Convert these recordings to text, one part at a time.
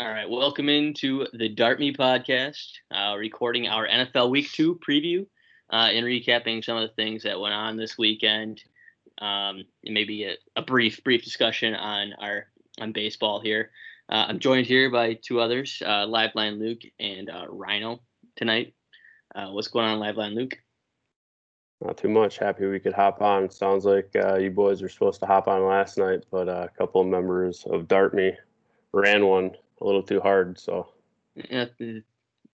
All right, welcome into the Dart Me podcast, uh, recording our NFL Week Two preview uh, and recapping some of the things that went on this weekend. Um, and maybe a, a, brief, brief discussion on our on baseball here. Uh, I'm joined here by two others, uh, Liveline Luke and uh, Rhino tonight. Uh, what's going on, Liveline Luke? Not too much. Happy we could hop on. Sounds like uh, you boys were supposed to hop on last night, but a couple of members of Dart Me ran one a little too hard. So yeah,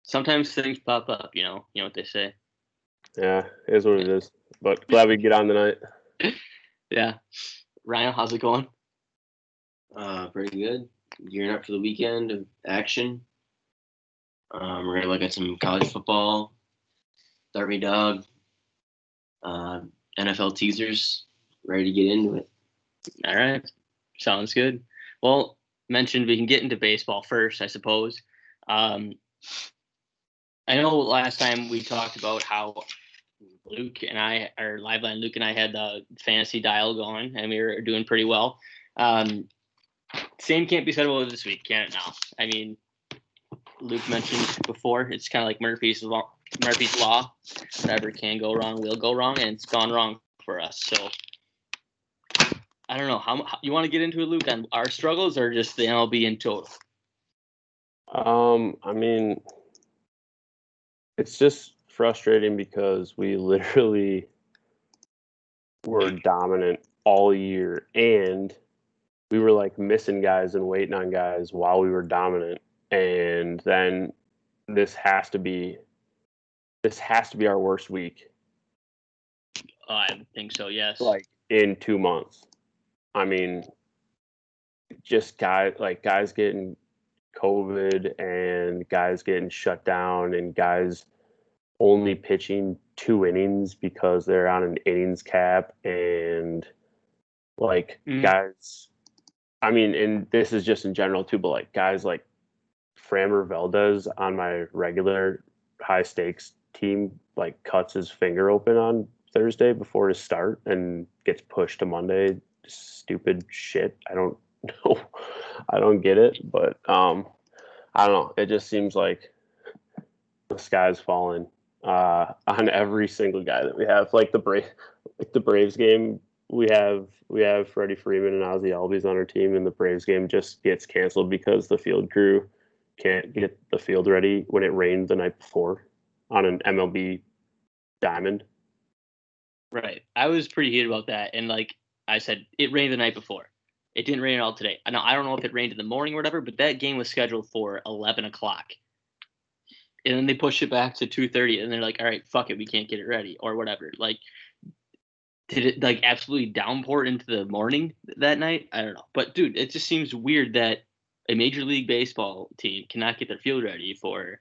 sometimes things pop up. You know, you know what they say. Yeah, it is what it is. But glad we get on tonight. yeah, Ryan, how's it going? Uh, pretty good. Gearing up for the weekend of action. Um, we're gonna look at some college football, Dart Me Dog, uh, NFL teasers. Ready to get into it. All right, sounds good. Well, mentioned we can get into baseball first, I suppose. Um, I know last time we talked about how Luke and I, or Liveline Luke and I had the fantasy dial going, and we were doing pretty well. Um, same can't be said about this week, can it? Now, I mean, Luke mentioned before, it's kind of like Murphy's law. Murphy's law. Whatever can go wrong will go wrong, and it's gone wrong for us. So I don't know how, how you want to get into it, Luke, on our struggles or just the MLB in total. Um, I mean, it's just frustrating because we literally were dominant all year, and we were like missing guys and waiting on guys while we were dominant, and then this has to be this has to be our worst week. I think so. Yes. Like in two months. I mean, just guys like guys getting COVID and guys getting shut down and guys only pitching two innings because they're on an innings cap and like mm. guys I mean and this is just in general too but like guys like Framber Valdez on my regular high stakes team like cuts his finger open on Thursday before his start and gets pushed to Monday stupid shit. I don't know. I don't get it, but um, I don't know. It just seems like the sky's falling uh, on every single guy that we have. Like the Brave, like the Braves game, we have we have Freddie Freeman and Ozzie Albies on our team, and the Braves game just gets canceled because the field crew can't get the field ready when it rained the night before on an MLB diamond. Right. I was pretty heated about that, and like I said it rained the night before. It didn't rain at all today. Now I don't know if it rained in the morning or whatever, but that game was scheduled for eleven o'clock, and then they pushed it back to two thirty, and they're like, "All right, fuck it, we can't get it ready or whatever." Like, did it like absolutely downpour into the morning that night? I don't know, but dude, it just seems weird that a major league baseball team cannot get their field ready for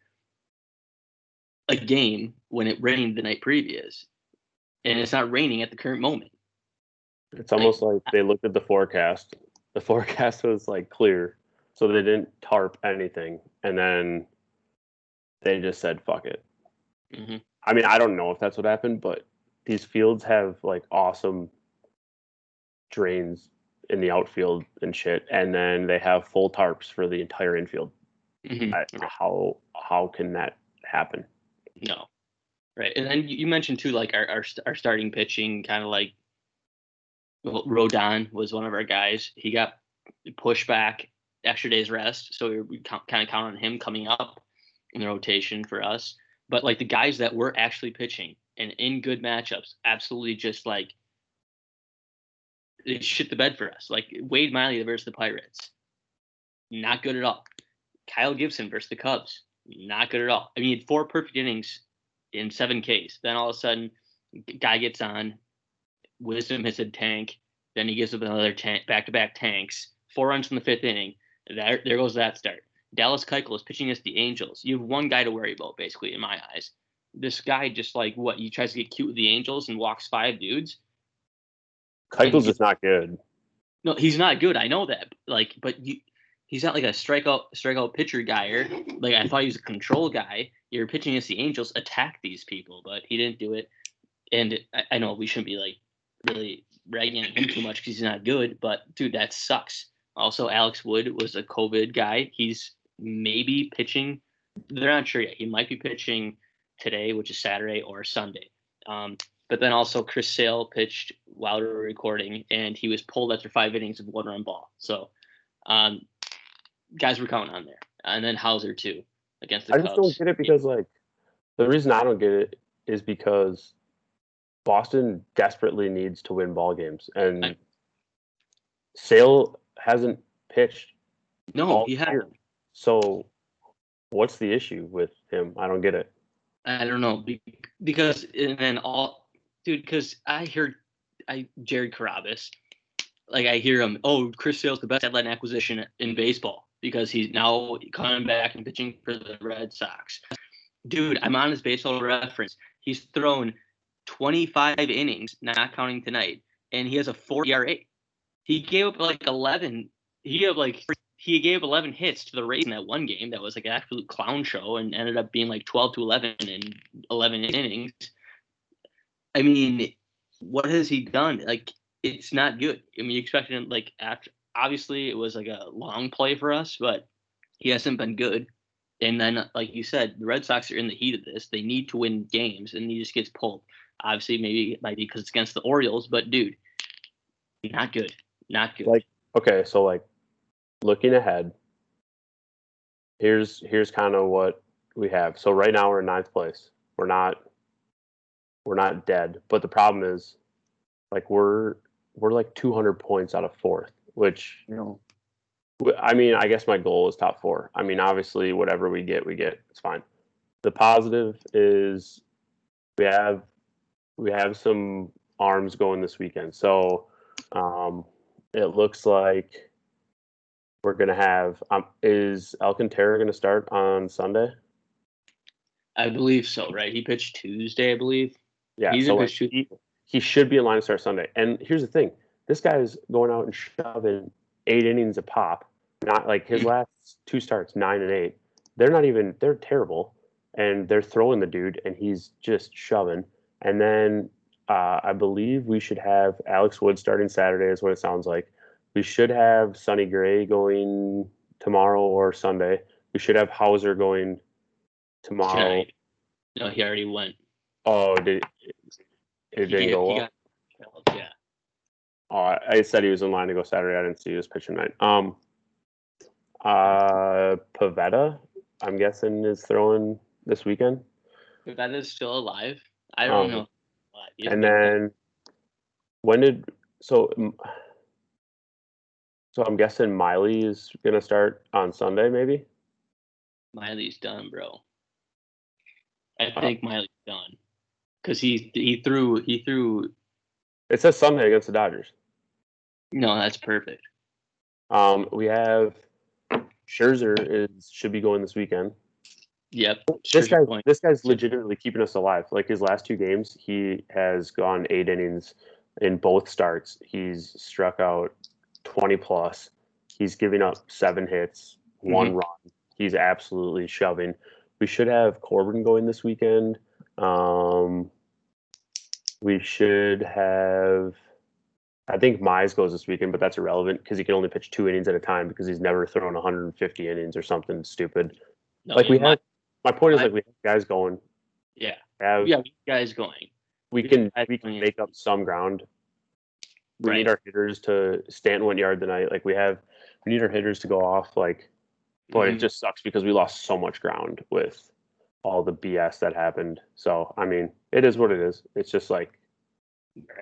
a game when it rained the night previous, and it's not raining at the current moment. It's almost like, like they looked at the forecast. The forecast was like clear, so they didn't tarp anything, and then they just said "fuck it." Mm-hmm. I mean, I don't know if that's what happened, but these fields have like awesome drains in the outfield and shit, and then they have full tarps for the entire infield. Mm-hmm. I, how how can that happen? No, right. And then you mentioned too, like our our, our starting pitching, kind of like Rodon was one of our guys. He got pushed back extra day's rest, so we, we kind of count on him coming up in the rotation for us. But like the guys that were actually pitching and in good matchups, absolutely just like it shit the bed for us. Like Wade Miley versus the Pirates, not good at all. Kyle Gibson versus the Cubs, not good at all. I mean, four perfect innings in seven Ks. Then all of a sudden, guy gets on, Wisdom hits a tank. Then he gives up another tank, back-to-back tanks. Four runs in the fifth inning. There, there goes that start. Dallas Keuchel is pitching against the Angels. You have one guy to worry about, basically, in my eyes. This guy just like what he tries to get cute with the Angels and walks five dudes. Keuchel's just not good. No, he's not good. I know that. Like, but you, he's not like a strikeout strikeout pitcher guy. Or like I thought he was a control guy. You're pitching against the Angels. Attack these people, but he didn't do it. And I, I know we shouldn't be like really ragging him too much because he's not good. But dude, that sucks. Also, Alex Wood was a COVID guy. He's maybe pitching. They're not sure yet. He might be pitching today, which is Saturday or Sunday. Um, but then also Chris Sale pitched while we were recording, and he was pulled after five innings of one run ball. So um, guys were counting on there, and then Houser too against the I Cubs. just don't get it because like the reason I don't get it is because Boston desperately needs to win ball games, and I- Sale hasn't pitched. no, he year. So, what's the issue with him? I don't get it. I don't know because and then all dude because I hear I Jared Carrabis like I hear him oh Chris Sale's the best deadline acquisition in baseball because he's now coming back and pitching for the Red Sox. Dude, I'm on his baseball reference. He's thrown 25 innings, not counting tonight, and he has a 4 ERA. He gave up like 11. He gave like he gave 11 hits to the Rays in that one game that was like an absolute clown show and ended up being like 12 to 11 in 11 innings. I mean, what has he done? Like, it's not good. I mean, you expected him like after. Obviously, it was like a long play for us, but he hasn't been good. And then, like you said, the Red Sox are in the heat of this. They need to win games, and he just gets pulled. Obviously, maybe it might be because it's against the Orioles, but dude, not good. Not good. Like- Okay, so like looking ahead, here's here's kind of what we have. So right now we're in ninth place. We're not we're not dead, but the problem is like we're we're like 200 points out of fourth, which You know, w- I mean, I guess my goal is top four. I mean, obviously, whatever we get, we get. It's fine. The positive is we have we have some arms going this weekend. So um, it looks like we're gonna have. Um, is Alcantara gonna start on Sunday? I believe so, right? He pitched Tuesday, I believe. Yeah, He's so like, he, he should be in line to start Sunday. And here's the thing: this guy is going out and shoving eight innings a pop. Not like his last two starts, nine and eight. They're not even. They're terrible, and they're throwing the dude, and he's just shoving. And then uh, I believe we should have Alex Wood starting Saturday, is what it sounds like. We should have Sonny Gray going tomorrow or Sunday. We should have Houser going tomorrow. Tonight. No, he already went. Oh, did it He didn't go well? got- yeah. Oh, I said he was in line to go Saturday. I didn't see was pitching tonight. Um, uh, Pivetta, I'm guessing is throwing this weekend, that is still alive, I don't Um, know. And then when did so? So I'm guessing Miley is gonna start on Sunday, maybe. Miley's done, bro. I think Miley's done because he he threw he threw. It says Sunday against the Dodgers. No, that's perfect. Um, we have Scherzer is should be going this weekend. Yep. this Scherzer's guy going. this guy's legitimately keeping us alive. Like his last two games, he has gone eight innings in both starts. He's struck out twenty plus. He's giving up seven hits, one run. He's absolutely shoving. We should have Corbin going this weekend. Um, we should have. I think Mize goes this weekend, but that's irrelevant because he can only pitch two innings at a time because he's never thrown 150 innings or something stupid. No, like we have. My point is Mi- like we have guys going. Yeah. Have, Yeah, guys going. we we can we can make up some ground. We Right. need our hitters to stand one yard tonight. Like we have, we need our hitters to go off. Like, but it Mhm. just sucks because we lost so much ground with all the BS that happened. So I mean, it is what it is. It's just like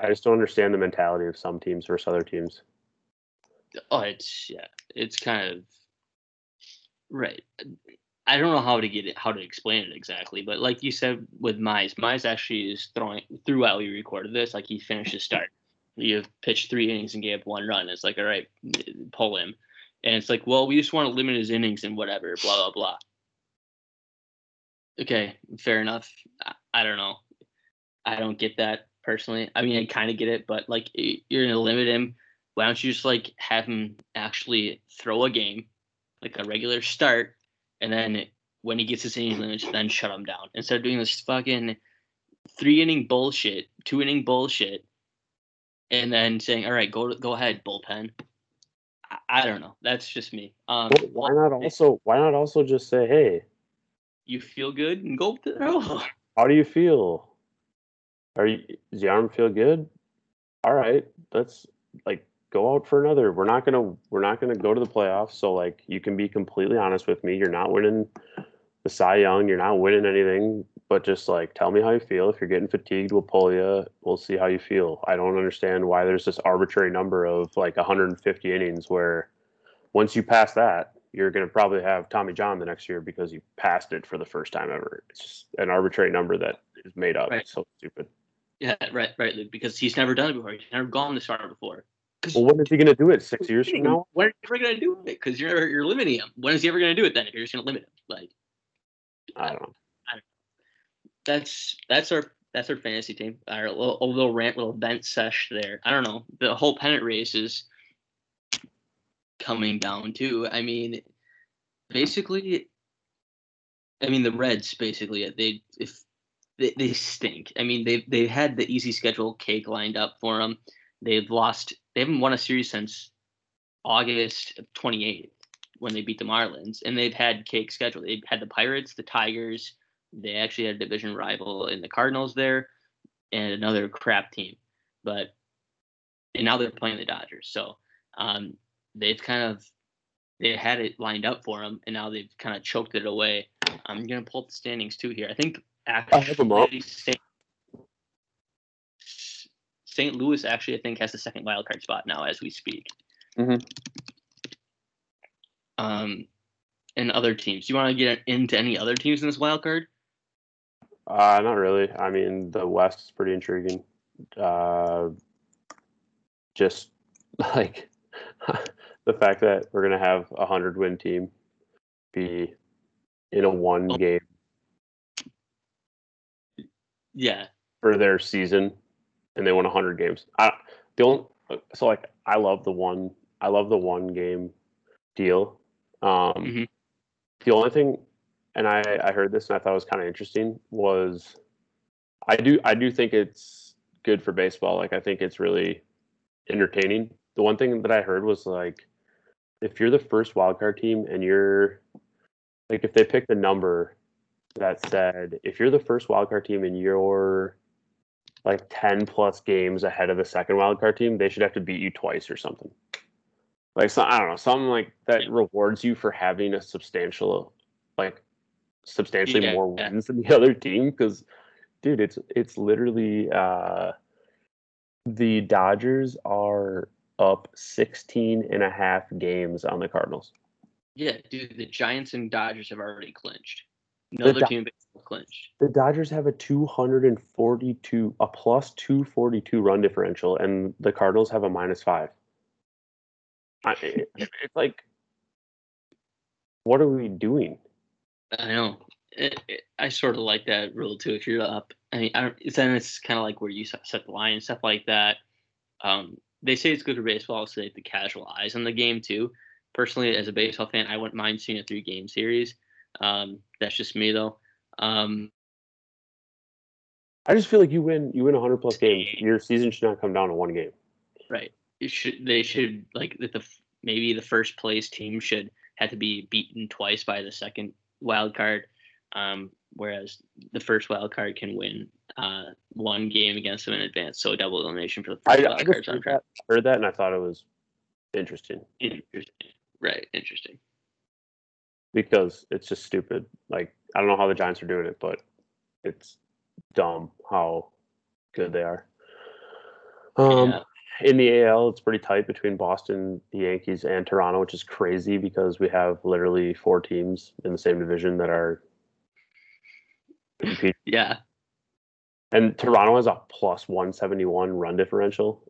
I just don't understand the mentality of some teams versus other teams. Oh, it's yeah, it's kind of right. I don't know how to get it, how to explain it exactly, but like you said with Mize, Mize actually is throwing throughout we recorded this, like he finished his start. You've pitched three innings and gave up one run. It's like, all right, pull him. And it's like, well, we just want to limit his innings and whatever, blah blah blah. Okay, fair enough. I, I don't know. I don't get that personally. I mean, I kind of get it, but like you're gonna limit him. Why don't you just like have him actually throw a game, like a regular start, and then when he gets his innings limits, then shut him down instead of doing this fucking three inning bullshit, two inning bullshit, and then saying, "All right, go go ahead, bullpen." I, I don't know. That's just me. Um, Well, why not also why not also just say, hey, you feel good and go to how do you feel? Are you does your arm feel good? All right, let's like go out for another. We're not gonna we're not gonna go to the playoffs. So like you can be completely honest with me. You're not winning the Cy Young. You're not winning anything. But just like tell me how you feel. If you're getting fatigued, we'll pull you. We'll see how you feel. I don't understand why there's this arbitrary number of like 150 innings where once you pass that, you're going to probably have Tommy John the next year because you passed it for the first time ever. It's just an arbitrary number that is made up. Right. It's so stupid. yeah, right, right, Luke, because he's never done it before. He's never gone this far before. Well, when is he going to do it? Six years from now? when are you ever gonna do it? Because you're never, you're limiting him. When is he ever gonna do it then? If you're just gonna limit him, like I don't know. that's that's our that's our fantasy team. Our little, little rant, little vent sesh there. I don't know. The whole pennant race is coming down too. I mean, basically, I mean the Reds basically they if they, they stink. I mean they they had the easy schedule cake lined up for them. They've lost. They haven't won a series since August of 28th when they beat the Marlins, and they've had cake schedule. They've had the Pirates, the Tigers. They actually had a division rival in the Cardinals there, and another crap team. But and now they're playing the Dodgers. So um, they've kind of they had it lined up for them, and now they've kind of choked it away. I'm gonna pull up the standings too here. I think I have 'em up. actually St. St. Louis actually I think has the second wild card spot now as we speak. Mhm. Um, and other teams. Do you want to get into any other teams in this wild card? Uh, not really. I mean, the West is pretty intriguing. Uh, just like the fact that we're gonna have a hundred win team be in a one game Yeah, for their season, and they won hundred games. I the only so like I love the one I love the one game deal. Um, Mhm. The only thing, and I I heard this and I thought it was kind of interesting was I do I do think it's good for baseball. Like I think it's really entertaining. The one thing that I heard was like if you're the first wildcard team and you're like if they pick the number that said if you're the first wildcard team and you're like 10 plus games ahead of the second wildcard team, they should have to beat you twice or something. Like so, I don't know, something like that Yeah. rewards you for having a substantial, like substantially Yeah, more yeah. wins than the other team. Because, dude, it's it's literally uh, the Dodgers are up 16 and a half games on the Cardinals. yeah, dude. The Giants and Dodgers have already clinched. No The other Do- team clinched. The Dodgers have a 242, a plus 242 run differential, and the Cardinals have a minus five. I, it, it's like, what are we doing? I know. It, it, I sort of like that rule too. If you're up, I mean, I don't, then it's kind of like where you set set the line and stuff like that. Um, they say it's good for baseball, so they have the casual eyes on the game too. Personally, as a baseball fan, I wouldn't mind seeing a three game series. Um, that's just me though. Um, I just feel like you win, you win 100 plus games. Your season should not come down to one game. right. It should they should like that the maybe the first place team should have to be beaten twice by the second wild card. Um, whereas the first wild card can win uh, one game against them in advance, so a double elimination for the first I wild just card. Heard that, heard that, and I thought it was interesting Interesting. Right, interesting. because it's just stupid. Like I don't know how the Giants are doing it, but it's dumb how good they are. Um, yeah. in the AL, it's pretty tight between Boston, the Yankees, and Toronto, which is crazy because we have literally four teams in the same division that are competing. yeah, And Toronto has a plus 171 run differential,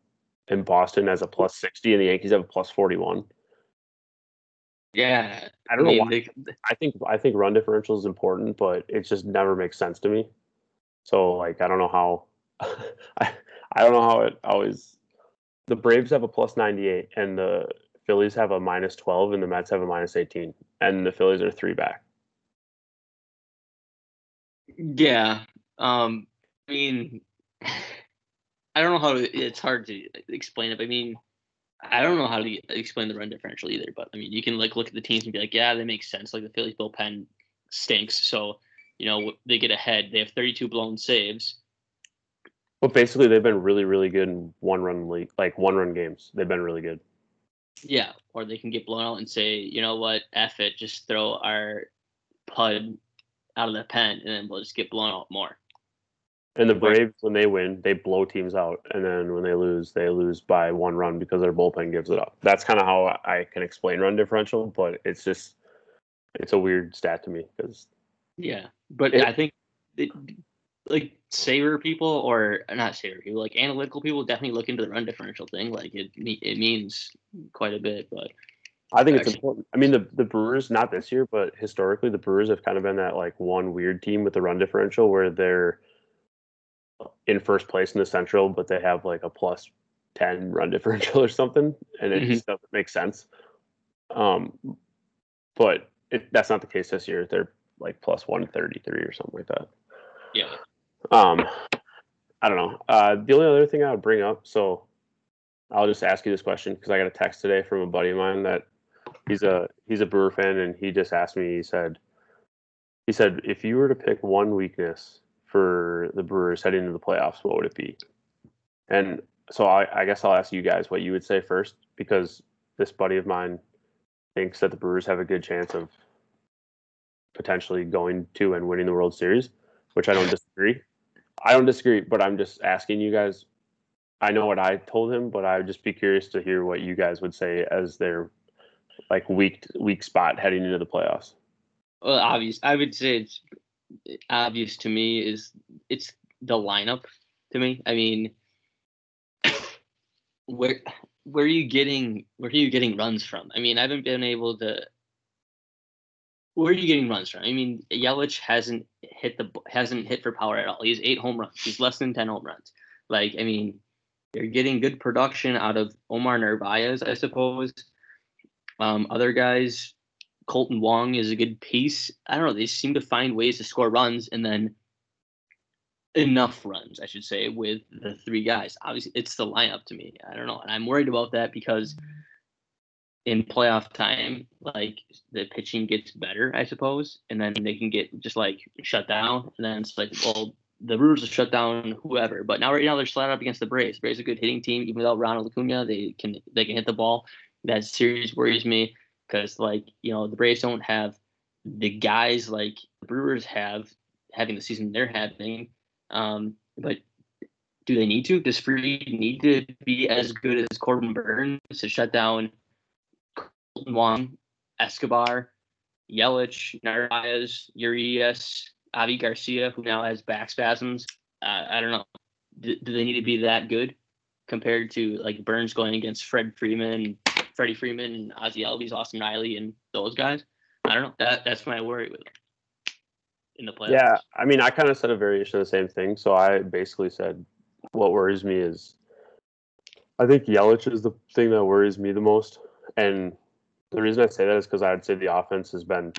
and Boston has a plus 60, and the Yankees have a plus 41. Yeah. I don't know mean, why. they- I think I think run differential is important, but it just never makes sense to me. So like I don't know how I I don't know how it always the Braves have a plus 98 and the Phillies have a minus 12 and the Mets have a minus 18 and the Phillies are three back. yeah. Um, I mean, I don't know how it's hard to explain it. But I mean, I don't know how to explain the run differential either, but I mean, you can like look at the teams and be like, yeah, that makes sense. Like the Phillies bullpen stinks, so you know they get ahead. They have 32 blown saves. Well, basically, they've been really, really good in one run league, like one run games. They've been really good. Yeah, or they can get blown out and say, you know what, F it, just throw our PUD out of the pen, and then we'll just get blown out more. And the Braves, when they win, they blow teams out, and then when they lose, they lose by one run because their bullpen gives it up. That's kind of how I can explain run differential, but it's just it's a weird stat to me because yeah, but It- I think it, like saber people or not saber people, like analytical people, definitely look into the run differential thing. Like it it means quite a bit, but I think it's important. I mean, the the Brewers, not this year, but historically, the Brewers have kind of been that like one weird team with the run differential where they're in first place in the Central, but they have like a plus ten run differential or something, and it Mhm. just doesn't make sense. Um, but it, that's not the case this year. They're like plus one thirty three or something like that. yeah, Um, I don't know. Uh, the only other thing I would bring up, so I'll just ask you this question because I got a text today from a buddy of mine that he's a he's a Brewer fan, and he just asked me. He said, he said, if you were to pick one weakness for the Brewers heading into the playoffs, what would it be? And so I, I guess I'll ask you guys what you would say first, because this buddy of mine thinks that the Brewers have a good chance of potentially going to and winning the World Series, which I don't disagree. I don't disagree, but I'm just asking you guys. I know what I told him, but I would just be curious to hear what you guys would say as their like weak weak spot heading into the playoffs. well, obvious. I would say it's obvious to me is it's the lineup to me. I mean, where where are you getting where are you getting runs from? I mean, I haven't been able to. Where are you getting runs from? I mean, Yelich hasn't hit the hasn't hit for power at all. He's eight home runs. He's less than ten home runs. Like, I mean, you're getting good production out of Omar Narvaez, I suppose. Um, other guys, Kolten Wong is a good piece. I don't know. They seem to find ways to score runs and then enough runs, I should say, with the three guys. Obviously, it's the lineup to me. I don't know. And I'm worried about that because in playoff time, like the pitching gets better, I suppose, and then they can get just like shut down. And then it's like, well, the Brewers will shut down whoever. But now, right now, they're flat up against the Braves. Braves are a good hitting team, even without Ronald Acuna. They can they can hit the ball. That series worries me because, like, you know, the Braves don't have the guys like the Brewers have having the season they're having. Um, but do they need to? Does Fried need to be as good as Corbin Burnes to shut down Kolten Wong, Escobar, Yelich, Narvaez, Urias, Avi Garcia, who now has back spasms? Uh, I don't know. Do, do they need to be that good compared to like Burnes going against Fred Freeman, Freddie Freeman, and Ozzie Albies, Austin Riley, and those guys? I don't know. That that's my worry with them in the playoffs. Yeah, I mean, I kind of said a variation of the same thing. So I basically said, what worries me is, I think Yelich is the thing that worries me the most, and the reason I say that is because I would say the offense has been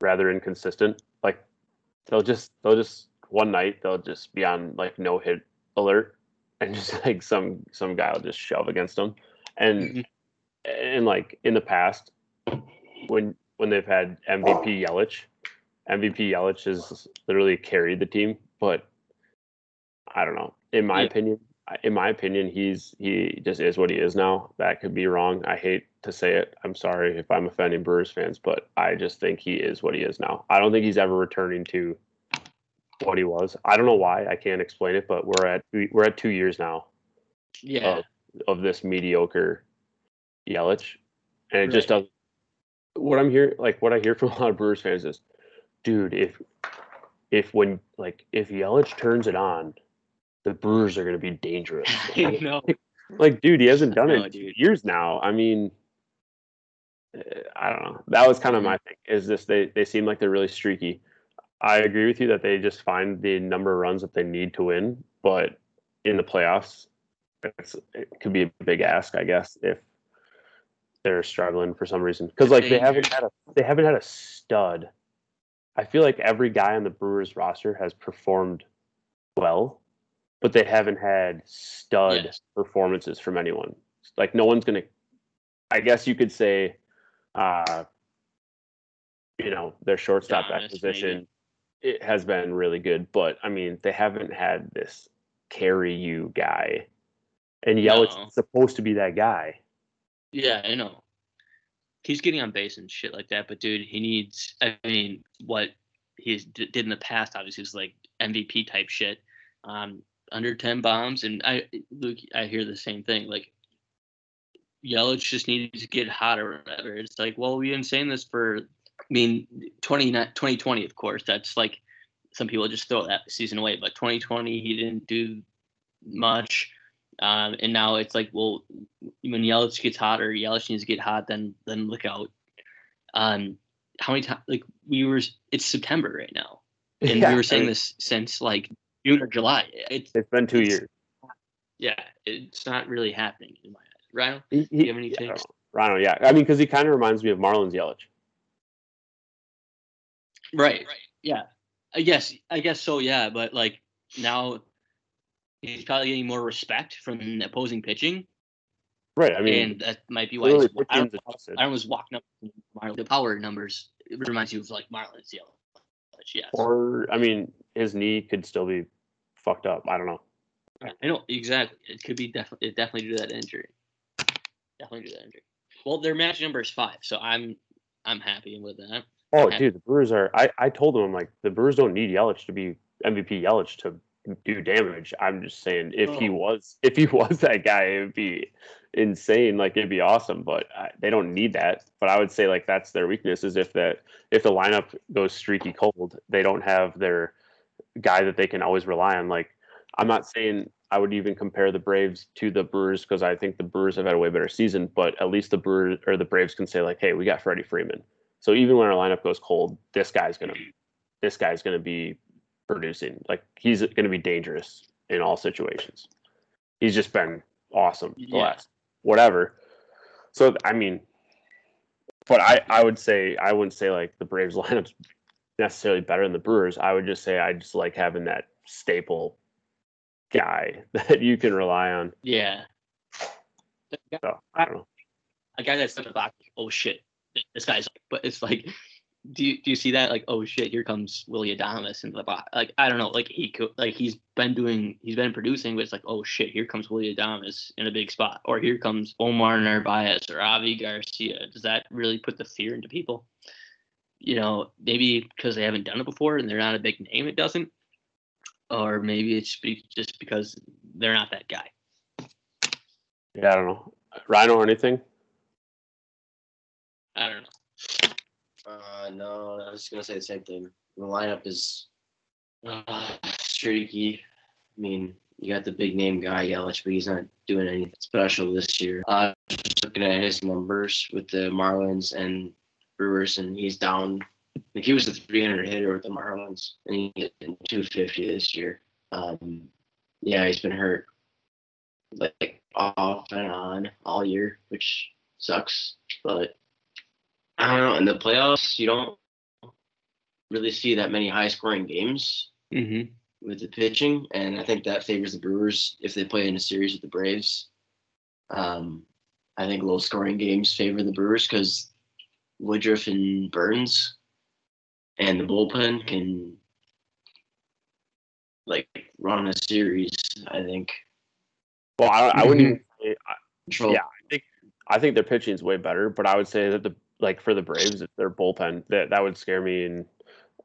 rather inconsistent. Like they'll just they'll just one night they'll just be on like no hit alert, and just like some some guy will just shove against them, and Mhm. And like in the past when when they've had MVP Yelich, MVP Yelich has literally carried the team, but I don't know. In my Yeah. opinion, in my opinion, he's he just is what he is now. That could be wrong. I hate to say it. I'm sorry if I'm offending Brewers fans, but I just think he is what he is now. I don't think he's ever returning to what he was. I don't know why. I can't explain it, but we're at we're at two years now Yeah. of, of this mediocre Yelich, and it just doesn't. What I'm hearing, like what I hear from a lot of Brewers fans is, dude, if if when like if Yelich turns it on, the Brewers are going to be dangerous. I know. like, dude, he hasn't done it know, in two dude. years now. I mean, uh, I don't know. That was kind of my thing. Is this they they seem like they're really streaky. I agree with you that they just find the number of runs that they need to win, but in the playoffs, it's, it could be a big ask, I guess, if they're struggling for some reason. Because like they haven't had a they haven't had a stud. I feel like every guy on the Brewers roster has performed well, but they haven't had stud Yes. performances from anyone. like no one's gonna. I guess you could say, uh, you know, their shortstop Adames, acquisition it has been really good, but I mean they haven't had this carry you guy, and Yelich No. is supposed to be that guy. Yeah, I know. He's getting on base and shit like that, but dude, he needs. I mean, what he d- did in the past obviously was like MVP type shit. Um, under ten bombs, and I Luke, I hear the same thing. Like Yelich just needs to get hot or whatever. It's like, well, we've been saying this for. I mean, 20, 2020, of course. That's like some people just throw that season away, but 2020 he didn't do much. Um, and now it's like, well, when Yelich gets hot or Yelich needs to get hot, then then look out. Um, how many times? Like we were, it's September right now, and Yeah, we were saying mean, this since like June or July. It's It's been two it's- years. yeah, it's not really happening in my eyes. Ryan, He, do you have any yeah, takes? Rhino, yeah. I mean, because he kind of reminds me of Marlins Yelich. Right. Right. Yeah. I guess. I guess so. Yeah. But like now, he's probably getting more respect from opposing pitching, Right. I mean, and that might be why. He's, I, don't. I was walking up the power numbers. It reminds you of like Marlins. Yeah. Yes. Or I mean, his knee could still be fucked up. I don't know. I know exactly. It could be definitely it definitely due to that injury. Definitely due to that injury. Well, their match number is five, so I'm I'm happy with that. Oh, dude, the Brewers are. I, I told them I'm like the Brewers don't need Yelich to be MVP Yelich to do damage. I'm just saying if he Oh. was if he was that guy, it would be insane. Like it'd be awesome, but I, they don't need that. But I would say like that's their weakness is if that if the lineup goes streaky cold, they don't have their guy that they can always rely on. Like I'm not saying I would even compare the Braves to the Brewers because I think the Brewers have had a way better season, but at least the Brewers or the Braves can say like, hey, we got Freddie Freeman. So even when our lineup goes cold, this guy's gonna this guy's gonna be producing. Like he's gonna be dangerous in all situations. He's just been awesome the Yeah. last whatever. So I mean, but I I would say I wouldn't say like the Braves lineup's necessarily better than the Brewers. I would just say I just like having that staple guy that you can rely on. Yeah. So I don't know. A guy that's such a box. Oh shit, this guy's. But it's like, do you do you see that? Like, oh shit, here comes Willy Adames into the box. Like, I don't know. Like he could. Like he's been doing. He's been producing, but it's like, oh shit, here comes Willy Adames in a big spot, or here comes Omar Narvaez or Avi Garcia. Does that really put the fear into people? You know, maybe because they haven't done it before and they're not a big name, it doesn't. Or maybe it's just because they're not that guy. Yeah, I don't know. Rhino or anything? I don't know. Uh, no, I was gonna say the same thing. The lineup is uh, streaky. I mean, you got the big name guy Yelich, but he's not doing anything special this year. Uh, just looking at his numbers with the Marlins and Brewers, and he's down. Like he was a 300 hitter with the Marlins, and he's hitting 250 this year. Um, yeah, he's been hurt like off and on all year, which sucks. But I don't know. In the playoffs, you don't really see that many high scoring games Mm-hmm. with the pitching, and I think that favors the Brewers if they play in a series with the Braves. Um, I think low scoring games favor the Brewers because Woodruff and Burnes and the bullpen can like run a series. I think Well, I, I wouldn't even say, I, control. Yeah. I think their pitching is way better, but I would say that the like for the Braves, if their bullpen that that would scare me. And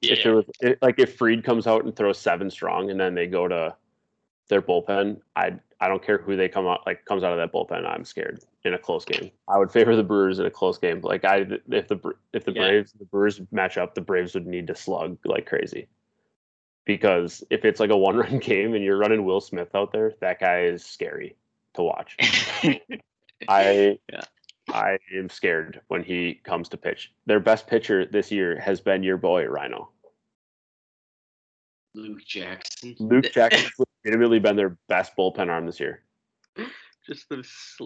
if it was it, like if Fried comes out and throws seven strong, and then they go to their bullpen, I I don't care who they come out like comes out of that bullpen. I'm scared in a close game. I would favor the Brewers in a close game. Like I if the if the Yeah. Braves the Brewers match up, the Braves would need to slug like crazy. Because if it's like a one run game and you're running Will Smith out there, that guy is scary to watch. I Yeah. I am scared when he comes to pitch. Their best pitcher this year has been your boy Rhino. Luke Jackson. Luke Jackson's legitimately been their best bullpen arm this year. just the sl-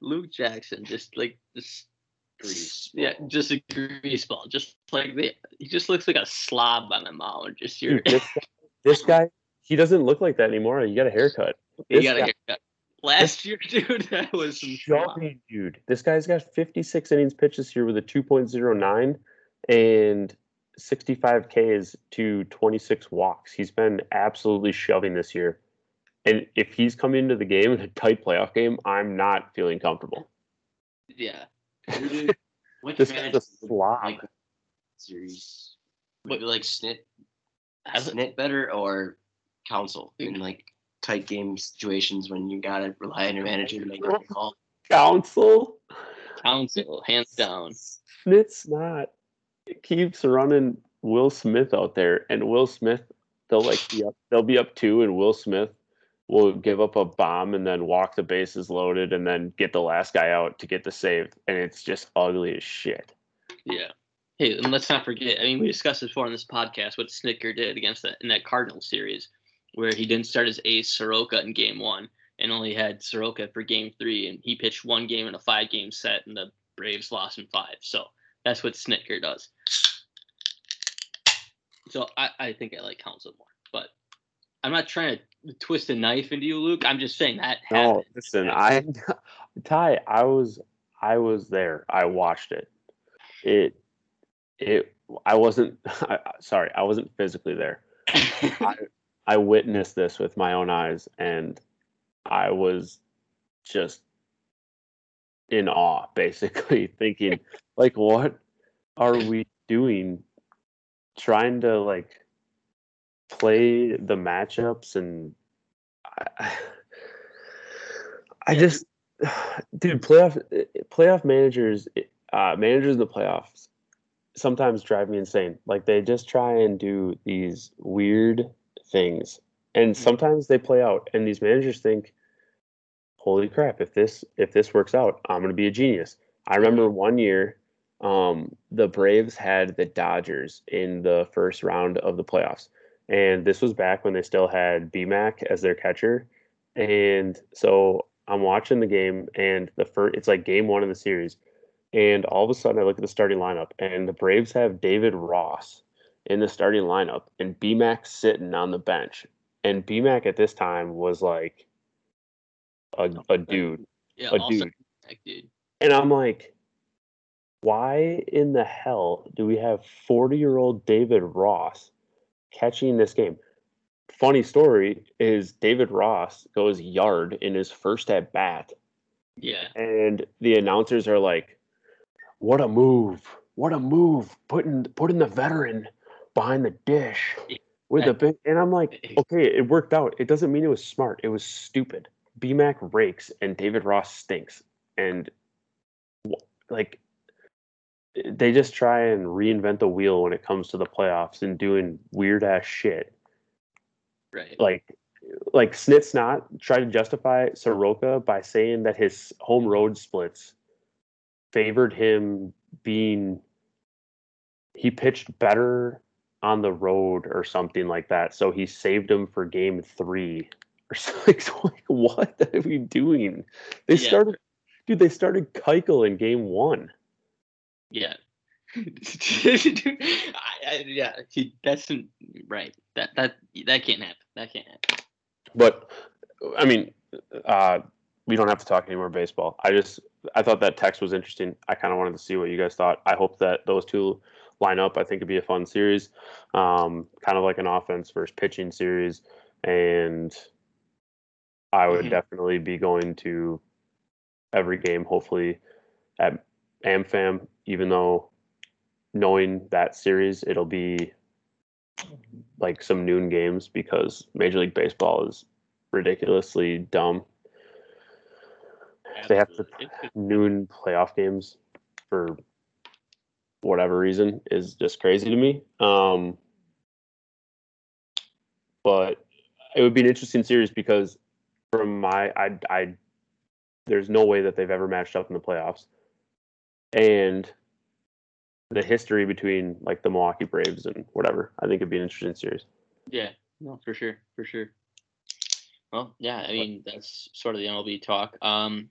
Luke Jackson, just like this. Grease Yeah, ball. just a grease ball, just like the. He just looks like a slob on the mound. Just your. Dude, this, guy, this guy, he doesn't look like that anymore. You got a haircut. he this got a haircut. Last year, dude, that was Shoving, dude. This guy's got 56 innings pitched this year with a 2.09 and 65 Ks to 26 walks. He's been absolutely shoving this year. And if he's coming into the game in a tight playoff game, I'm not feeling comfortable. Yeah. Which This guy's a slob. like series? Would What- like Snit, Snit better or Counsell in like tight game situations when you gotta rely on your manager to make the call? Counsell? Counsell, hands down. It's not. It keeps running Will Smith out there, and Will Smith, they'll like be up, they'll be up two, and Will Smith will give up a bomb and then walk the bases loaded, and then get the last guy out to get the save, and it's just ugly as shit. Yeah. Hey, and let's not forget. I mean, we discussed this before on this podcast what Snitker did against that in that Cardinals series, where he didn't start his ace Soroka in Game One and only had Soroka for Game Three, and he pitched one game in a five-game set, and the Braves lost in five. So that's what Snitker does. So I, I think I like Counsell more, but I'm not trying to twist a knife into you, Luke. I'm just saying that. No, happened. listen, I Ty, I was I was there. I watched it. It it I wasn't I, sorry, I wasn't physically there. I, I witnessed this with my own eyes and I was just in awe, basically, thinking, like, what are we doing? Trying to like play the matchups and I, I just dude playoff playoff managers uh managers in the playoffs sometimes drive me insane like they just try and do these weird things. And sometimes they play out and these managers think holy crap if this if this works out i'm going to be a genius. I remember one year um the braves had the dodgers in the first round of the playoffs and this was back when they still had bmac as their catcher. And so i'm watching the game and the first it's like game one of the series and all of a sudden i look at the starting lineup and the braves have david ross in the starting lineup and bmac sitting on the bench. And bmac at this time was like a, a dude yeah, a dude. dude. and i'm like why in the hell do we have 40 year old david ross catching this game? Funny story is david ross goes yard in his first at bat. Yeah. and the announcers are like what a move what a move putting putting the veteran behind the dish with the big and i'm like okay it worked out. It doesn't mean it was smart. It was stupid. Bmac rakes and david ross stinks. And like eh, they just try and reinvent the wheel when it comes to the playoffs and doing weird ass shit. Right. like like Snit's not try to justify Soroka by saying that his home road splits favored him being he pitched better on the road or something like that. So he saved him for game three or something. Like, what are we doing? They Yeah. started dude, they started Keuchel in game one. Yeah. I, I, yeah, he, that's right. That that that can't happen. That can't happen. But I mean, uh, we don't have to talk any more baseball. I just I thought that text was interesting. I kind of wanted to see what you guys thought. I hope that those two line up. I think it'd be a fun series, um, kind of like an offense versus pitching series, and I would Mhm. definitely be going to every game. Hopefully at AmFam, even though knowing that series, it'll be like some noon games because Major League Baseball is ridiculously dumb. They have to noon playoff games for whatever reason is just crazy to me. Um, but it would be an interesting series because from my I I there's no way that they've ever matched up in the playoffs. And the history between like the Milwaukee Braves and whatever, I think it'd be an interesting series. Yeah, no, for sure, for sure. Well, yeah, I mean that's sort of the MLB talk. Um,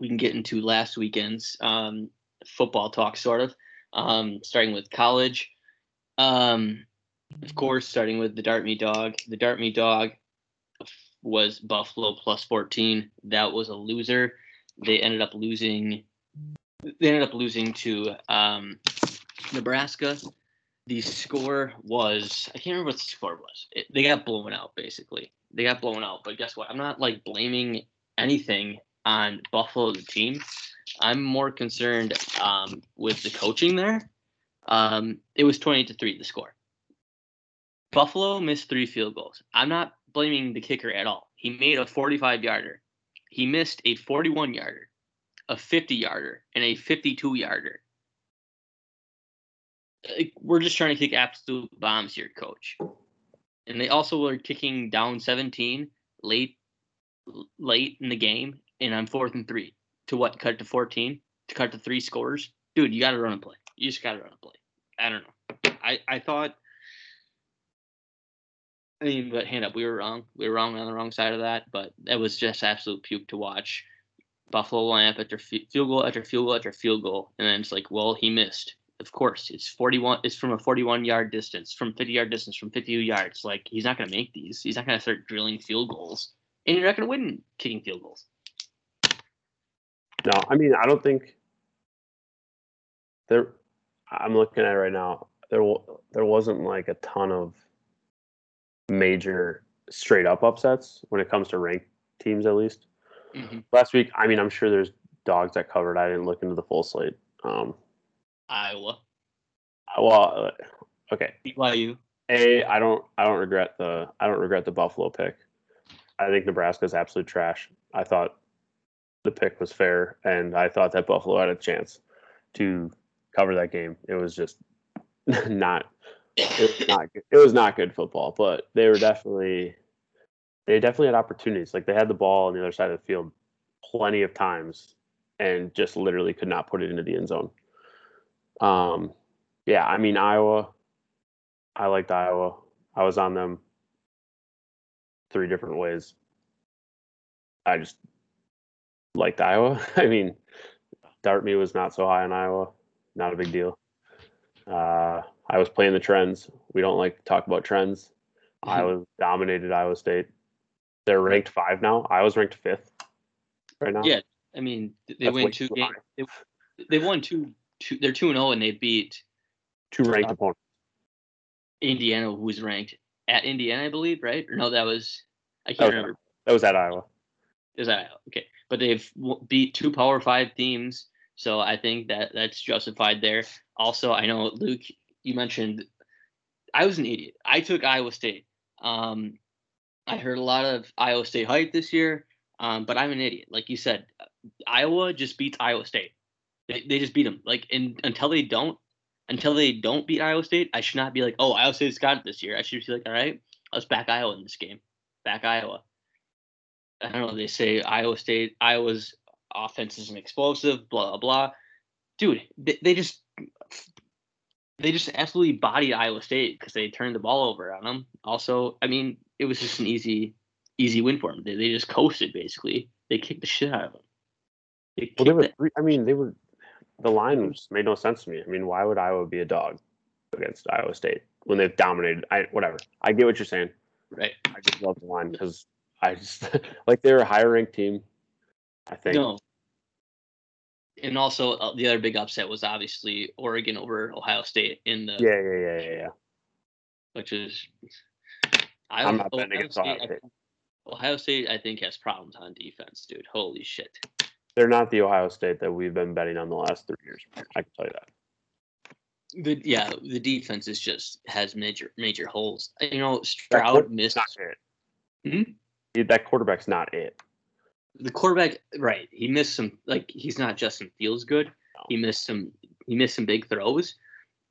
we can get into last weekend's um, football talk, sort of. Um, starting with college, um, of course, starting with the Dart Me Dog. The Dart Me Dog, was Buffalo plus 14. That was a loser. They ended up losing. They ended up losing to um, Nebraska. The score was I can't remember what the score was. It, they got blown out basically. They got blown out. But guess what? I'm not like blaming anything on Buffalo the team. I'm more concerned um, with the coaching there. Um, it was 20 to three the score. Buffalo missed three field goals. I'm not blaming the kicker at all. He made a 45 yarder. He missed a 41 yarder, a 50 yarder, and a 52 yarder. We're just trying to kick absolute bombs here, coach. And they also were kicking down 17 late late in the game, and I'm fourth and three. To what? Cut to 14? To cut to three scores? Dude, you got to run a play. You just got to run a play. I don't know. I, I thought I mean, but hand up, we were wrong. We were wrong on the wrong side of that, but that was just absolute puke to watch. Buffalo lamp after field goal after field goal after field goal, and then it's like, well, he missed. Of course, it's 41. It's from a 41 yard distance, from 50 yard distance, from 52 yards. Like he's not going to make these. He's not going to start drilling field goals, and you're not going to win kicking field goals. No, I mean, I don't think there. I'm looking at it right now. There, there wasn't like a ton of major straight up upsets when it comes to ranked teams, at least. Mm-hmm. Last week, I mean, I'm sure there's dogs that covered. I didn't look into the full slate. Um, Iowa. Well, uh, okay. BYU. A, I don't, I don't regret the, I don't regret the Buffalo pick. I think Nebraska's absolute trash. I thought the pick was fair, and I thought that Buffalo had a chance to cover that game. It was just not it was not good. it was not good football, but they were definitely they definitely had opportunities. Like they had the ball on the other side of the field plenty of times and just literally could not put it into the end zone. Um yeah, I mean Iowa I liked Iowa. I was on them three different ways. I just liked Iowa. I mean, Darby was not so high on Iowa. Not a big deal. Uh, I was playing the trends. We don't like to talk about trends. Mm-hmm. Iowa dominated Iowa State. They're ranked five now. I was ranked fifth right now. Yeah, I mean they win two games. They, they won two, two. They're two and zero, oh and they beat two ranked uh, opponents. Indiana, who was ranked at Indiana, I believe, right? Or no, that was I can't that was, remember. That was at Iowa. Is that Okay, but they've beat two Power Five teams, so I think that that's justified there. Also, I know Luke you mentioned, I was an idiot. I took Iowa State. Um, I heard a lot of Iowa State hype this year, um, but I'm an idiot. Like you said, Iowa just beats Iowa State. They, they just beat them. Like until they don't, until they don't beat Iowa State, I should not be like, oh, Iowa State's got it this year. I should be like, all right, let's back Iowa in this game. Back Iowa. I don't know. They say Iowa State, Iowa's offense isn't explosive. Blah blah blah. Dude, they, they just they just absolutely bodied Iowa State because they turned the ball over on them. Also, I mean, it was just an easy, easy win for them. They, they just coasted basically. They kicked the shit out of them. They well, they were. Three, I mean, they were. The line just made no sense to me. I mean, why would Iowa be a dog against Iowa State when they've dominated? I whatever. I get what you're saying. Right. I just love the line because I just like they're a higher ranked team. I think. No, and also uh, the other big upset was obviously Oregon over Ohio State in the yeah yeah yeah yeah, yeah. which is I, I'm not betting against Ohio State. Ohio State I think has problems on defense, dude. Holy shit. They're not the Ohio State that we've been betting on the last three years. I can tell you that. The yeah, the defense is just has major major holes. You know, Stroud missed. Hmm? That quarterback's not it the quarterback, right? He missed some. Like he's not Justin Fields good. He missed some. He missed some big throws,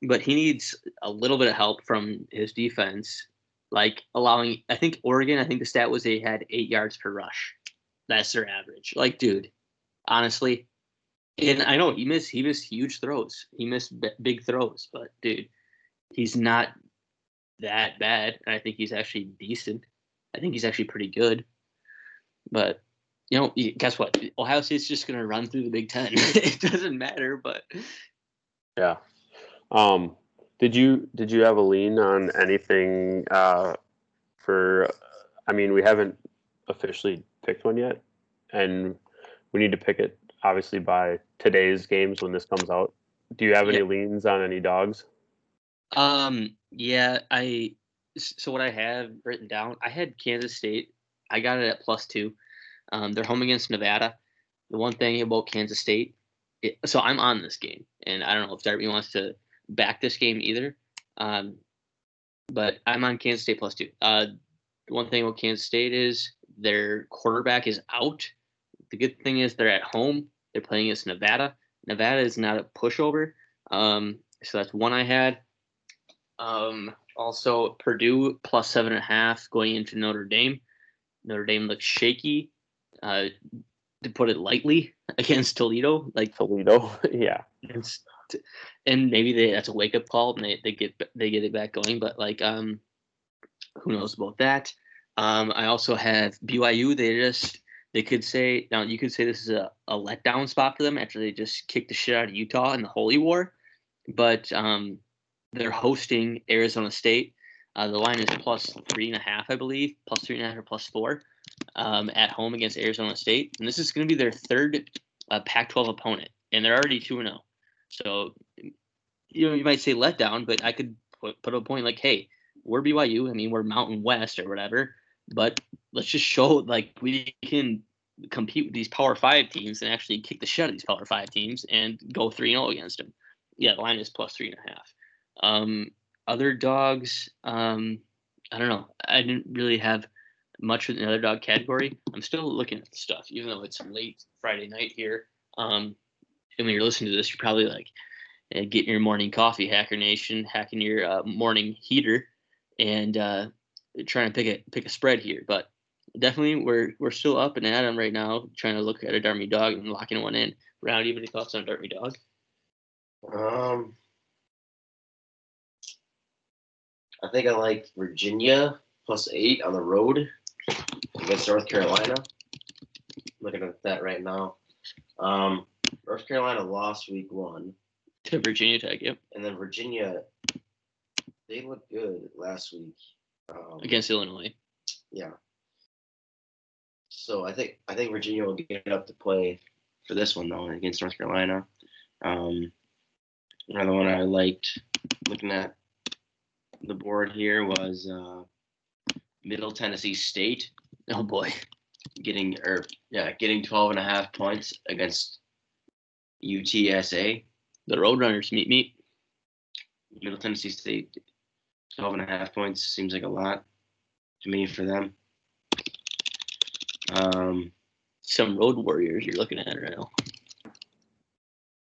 but he needs a little bit of help from his defense, like allowing. I think Oregon. I think the stat was they had eight yards per rush. That's their average. Like, dude, honestly, and I know he missed. He missed huge throws. He missed b- big throws, but dude, he's not that bad. I think he's actually decent. I think he's actually pretty good. But you know, guess what? Ohio State's just going to run through the Big Ten. it doesn't matter, but yeah. Um, did you did you have a lean on anything uh, for? I mean, we haven't officially picked one yet, and we need to pick it obviously by today's games when this comes out. Do you have any Yeah. leans on any dogs? Um, yeah, I so what I have written down, I had Kansas State. I got it at plus two. Um, they're home against Nevada. The one thing about Kansas State, it, so I'm on this game, and I don't know if Darby wants to back this game either. Um, but I'm on Kansas State plus two. Uh, one thing about Kansas State is their quarterback is out. The good thing is they're at home. They're playing against Nevada. Nevada is not a pushover. Um, so that's one I had. Um, also, Purdue plus seven and a half going into Notre Dame. Notre Dame looks shaky, uh, to put it lightly, against Toledo. Like, Toledo, yeah. it's, and maybe they, that's a wake up call and they, they get they get it back going. But like, um, who knows about that? Um, I also have BYU. They just they could say now you could say this is a, a letdown spot for them after they just kicked the shit out of Utah in the Holy War, but um, they're hosting Arizona State. Uh, the line is plus three and a half, I believe, plus three and a half or plus four um, at home against Arizona State, and this is going to be their third uh, Pac-12 opponent, and they're already two and zero. So, you know, you might say letdown, but I could put, put a point like, hey, we're BYU. I mean, we're Mountain West or whatever, but let's just show like we can compete with these Power Five teams and actually kick the shit out of these Power Five teams and go three zero against them. Yeah, the line is plus three and a half. Um, other dogs, um, I don't know. I didn't really have much in the other dog category. I'm still looking at the stuff, even though it's late Friday night here. Um, and when you're listening to this, you're probably like uh, getting your morning coffee, Hacker Nation, hacking your uh, morning heater, and uh, trying to pick a pick a spread here. But definitely, we're we're still up and at 'em right now, trying to look at a Darby dog and locking one in. Round, have any thoughts on Darby dog? Um, I think I like Virginia plus eight on the road against North Carolina. Looking at that right now. Um, North Carolina lost week one, To Virginia Tech, yep, and then Virginia, they looked good last week. Um, against Illinois. yeah. So I think I think Virginia will get up to play for this one though against North Carolina. Um, another one I liked looking at the board here was uh, Middle Tennessee State Oh boy, getting or yeah getting 12 and a half points against UTSA. the Roadrunners meet meet. Middle Tennessee State 12 and a half points seems like a lot to me for them. Um, Some Road Warriors you're looking at right now.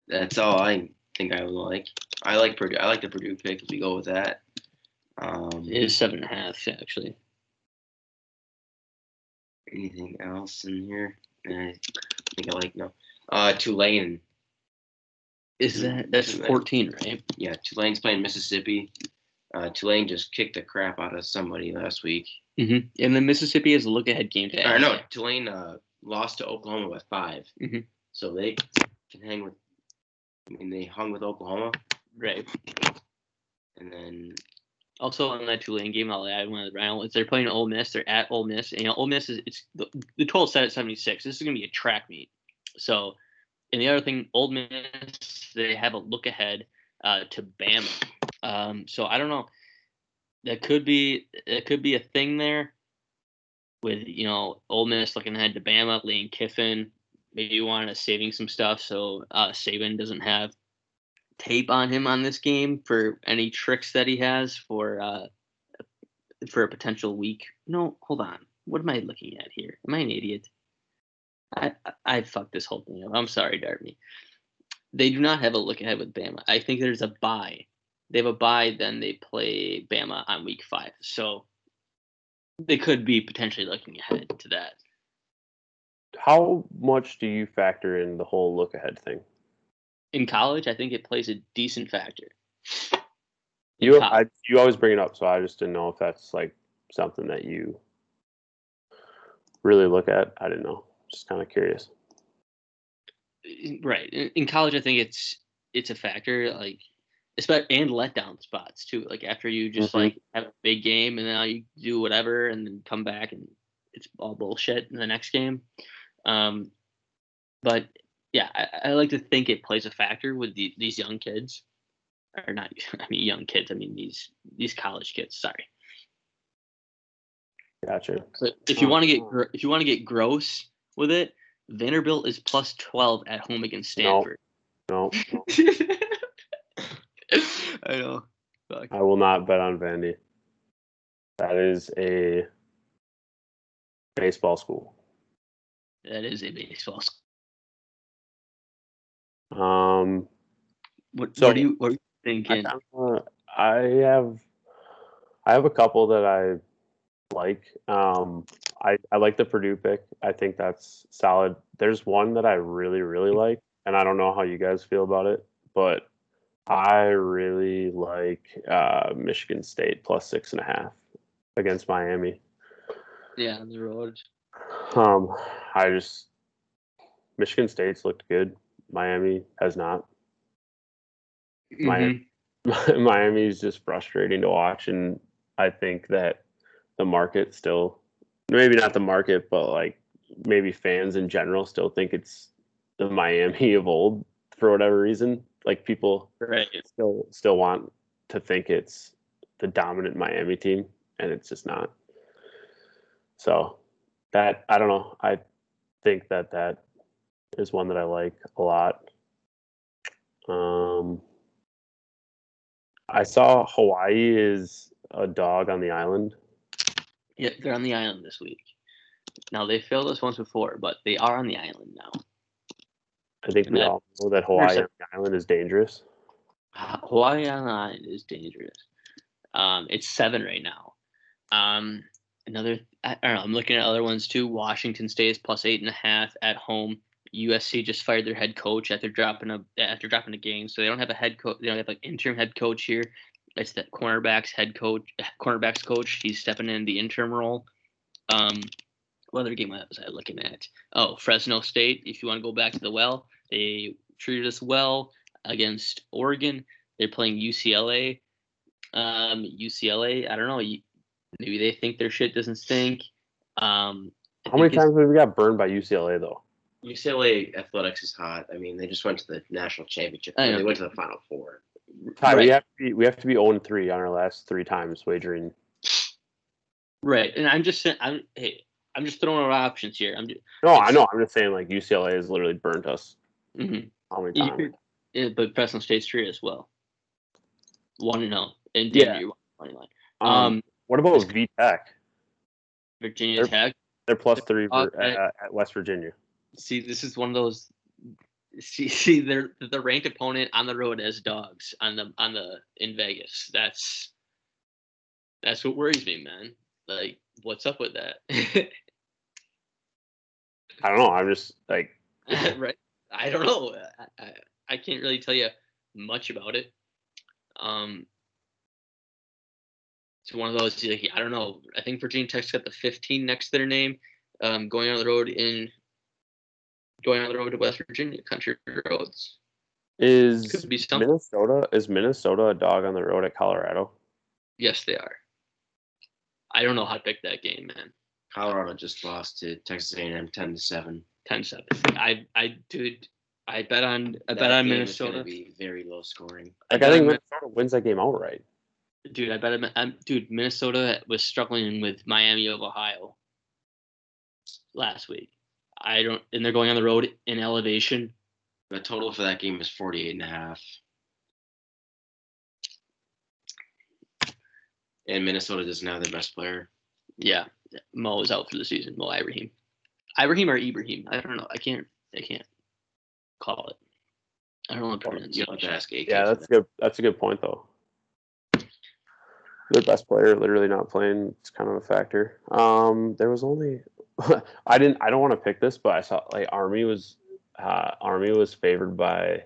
that's all I think I would like. I like Purdue. I like the Purdue pick if we go with that. Um, It is seven and a half actually. anything else in here? I think I like no. Uh, Tulane. Is that that's Tulane. 14, right? Yeah, Tulane's playing Mississippi. Uh, Tulane just kicked the crap out of somebody last week. Mm-hmm. And then Mississippi has a look ahead game to Or add. no, Tulane uh, lost to Oklahoma by 5 mm-hmm. So they can hang with. I mean, they hung with Oklahoma, Right. and then Also on that Tulane game, I'll add one of the round. They're playing Ole Miss. They're at Ole Miss. And you know, Ole Miss is it's the, the 12 set at 76. This is gonna be a track meet. So, and the other thing, Ole Miss they have a look ahead uh, to Bama. Um, so I don't know. That could be that could be a thing there. With you know Ole Miss looking ahead to Bama, Lane Kiffin, maybe wanted to saving some stuff so uh, Saban doesn't have tape on him on this game for any tricks that he has for uh for a potential week. No, hold on. What am I looking at here? Am I an idiot? I I, I fucked this whole thing up. I'm sorry, Darby. They do not have a look ahead with Bama. I think there's a bye. They have a bye, then they play Bama on week five. So they could be potentially looking ahead to that. How much do you factor in the whole look ahead thing? In college, I think it plays a decent factor. In You I, you always bring it up, so I just didn't know if that's like something that you really look at. I didn't know. Just kind of curious. right in, in college i think it's it's a factor like especially and letdown spots too like after you just Mhm. like have a big game and then you do whatever and then come back and it's all bullshit in the next game. Um, but yeah, I, I like to think it plays a factor with the, these young kids, or not. I mean, young kids. I mean these these college kids. Sorry. Gotcha. But if you want to get gr- if you want to get gross with it, Vanderbilt is plus twelve at home against No. Stanford. No, I know. Fuck. I will not bet on Vandy. That is a baseball school. That is a baseball. sc- Um, What, So- what do you what are you I, thinking? kinda- I have I have a couple that I like. Um, I I like the Purdue pick. I think that's solid. There's one that I really really like, and I don't know how you guys feel about it, but I really like uh, Michigan State plus six and a half against Miami. yeah, on the road. Um, I just Michigan State's looked good. Miami has not. Miami, mm-hmm. Miami is just frustrating to watch, and I think that the market still, maybe not the market, but like maybe fans in general still think it's the Miami of old for whatever reason. Like people Right. still still want to think it's the dominant Miami team, and it's just not. So that I don't know. I think that that is one that I like a lot. Um, I saw Hawaii is a dog on the island. Yeah, they're on the island this week. Now they failed us once before, but they are on the island now. I think we Yeah. all know that Hawaii on the island is dangerous. Hawaii on the island is dangerous. Um, it's seven right now. Um, another, I don't know. I'm looking at other ones too. Washington State is plus eight and a half at home. USC just fired their head coach after dropping a after dropping a game, so they don't have a head coach. They don't have like interim head coach here. It's the cornerbacks head coach, cornerbacks coach. He's stepping in the interim role. Um, what other game was I looking at? Oh, Fresno State. If you want to go back to the well, they treated us well against Oregon. They're playing UCLA. Um, UCLA. I don't know. Maybe they think their shit doesn't stink. Um, I How many times have we got burned by UCLA though? UCLA athletics is hot. I mean, they just went to the national championship. I. They went to the final four. Ty, right, we have to be we have to be 0 and 3 on our last three times wagering. right, and I'm just saying. I'm hey. I'm just throwing out options here. I'm just, No, I know. I'm just saying like UCLA has literally burnt us mhm. how many times? could- yeah, but Fresno State's true as well. One and zero, and Yeah. damn money line. Um, Um, what about it's- V Tech? Virginia they're- Tech. They're plus three for, Okay. at, at West Virginia. See, this is one of those. See, see, they're the ranked opponent on the road as dogs on the on the in Vegas. That's that's what worries me, man. Like, what's up with that? I don't know. I'm just like right? I don't know. I, I, I can't really tell you much about it. Um, it's one of those. Like, I don't know. I think Virginia Tech's got the 15 next to their name. Um, going on the road in going on the road to West Virginia, country roads. is Could be something. Minnesota is Minnesota a dog on the road at Colorado? Yes, they are. I don't know how to pick that game, man. Colorado just lost to Texas A&M ten to seven. 10-7. I I dude, I bet on I bet That on game Minnesota. be very low scoring. Like bet I think on Min- Minnesota wins that game outright. Dude, I bet I'm, um, I'm dude. Minnesota was struggling with Miami of Ohio last week. I don't, and they're going on the road in elevation. The total for that game is 48 and a half. And Minnesota doesn't have their best player. Yeah, Mo is out for the season. Mo Ibrahim, Ibrahim or Ibrahim? I don't know. I can't. I can't call it. I don't know the You'll have to pronunciation. ask AK. Yeah, that's that. good. That's a good point though. Their best player literally not playing. It's kind of a factor. Um, there was only I didn't. I don't want to pick this, but I saw like Army was uh, Army was favored by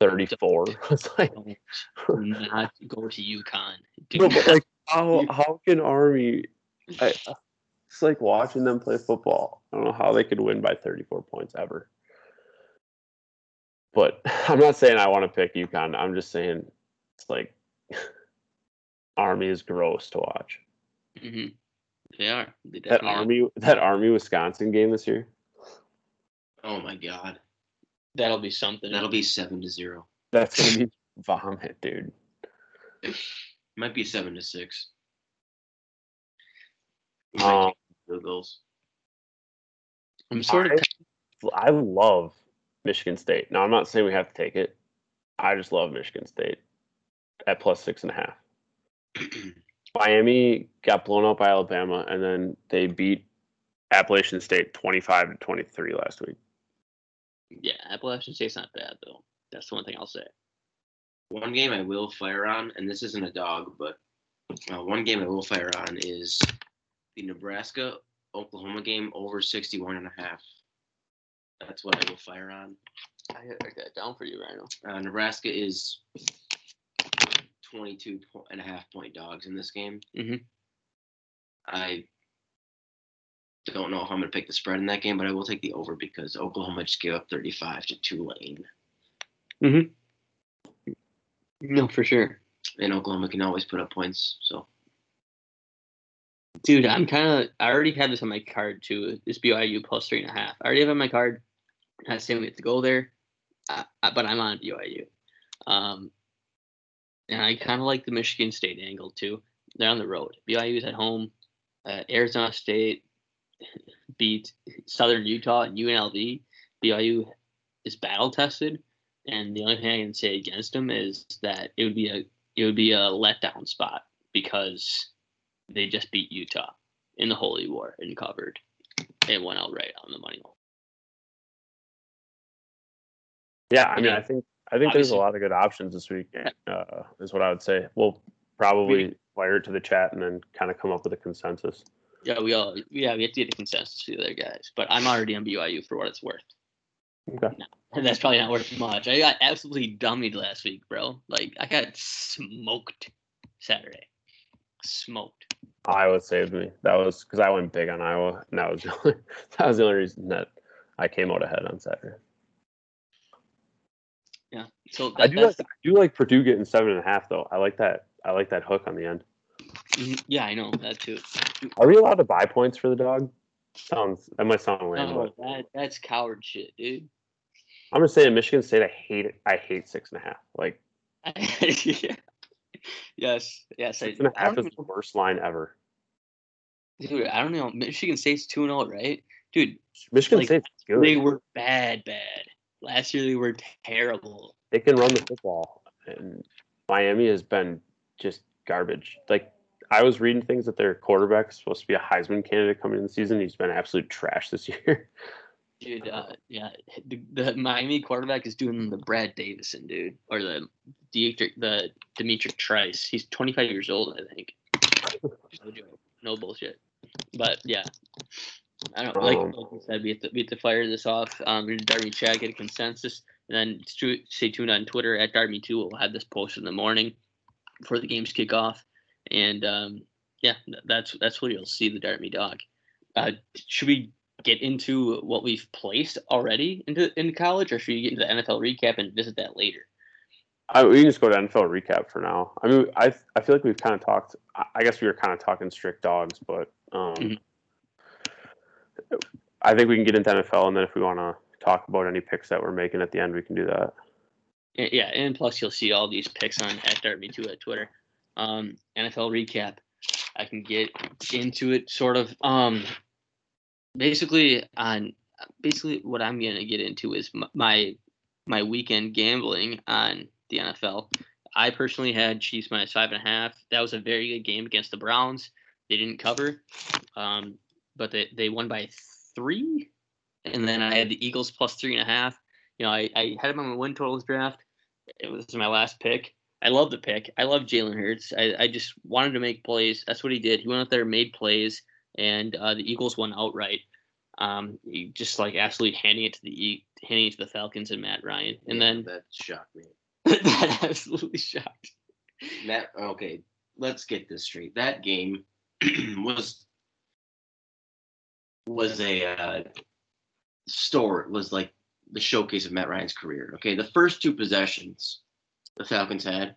thirty four. it's like Don't not go to UConn. No, but like how how can Army? I, it's like watching them play football. I don't know how they could win by thirty four points ever. But I'm not saying I want to pick UConn. I'm just saying it's like Army is gross to watch. Mhm. They are. They That definitely are. Army that Army Wisconsin game this year. Oh my god, That'll be something. that'll be seven to zero. That's gonna be vomit, dude. Might be seven to six. Um, Field. I'm sort of. I love Michigan State. Now I'm not saying we have to take it. I just love Michigan State at plus six and a half. Miami got blown out by Alabama, and then they beat Appalachian State 25 to 23 last week. Yeah, Appalachian State's not bad though. That's the one thing I'll say. One game I will fire on, and this isn't a dog, but uh, one game I will fire on is the Nebraska Oklahoma game over 61 and a half. That's what I will fire on. I gotta write that down for you, Rhino. Uh, Nebraska is 22 and a half point dogs in this game. Mhm. I don't know how I'm going to pick the spread in that game, but I will take the over because Oklahoma just gave up 35 to Tulane. No, for sure. And Oklahoma can always put up points. So Dude, I'm kind of. I already have this on my card too. This BYU plus three and a half. I already have it on my card. Not saying we have to go there, uh, but I'm on BYU. Um, and I kind of like the Michigan State angle too. They're on the road. BYU's at home. Uh, Arizona State beat Southern Utah and UNLV. BYU is battle tested, and the only thing I can say against them is that it would be a it would be a letdown spot because they just beat Utah in the Holy War and covered and went out right on the money line. Yeah, I mean, Yeah. I think I think there's a lot of good options this week. Uh, is what I would say. We'll probably wire it to the chat and then kind of come up with a consensus. Yeah, we all yeah we have to get a consensus for the other guys, but I'm already on BYU for what it's worth. Okay. And that's probably not worth much. I got absolutely dummied last week, bro. Like I got smoked Saturday. Smoked. Iowa saved me. That was because I went big on Iowa, and that was the only, that was the only reason that I came out ahead on Saturday. Yeah. So that, I do that's like I do like Purdue getting seven and a half though. I like that. I like that hook on the end. mhm, yeah, I know that too. Are we allowed to buy points for the dog? Sounds that might sound lame, No, that that's coward shit, dude. I'm gonna say in Michigan State, I hate it. I hate six and a half. Like yeah. Yes, yes. I, six and a I half is the worst line ever. Dude, I don't know. Michigan State's 2 0, right? Dude, Michigan Like, State's good. they were bad, bad. Last year they were terrible. they can run the football, and Miami has been just garbage. Like I was reading things that their quarterback's supposed to be a Heisman candidate coming in the season. He's been absolute trash this year. Dude, uh, yeah, the, the Miami quarterback is doing the Brad Davison, dude, or the Dietrich, the D'Mitrik Trice. He's 25 years old, I think. No joke, no bullshit. But yeah, I don't like, Um, like you said. We have to we have to fire this off. Um, Darby chat get a consensus, and then stu- stay tuned on Twitter at Darby Two. We'll have this posted in the morning before the games kick off, and um, yeah, that's that's where you'll see the Darby dog. Uh, should we get into what we've placed already into in college, or should we get into the NFL recap and visit that later? I, we can just go to NFL recap for now. I mean, I I feel like we've kind of talked. I- guess we were kind of talking strict dogs, but um, Mhm. I think we can get into NFL, and then if we want to talk about any picks that we're making at the end, we can do that. Yeah, and plus you'll see all these picks on at Darby Two at Twitter. Um, NFL recap. I can get into it sort of. Um, basically on basically what I'm gonna get into is my my weekend gambling on the NFL. I personally had Chiefs minus five and a half. That was a very good game against the Browns. They didn't cover, um, but they, they won by three. And then I had the Eagles plus three and a half. You know, I, I had them on my win totals draft. It was my last pick. I love the pick. I love Jalen Hurts. I, I just wanted to make plays. That's what he did. He went out there, made plays, and uh, the Eagles won outright. Um, just like absolutely handing it to the E- handing it to the Falcons and Matt Ryan, and Yeah, then that shocked me. that absolutely shocked. That okay. Let's get this straight. That game was was a uh, store. Was like the showcase of Matt Ryan's career. Okay, the first two possessions the Falcons had,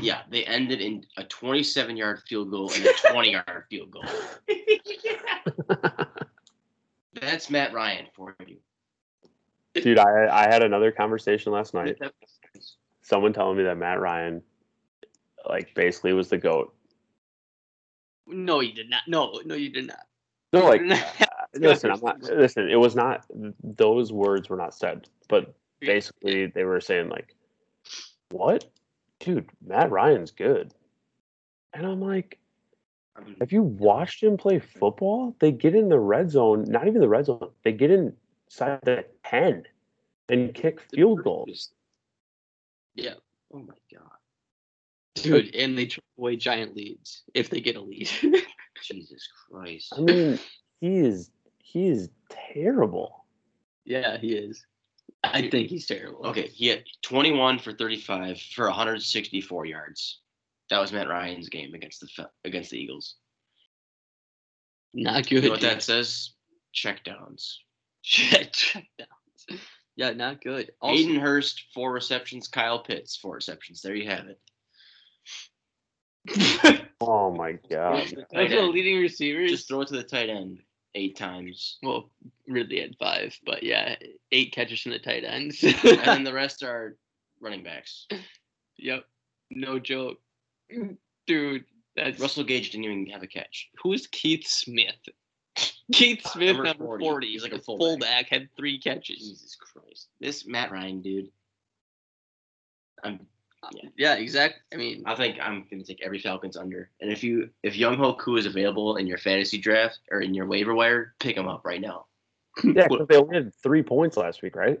Yeah, they ended in a 27 yard field goal and a 20 yard field goal. That's Matt Ryan for you. Dude, I I had another conversation last night. Someone telling me that Matt Ryan, like, basically was the goat. No, you did not. No, no, you did not. No, like, uh, listen, I'm not. Listen, it was not. Those words were not said, but basically they were saying like, "What, dude? Matt Ryan's good," and I'm like, Have you watched him play football? They get in the red zone, not even the red zone. They get inside the ten and kick field goals. Yeah, Oh my god. Dude, and they trip away giant leads if they get a lead. Jesus Christ. I mean, he is he is terrible. yeah, he is. I think he's terrible. Okay, he had 21 for 35 for 164 yards. That was Matt Ryan's game against the against the Eagles. not You good. know what that says? Check downs. Check, check downs. Yeah, not good. Also, Hayden Hurst, four receptions. Kyle Pitts, four receptions. There you have it. Oh my god. Tight Those are the leading receiver. Just throw it to the tight end eight times. well, Ridley had five, but yeah, eight catches from the tight ends. and then the rest are running backs. yep, no joke, dude. That's Russell Gage didn't even have a catch. who's Keith Smith. Keith Smith, Number number, 40. 40. He's like a the fullback. fullback. had three catches. Jesus Christ. This Matt Ryan dude. I'm Yeah, exactly. I mean, I think I'm gonna take every Falcons under. And if you if Younghoe Koo is available in your fantasy draft or in your waiver wire, pick him up right now. Yeah, 'cause they only had three points last week, right?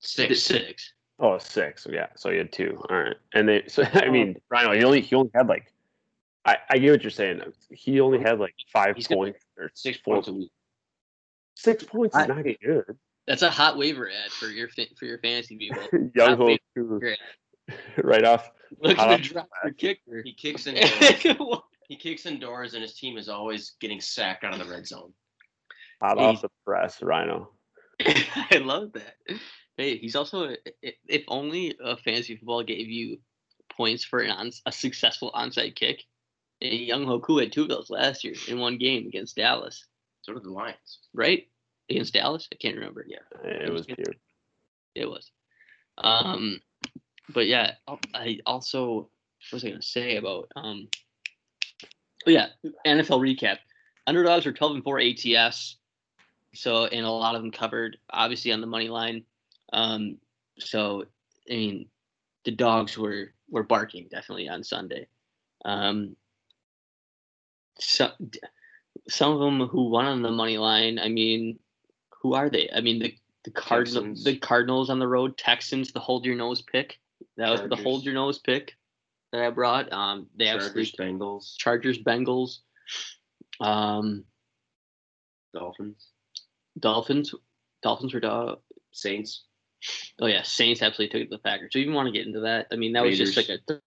Six. six. Oh, six. Yeah, so he had two. All right, and they. So I mean, um, Rhino, he only he only had like. I, I get what you're saying. He only had like five He's points or Six points a week. Six points is I- not good. That's a hot waiver ad for your for your fantasy people. Young Not Ho. Koo, Great. right off. Look at the the drop for kicker. He kicks indoors. he kicks indoors and his team is always getting sacked out of the red zone. Hot Hey. off the press, Rhino. I love that. Hey, he's also i- if only a fantasy football gave you points for an on, a successful onside kick. And Younghoe Koo had two of those last year in one game against Dallas, So did the Lions. right? Against Dallas, I can't remember. Yeah. It was beautiful. It was. Um, but yeah, I'll- also what was I gonna say about um. Oh yeah, NFL recap. Underdogs are twelve and four ATS, so and a lot of them covered, obviously on the money line. Um, so I mean, the dogs were were barking definitely on Sunday. Um, some some of them who won on the money line. I mean, who are they? I mean the the Cardinals, the Cardinals on the road, Texans, the hold your nose pick. That was the hold your nose pick that I brought. Um, they Chargers, Bengals, Chargers, Bengals, um, Dolphins, Dolphins, Dolphins were dog. Saints. Oh yeah, Saints absolutely took it to the Packers. So you even want to get into that? I mean, that was just like a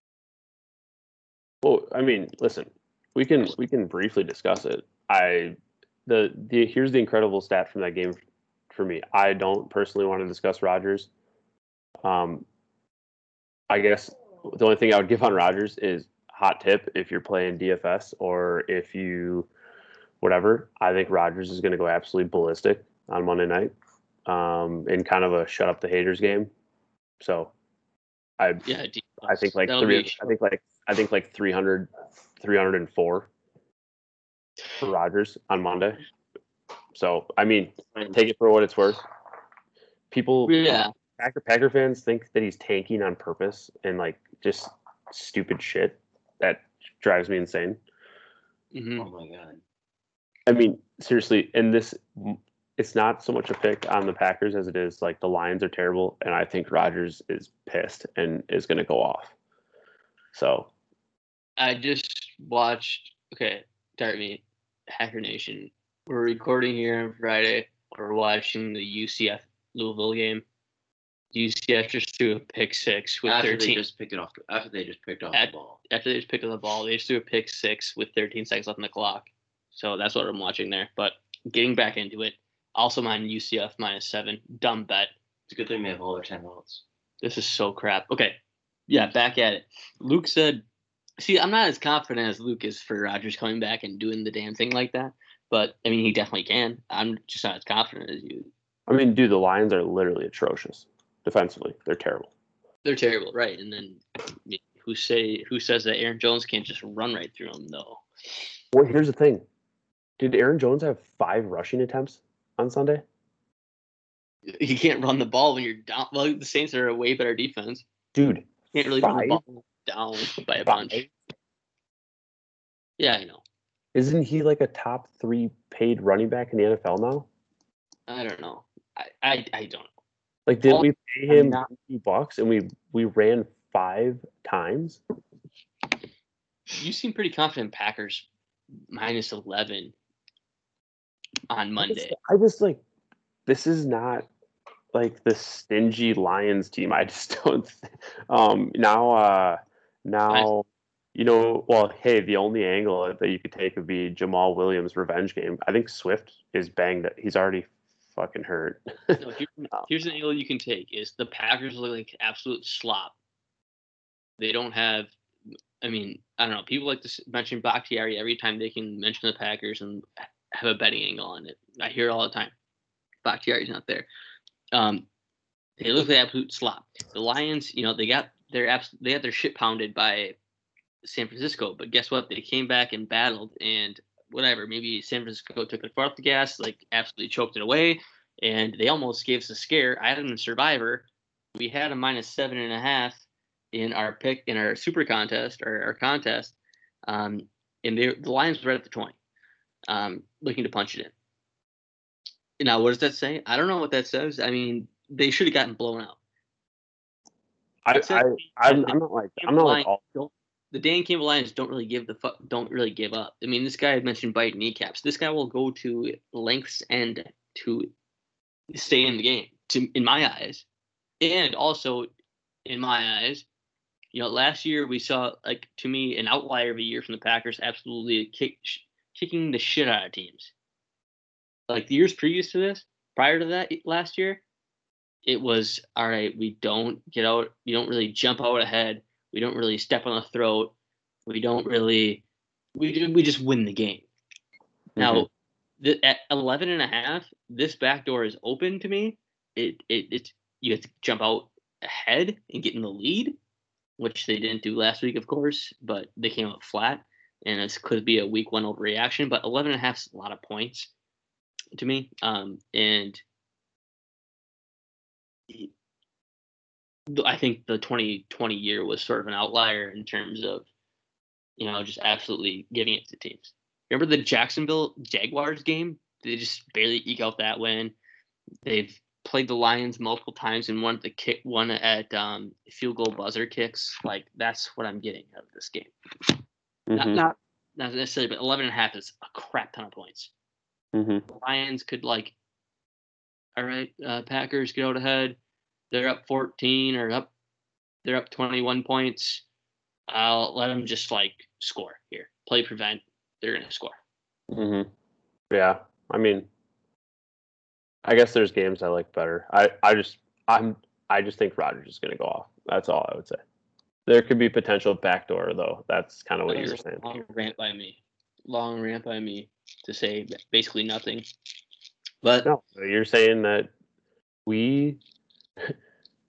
Well, I mean, listen, we can we can briefly discuss it. I the the here's the incredible stat from that game for me. I don't personally want to discuss Rodgers. Um, I guess the only thing I would give on Rodgers is hot tip if you're playing DFS or if you whatever. I think Rodgers is going to go absolutely ballistic on Monday night, um, in kind of a shut up the haters game. So, I yeah. I think like That'll three. I think like I think like 300, 304 for Rodgers on Monday. So I mean, take it for what it's worth. People, yeah. Packer Packer fans think that he's tanking on purpose and like just stupid shit that drives me insane. hmm Oh my god. I mean, seriously, and this it's not so much a pick on the Packers as it is like the Lions are terrible, and I think Rodgers is pissed and is going to go off. So I just watched. Okay, start me, Hacker Nation. We're recording here on Friday. We're watching the UCF Louisville game. UCF just threw a pick six with After they just picked it off. After they just picked off At- the ball. after they just picked up the ball, they just threw a pick six with 13 seconds left on the clock. So that's what I'm watching there. But getting back into it, also mine UCF minus seven. Dumb bet. It's a good thing they have all their timeouts. This is so crap. Okay. yeah, back at it. Luke said, "See, I'm not as confident as Luke is for Rodgers coming back and doing the damn thing like that. But I mean, he definitely can. I'm just not as confident as you. I mean, dude, the Lions are literally atrocious defensively. They're terrible. They're terrible, right? And then who say who says that Aaron Jones can't just run right through them though? Well, here's the thing. Did Aaron Jones have five rushing attempts on Sunday? You can't run the ball when you're down. Well, the Saints are a way better defense. Dude, You can't really run the ball down by a bunch. Yeah, I know. Isn't he like a top three paid running back in the NFL now? I don't know. I I, I don't. Like, didn't we pay him not- bucks and we we ran five times? You seem pretty confident Packers minus eleven on I just- Monday. I just like this is not like the stingy Lions team. I just don't. th- Um, now, uh, now, you know. Well, hey, the only angle that you could take would be Jamaal Williams' revenge game. I think Swift is banged. He's already fucking hurt. No, here, here's an angle you can take: is the Packers look like absolute slop. They don't have. I mean, I don't know. People like to mention Bakhtiari every time they can mention the Packers and have a betting angle on it. I hear it all the time. Bakhtiari's not there. Um, they look like absolute slop. The Lions, you know, they got their abs- they got their shit pounded by San Francisco, but guess what? They came back and battled, and whatever. Maybe San Francisco took their foot off the gas, like absolutely choked it away, and they almost gave us a scare. I had them in Survivor. We had a minus seven and a half in our pick in our super contest or our contest, um, and they, the Lions were at the twenty, um, looking to punch it in. Now, what does that say? I don't know what that says. I mean, they should have gotten blown out. I, I, I'm, I'm not like I'm not like all. don't- the Dan Campbell Lions don't really give the fuck, don't really give up. I mean, this guy had mentioned bite kneecaps. This guy will go to lengths and to stay in the game. To in my eyes, and also in my eyes, you know, last year we saw like to me an outlier of a year from the Packers, absolutely kick, sh- kicking the shit out of teams. Like the years previous to this, prior to that last year, it was all right. We don't get out. We don't really jump out ahead. We don't really step on the throat. We don't really. We we just win the game. Now, the, at 11 and a half, this back door is open to me. It it it's you have to jump out ahead and get in the lead, which they didn't do last week, of course, but they came up flat, and this could be a week one overreaction. But 11 and a half is a lot of points to me, um, and I think the 2020 year was sort of an outlier in terms of, you know, just absolutely giving it to teams. Remember the Jacksonville Jaguars game? They just barely eke out that win. They've played the Lions multiple times and won the kick one at um, field goal buzzer kicks. Like that's what I'm getting out of this game. Not, Mhm, not not necessarily, but 11 and a half is a crap ton of points. mhm. The Lions could like, all right, uh, Packers get out ahead. They're up 14 or up, they're up 21 points. I'll let them just like score here. Play prevent. They're gonna score. hmm Yeah, I mean, I guess there's games I like better. I, I just, I'm, I just think Rodgers is going to go off. That's all I would say. There could be potential backdoor though. That's kind of what you were saying. Long rant by me. Long rant by me to say basically nothing. But No, you're saying that we,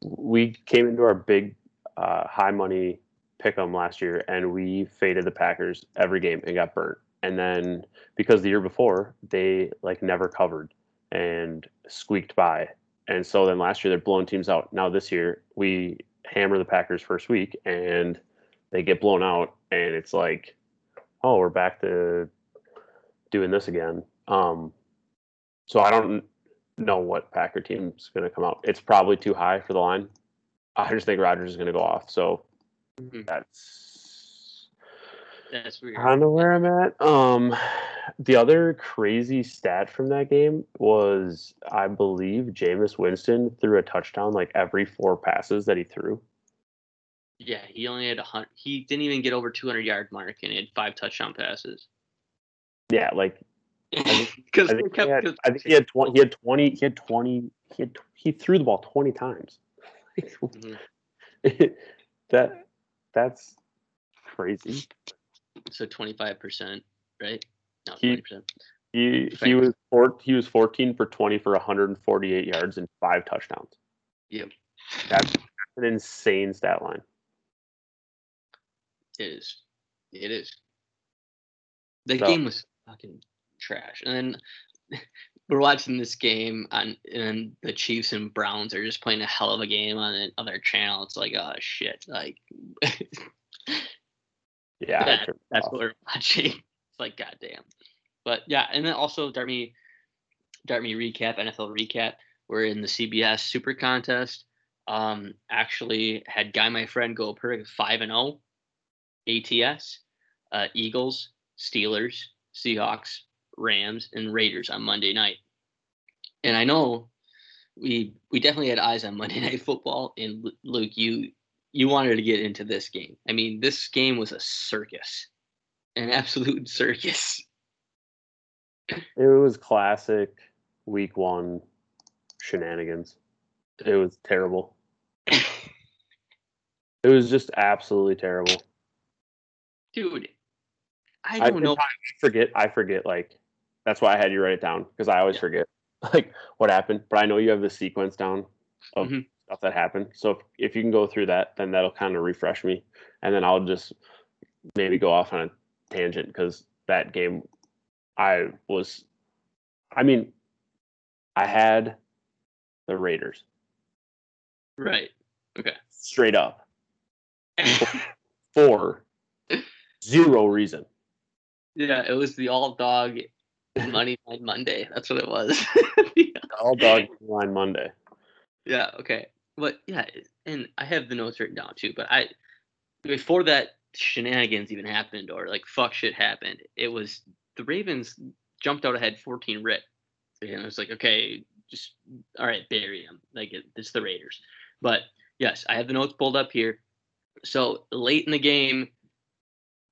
we came into our big, uh, high money pick 'em last year and we faded the Packers every game and got burnt. And then because the year before they like never covered and squeaked by. And so then last year they're blowing teams out. Now this year we hammer the Packers first week and they get blown out and it's like, oh, we're back to doing this again. Um, so I don't know what Packer team's going to come out. It's probably too high for the line. I just think Rodgers is going to go off. So mhm, that's that's weird. kind of where I'm at. Um, the other crazy stat from that game was, I believe, Jameis Winston threw a touchdown like every four passes that he threw. Yeah, he only had a hundred. He didn't even get over 200 yard mark, and he had five touchdown passes. Yeah, like Because I think, he had, I think he had twenty. He had twenty. He had twenty. He had he threw the ball twenty times. Mhm. That that's crazy. So twenty five percent, right? No, He- twenty percent. He he was four, he was 14 for 20 for 148 yards and five touchdowns. Yep, That's an insane stat line. it is. It is. The So- game was fucking trash, and then we're watching this game on, and the Chiefs and Browns are just playing a hell of a game on the other channel. It's like, oh shit, like Yeah, that, that's off. what we're watching. It's like goddamn. But yeah, and then also Dart Me Dart Me recap, NFL recap. We're in the CBS Super Contest. Um, actually had Guy my friend go perfect five and zero. ATS, uh, Eagles, Steelers, Seahawks, Rams, and Raiders on Monday night. And I know we we definitely had eyes on Monday Night Football. And Luke, you you wanted to get into this game. I mean, this game was a circus, an absolute circus. It was classic week one shenanigans. It was terrible. It was just absolutely terrible. Dude, I I, don't know. I forget. I forget. Like that's why I had you write it down because I always Yeah. forget like what happened. But I know you have the sequence down of Mhm. stuff that happened. So if, if you can go through that, then that'll kind of refresh me, and then I'll just maybe go off on a tangent because that game, I was, I mean, I had the Raiders Right. Okay. straight up for zero reason. yeah, it was the all dog money line Monday. That's what it was. All dog line Monday. Yeah, okay. But yeah, and I have the notes written down too, but I before that shenanigans even happened or like fuck shit happened, it was the Ravens jumped out ahead 14 rip. And it was like, okay, just all right, bury them. Like it, it's the Raiders. But yes, I have the notes pulled up here. So late in the game,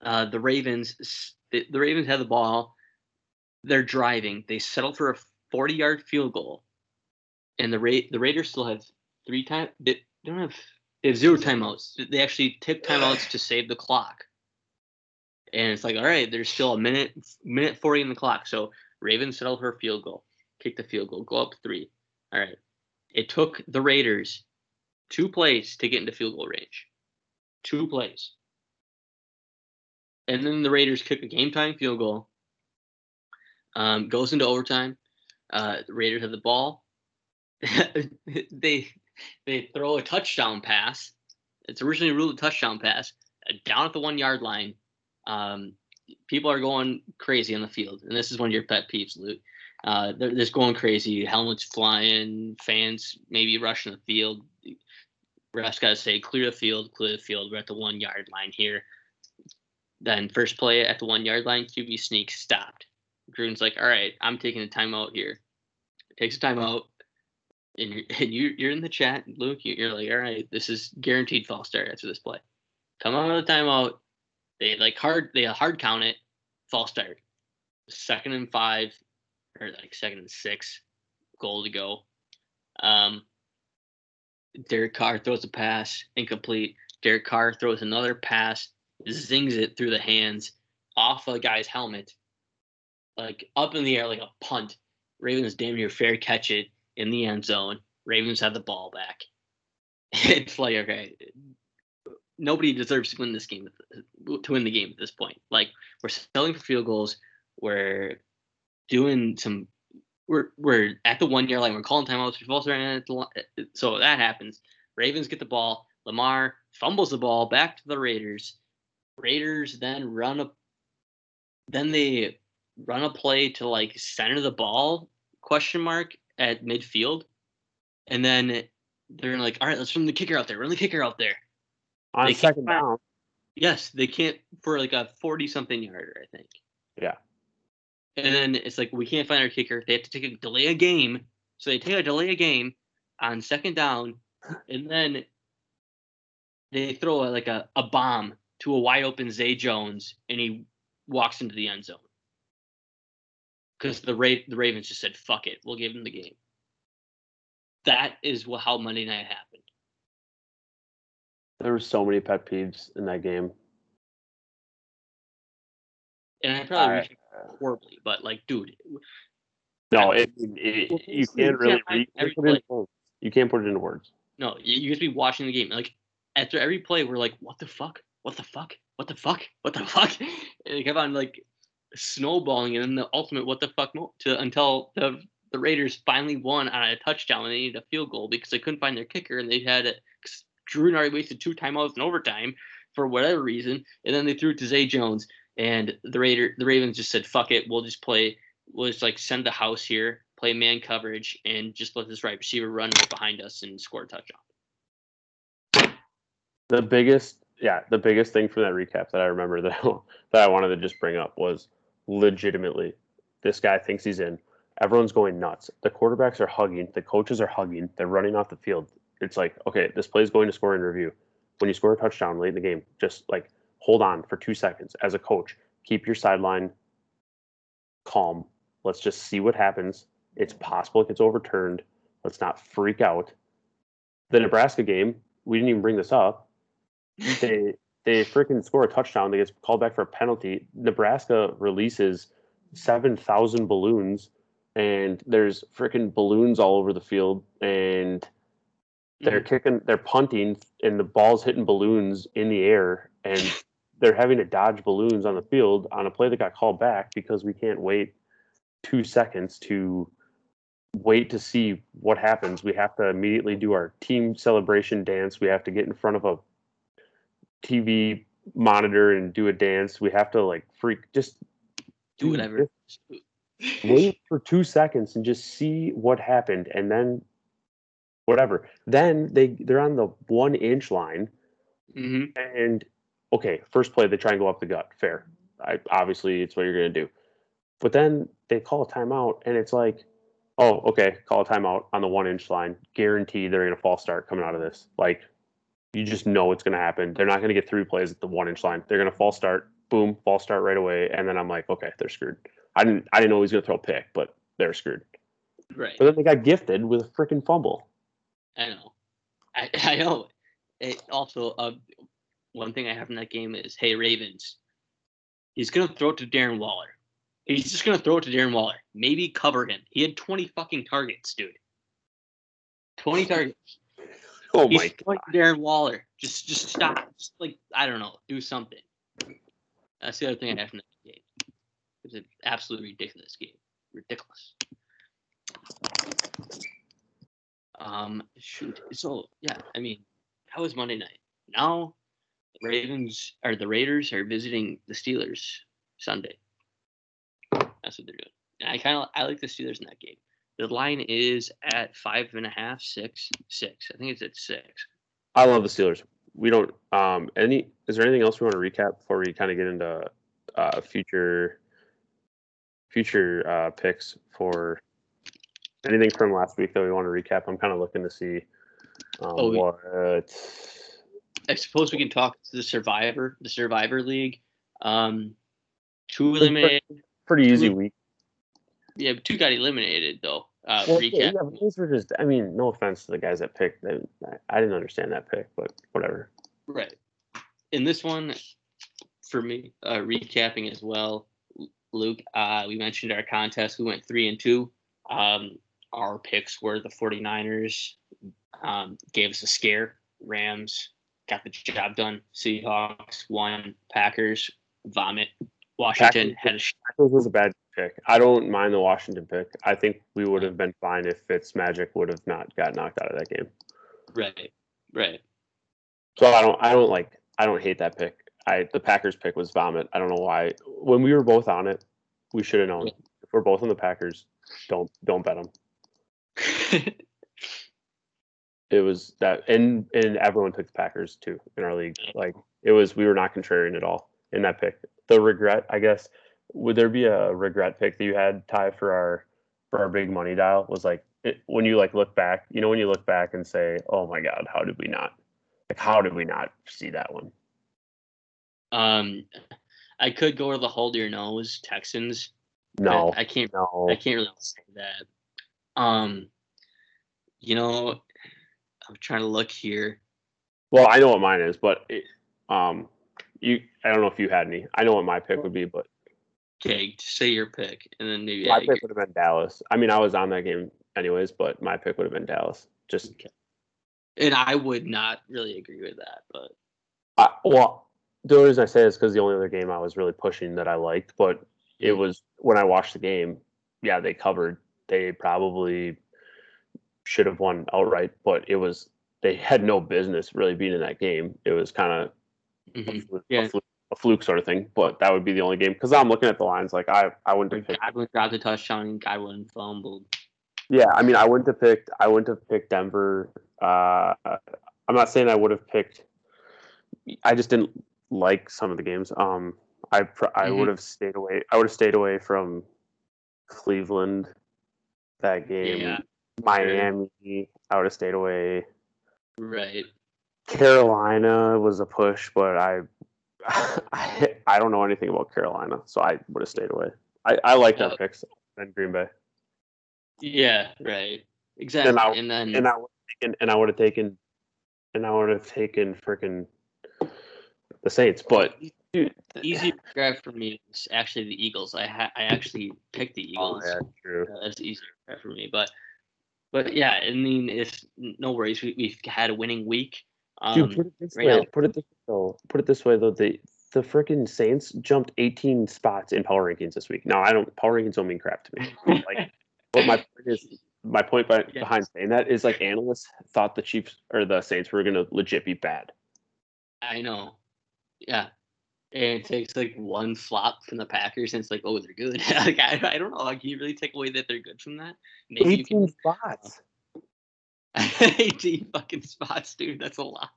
uh, the Ravens the, the Ravens had the ball. They're driving. They settle for a 40 yard field goal and the Ra- the Raiders still have three time. They don't have they have zero timeouts. They actually take timeouts to save the clock. And it's like, all right, there's still a minute minute forty in the clock. So Ravens settle for a field goal, kick the field goal, go up three. All right. It took the Raiders two plays to get into field goal range. Two plays. And then the Raiders kick a game time field goal. Um, goes into overtime. Uh, Raiders have the ball. they they throw a touchdown pass. It's originally ruled a touchdown pass uh, down at the one yard line. Um, people are going crazy on the field, and this is one of your pet peeves, Luke. Uh, they're just going crazy. Helmets flying, fans maybe rushing the field. Refs got to say, clear the field, clear the field. We're at the one yard line here. Then first play at the one yard line, QB sneak stopped. Gruden's like, all right, I'm taking a timeout here. Takes a timeout and you're, and you you're in the chat, Luke. you- You're like, all right, this is guaranteed false start after this play. Come out of the timeout. They like hard. They hard count it. False start. Second and five, or like second and six, goal to go. Um, Derek Carr throws a pass, incomplete. Derek Carr throws another pass, zings it through the hands, off a guy's helmet, like up in the air like a punt. Ravens damn near fair catch it in the end zone. Ravens have the ball back. It's like okay, nobody deserves to win this game to win the game at this point. Like we're selling for field goals. We're doing some. We're we're at the one yard line. We're calling timeouts. We're false starting at the li- So that happens. Ravens get the ball. Lamar fumbles the ball back to the Raiders. Raiders then run a. Then they run a play to like center the ball question mark at midfield, and then they're like, all right, let's run the kicker out there. Run the kicker out there. On They second down, Yes, they can't for like a forty something yarder, I think. Yeah. And then it's like we can't find our kicker. They have to take a delay a game. So they take a delay a game on second down, and then they throw a, like a, a bomb to a wide open Zay Jones, and he walks into the end zone. Because the Ra- the Ravens just said, "Fuck it, we'll give him the game." That is how Monday night happened. There were so many pet peeves in that game. And I probably I- recapped uh, horribly, but like, dude, No, Yeah. it, it, you can't really you can't find re- every put it in play. words. You can't put it into words. no, you, you just be watching the game. Like after every play, we're like, what the fuck? What the fuck? What the fuck? What the fuck? And it kept on like snowballing, and then the ultimate what the fuck mo- to until the the Raiders finally won on a touchdown and they needed a field goal because they couldn't find their kicker and they had it. Drew already wasted two timeouts in overtime for whatever reason, and then they threw it to Zay Jones and the Raider the Ravens just said fuck it, we'll just play, we'll just like send the house here, play man coverage, and just let this right receiver run right behind us and score a touchdown. The biggest, yeah, the biggest thing from that recap that I remember that that I wanted to just bring up was legitimately, this guy thinks he's in. Everyone's going nuts. The quarterbacks are hugging. The coaches are hugging. They're running off the field. It's like, okay, this play is going to score in review. When you score a touchdown late in the game, just like hold on for two seconds as a coach. Keep your sideline calm. Let's just see what happens. It's possible it gets overturned. Let's not freak out. The Nebraska game, we didn't even bring this up. They they freaking score a touchdown. They get called back for a penalty. Nebraska releases seven thousand balloons, and there's freaking balloons all over the field. And they're mm-hmm. kicking, they're punting, and the ball's hitting balloons in the air, and they're having to dodge balloons on the field on a play that got called back because we can't wait two seconds to wait to see what happens. We have to immediately do our team celebration dance. We have to get in front of a TV monitor and do a dance. We have to like freak just Do whatever. wait for two seconds and just see what happened and then whatever. Then they they're on the one inch line hmm and okay, first play they try and go up the gut. Fair. I, obviously, it's what you're gonna do. But then they call a timeout, and it's like, oh, okay, call a timeout on the one inch line. Guaranteed they're gonna fall start coming out of this. Like, you just know it's gonna happen. They're not gonna get three plays at the one inch line. They're gonna fall start, boom, fall start right away, and then I'm like, okay, they're screwed. I didn't I didn't know he was gonna throw a pick, but they're screwed. Right. But then they got gifted with a freaking fumble. I know. I, I know. It also, uh, one thing I have in that game is, hey Ravens, he's gonna throw it to Darren Waller. He's just gonna throw it to Darren Waller. Maybe cover him. He had 20 fucking targets, dude. 20 targets. Oh He's my throwing to Darren Waller. Just, just stop. Just like I don't know, do something. That's the other thing I have in that game. It's an absolutely ridiculous game. Ridiculous. Um, shoot. So yeah, I mean, that was Monday night. Now, the Ravens or the Raiders are visiting the Steelers Sunday. That's what they're doing. And I kind of I like the Steelers in that game. The line is at five and a half, six, six. I think it's at six. I love the Steelers. We don't. Um, any? Is there anything else we want to recap before we kind of get into uh, future future uh, picks for anything from last week that we want to recap? I'm kind of looking to see um, Oh, we- what. I suppose we can talk to the Survivor, the Survivor League. Um, two eliminated. Pretty easy week. Yeah, two got eliminated though. Uh, Well, recap. yeah, these were just. I mean, no offense to the guys that picked. They, I didn't understand that pick, but whatever. Right. In this one, for me, uh, recapping as well, Luke, uh, we mentioned our contest. We went three and two. Um, our picks were the 49ers, um, gave us a scare. Rams got the job done. Seahawks won. Packers vomit. Washington Packers- had a sh- Packers was a bad pick. I don't mind the Washington pick. I think we would have been fine if Fitz Magic would have not got knocked out of that game. right, right. So I don't I don't like I don't hate that pick. I the Packers pick was vomit. I don't know why. When we were both on it, we should have known. If we're both on the Packers, don't don't bet them. It was that and and everyone took the Packers too in our league. Like it was we were not contrarian at all in that pick. The regret, I guess, would there be a regret pick that you had Ty for our for our big money dial was like it, when you like look back, you know when you look back and say, "Oh my god, how did we not like how did we not see that one?" um, I could go to the hold your nose Texans. No. I can't No. I can't really say that. Um, you know, I'm trying to look here. Well, I know what mine is, but it, um, you I don't know if you had any. I know what my pick would be, but Okay, say your pick, and then maybe my I pick would have been Dallas. I mean, I was on that game anyways, but my pick would have been Dallas. Just and I would not really agree with that, but I, well, the reason I say this because the only other game I was really pushing that I liked, but it was when I watched the game. Yeah, they covered. They probably should have won outright, but it was they had no business really being in that game. It was kind of Mhm. Yeah. A, fluke, sort of thing. But that would be the only game because I'm looking at the lines. Like I, I wouldn't have picked. Godwin dropped a touchdown. I wouldn't fumbled. Yeah, I mean, I wouldn't have picked. I wouldn't have picked Denver. Uh, I'm not saying I would have picked. I just didn't like some of the games. Um, I pr- I Mhm. would have stayed away. I would have stayed away from Cleveland. That game, Yeah, Miami. I would have stayed away. right. Carolina was a push, but I, I, I don't know anything about Carolina, so I would have stayed away. I, I like our Uh, picks and Green Bay, Yeah, right. Exactly. I- And, then and I would have taken, and I would have taken, and I would have taken freaking the Saints. But dude, easy grab for me is actually the Eagles. I ha- I actually picked the oh Eagles. yeah, true. Uh, that's easy grab for me. But but yeah, I mean, it's no worries. We, we've had a winning week. Um, Dude, put it this right way. now- Put it this though. Put it this way though. The the freaking Saints jumped 18 spots in power rankings this week. Now I don't power rankings don't mean crap to me. Like, but my point is my point by, Yes. behind saying that is like analysts thought the Chiefs or the Saints were gonna legit be bad. I know. Yeah. And it takes like one flop from the Packers, and it's like, oh, they're good. like I, I don't know. Like, can you really take away that they're good from that? Maybe you 18 can. spots. 18 fucking spots, dude. That's a lot.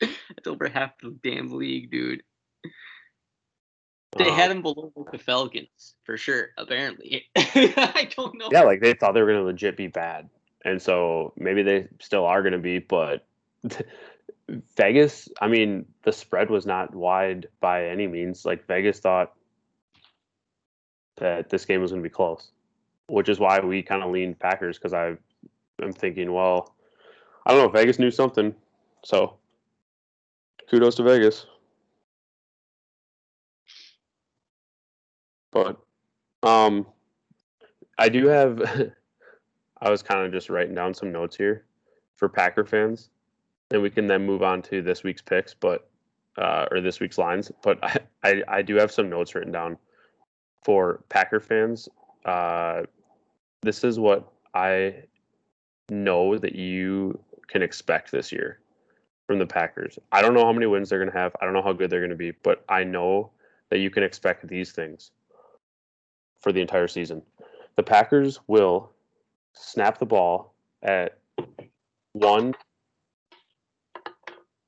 That's over half the damn league, dude. They Um, had him below the Falcons for sure. Apparently, I don't know. yeah, like they thought they were gonna legit be bad, and so maybe they still are gonna be. But Vegas, I mean, the spread was not wide by any means. Like Vegas thought that this game was gonna be close, which is why we kind of leaned Packers because I am thinking, well, I don't know, Vegas knew something, so kudos to Vegas. But um, I do have. I was kind of just writing down some notes here for Packer fans, and we can then move on to this week's picks, but uh, or this week's lines. But I, I, I do have some notes written down for Packer fans. Uh, this is what I know that you can expect this year from the Packers. I don't know how many wins they're going to have. I don't know how good they're going to be, but I know that you can expect these things for the entire season. The Packers will snap the ball at one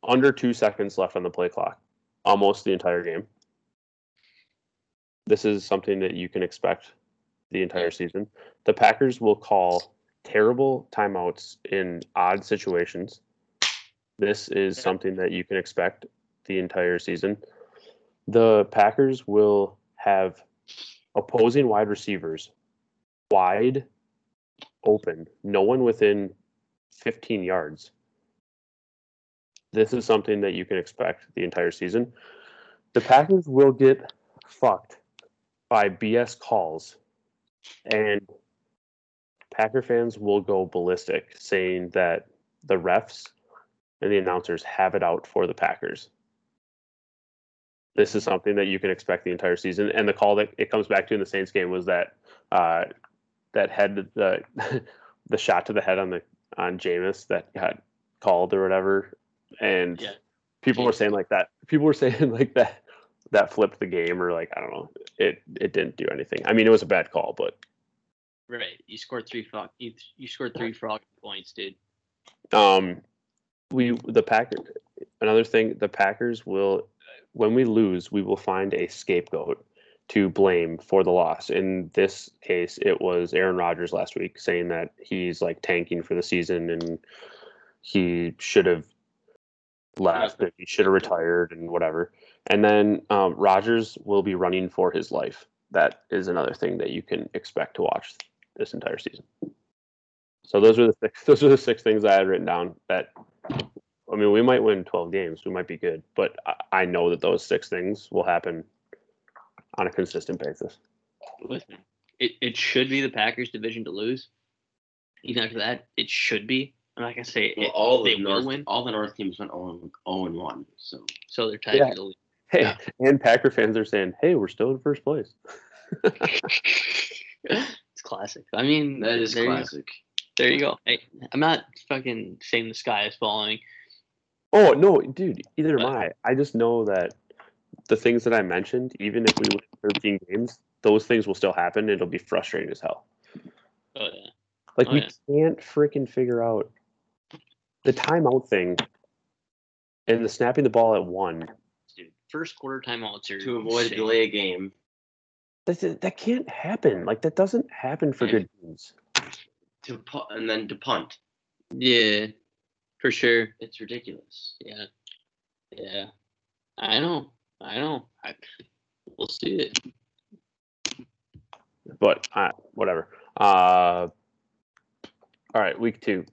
under two seconds left on the play clock, almost the entire game. This is something that you can expect the entire season. The Packers will call terrible timeouts in odd situations. This is something that you can expect the entire season. The Packers will have opposing wide receivers wide open, no one within 15 yards. This is something that you can expect the entire season. The Packers will get fucked by BS calls, and Packer fans will go ballistic saying that the refs and the announcers have it out for the Packers. This is something that you can expect the entire season. And the call that it comes back to in the Saints game was that uh, that head the the shot to the head on the on Jameis that got called or whatever. And Yeah. people were saying like that. People were saying like that that flipped the game or like I don't know. It it didn't do anything. I mean, it was a bad call, but Right. You scored three frog. You, you scored three frog points, dude. Um, we the Packers. Another thing, the Packers will, when we lose, we will find a scapegoat to blame for the loss. In this case, it was Aaron Rodgers last week saying that he's like tanking for the season and he should have left and he should have retired and whatever. And then um, Rodgers will be running for his life. That is another thing that you can expect to watch this entire season. So those are the six. Those are the six things I had written down that I mean, we might win 12 games. We might be good, but I, I know that those six things will happen on a consistent basis. Listen, it, it should be the Packers division to lose. Even after that, it should be. I'm not gonna say Well, it, all they the will North, win, all the North teams went 0 and 1. So so they're tied Yeah. for the lead. Hey, Yeah. and Packer fans are saying, "Hey, we're still in first place." it's classic. I mean, that is there you- classic. there you go. Hey, I'm not fucking saying the sky is falling. Oh no, dude, either am Uh, I. I just know that the things that I mentioned, even if we win 13 games, those things will still happen. It'll be frustrating as hell. Oh yeah. Like Oh, we yeah. can't freaking figure out the timeout thing and the snapping the ball at one. Dude, first quarter timeouts are To avoid a delay a game, That's that can't happen. Like that doesn't happen for good teams. to pu- and then to punt. Yeah, for sure. It's ridiculous. Yeah, yeah. I know. I know. I, we'll see it. But uh, whatever. Uh, all right, week two.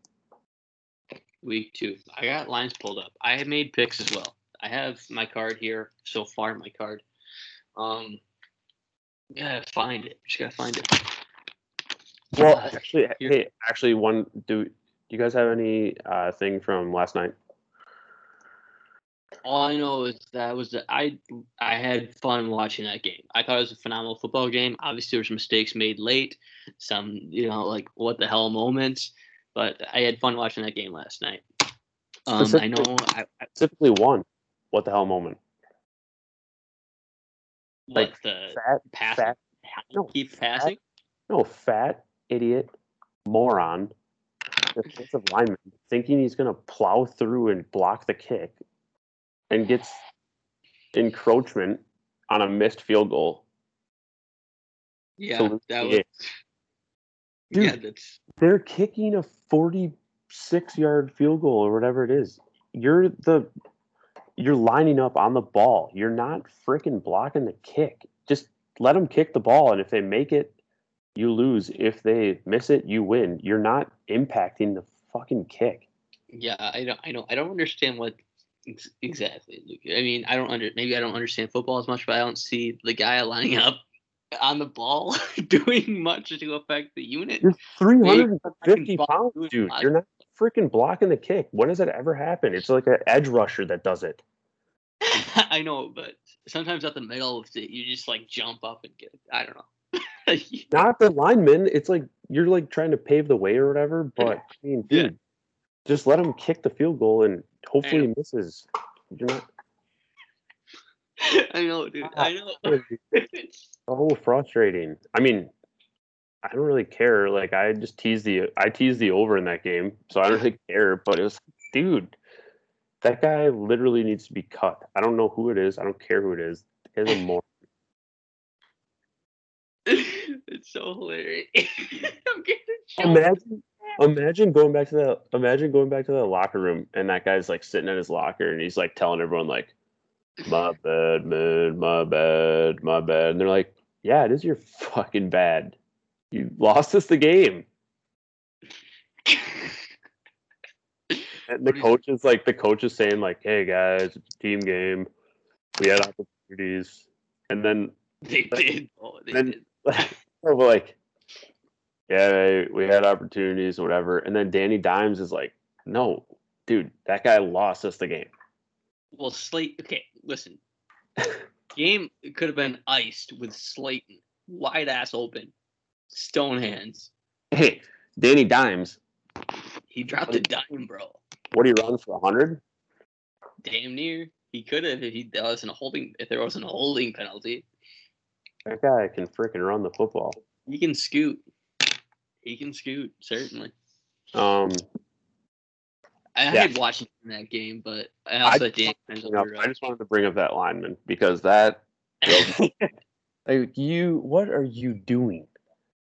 Week two. I got lines pulled up. I have made picks as well. I have my card here so far. My card. Um. Gotta find it. Just gotta find it. Well, Uh, actually, here- hey, actually, one. Do you guys have any uh, thing from last night? All I know is that was the, I I had fun watching that game. I thought it was a phenomenal football game. Obviously, there were some mistakes made late, some you know like what the hell moments, but I had fun watching that game last night. Um, I know I, I, Specifically, one. What the hell moment? What Like, the Fat, pass fat, no, keep passing. no, fat idiot, moron, defensive lineman, thinking he's gonna plow through and block the kick, and gets encroachment on a missed field goal. Yeah, lose that was. Yeah, Dude. that's They're kicking a 46 yard field goal or whatever it is. You're the you're lining up on the ball. You're not freaking blocking the kick. Just let them kick the ball and if they make it, you lose. If they miss it, you win. You're not impacting the fucking kick. yeah. I don't. I don't. I don't understand what ex- exactly. Luke. I mean, I don't under. Maybe I don't understand football as much, but I don't see the guy lining up on the ball doing much to affect the unit. You're 350 pounds, dude. You're not freaking blocking the kick. When does that ever happen? It's like an edge rusher that does it. I know, but sometimes at the middle of it, you just like jump up and get. I don't know. not the lineman. It's like you're like trying to pave the way or whatever. But I mean, Yeah. dude, just let him kick the field goal and hopefully he misses. You're not I know, dude. I ah, know. It's- so frustrating. I mean, I don't really care. Like I just teased the I teased the over in that game, so I don't really care. But it was, dude, that guy literally needs to be cut. I don't know who it is. I don't care who it is. The guy's a moron. it's so hilarious. Imagine, imagine going back to the imagine going back to that locker room and that guy's like sitting in his locker and he's like telling everyone like, "My bad, man, my bad, my bad," and they're like, "Yeah, it is your fucking bad. You lost us the game." And the What do you- coach is like, the coach is saying like, "Hey guys, it's a team game. We had opportunities," and then They did. Oh, they Then- did. we're like, yeah, we had opportunities, whatever. And then Danny Dimes is like, no, dude, that guy lost us the game. Well, Slate. Okay, listen. Game could have been iced with Slayton wide ass open, stone hands. Hey, Danny Dimes, He dropped a dime, bro. what do you run for hundred? Damn near. He could have if he there wasn't a holding if there wasn't a holding penalty. That guy can freaking run the football. He can scoot. He can scoot certainly. Um, I Yeah. had watching that game, but I also had Dan Dimes you I just wanted to bring up that lineman because that, like, you, what are you doing?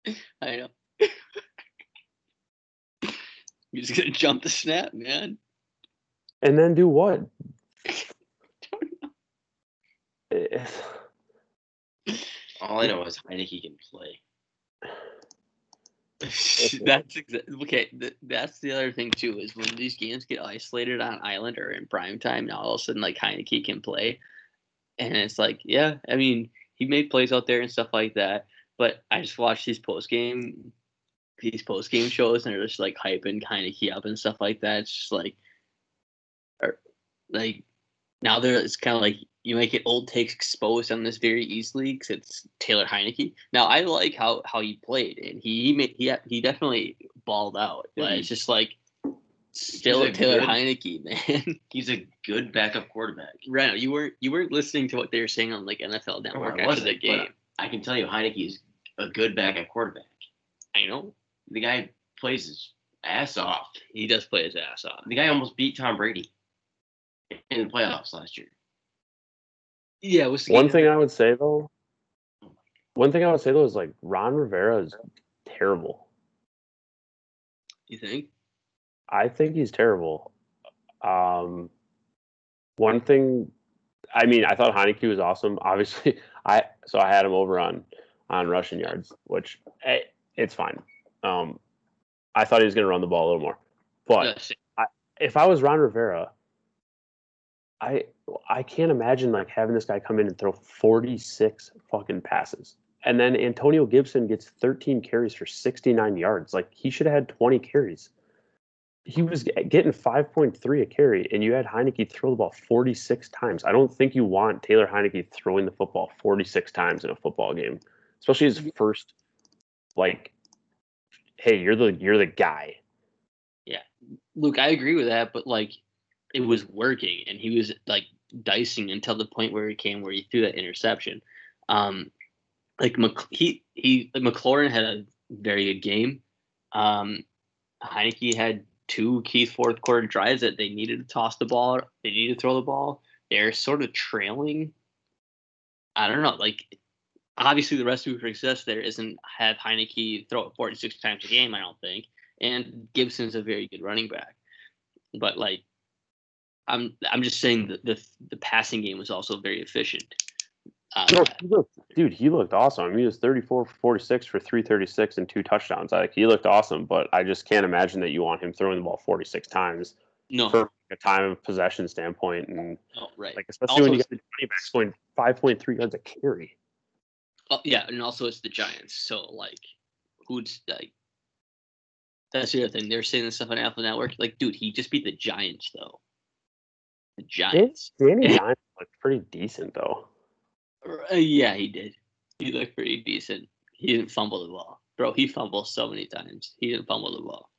I know. He's just gonna jump the snap, man. And then do what? Eh, All I know is Heinicke can play. that's exa- okay. Th- that's the other thing too is when these games get isolated on island or in prime time. Now all of a sudden, like Heinicke can play, and it's like, yeah, I mean, he made plays out there and stuff like that. But I just watched these post game, these post game shows, and they're just like hyping Heinicke up and stuff like that. It's just like, or like now there it's kind of like you might get old takes exposed on this very easily because it's Taylor Heinicke. Now I like how how he played and he he made, he he definitely balled out, but it's just like still a Taylor good- Heinicke, man. He's a good backup quarterback. Right, you weren't you weren't listening to what they were saying on like NFL Network I after the game. I can tell you Heinicke is a good backup quarterback. I know The guy plays his ass off. he does play his ass off. The guy almost beat Tom Brady in the playoffs last year. Yeah, it was One thing I would say though, one thing I would say though is like Ron Rivera is terrible. You think? I think he's terrible. Um, one thing, I mean, I thought Heinicke was awesome. Obviously, I so I had him over on on rushing yards, which eh, it's fine. Um, I thought he was going to run the ball a little more, but Yes. if I was Ron Rivera, I I can't imagine like having this guy come in and throw 46 fucking passes. And then Antonio Gibson gets 13 carries for 69 yards. Like he should have had 20 carries. He was getting 5.3 a carry, and you had Heinicke throw the ball 46 times. I don't think you want Taylor Heinicke throwing the football 46 times in a football game, especially his first. Like, hey, you're the you're the guy. Yeah luke, I agree with that, but like it was working and he was like dicing until the point where he came where he threw that interception. Um like Mc, he he McLaurin had a very good game. Um Heinicke had two key fourth quarter drives that they needed to toss the ball, they needed to throw the ball. They're sort of trailing. I don't know, like obviously the recipe for success there isn't have Heinicke throw it 46 times a game, I don't think and Gibson's a very good running back. But like, I'm I'm just saying that the the passing game was also very efficient. Uh, No, he looked, dude, he looked awesome. I mean, he was 34 for 46 for 336 and two touchdowns. Like he looked awesome, but I just can't imagine that you want him throwing the ball 46 times no, from a time of possession standpoint, and no, right. like especially when you got the running backs going 5.3 yards a carry. Oh, yeah, and also it's the Giants. So like, who's like? That's the other thing. They're saying this stuff on Apple Network. Like, dude, he just beat the Giants though. The Giants. Danny Dimes looked pretty decent though. Uh, yeah, he did. He looked pretty decent. He didn't fumble the ball, bro. He fumbled so many times. He didn't fumble the ball.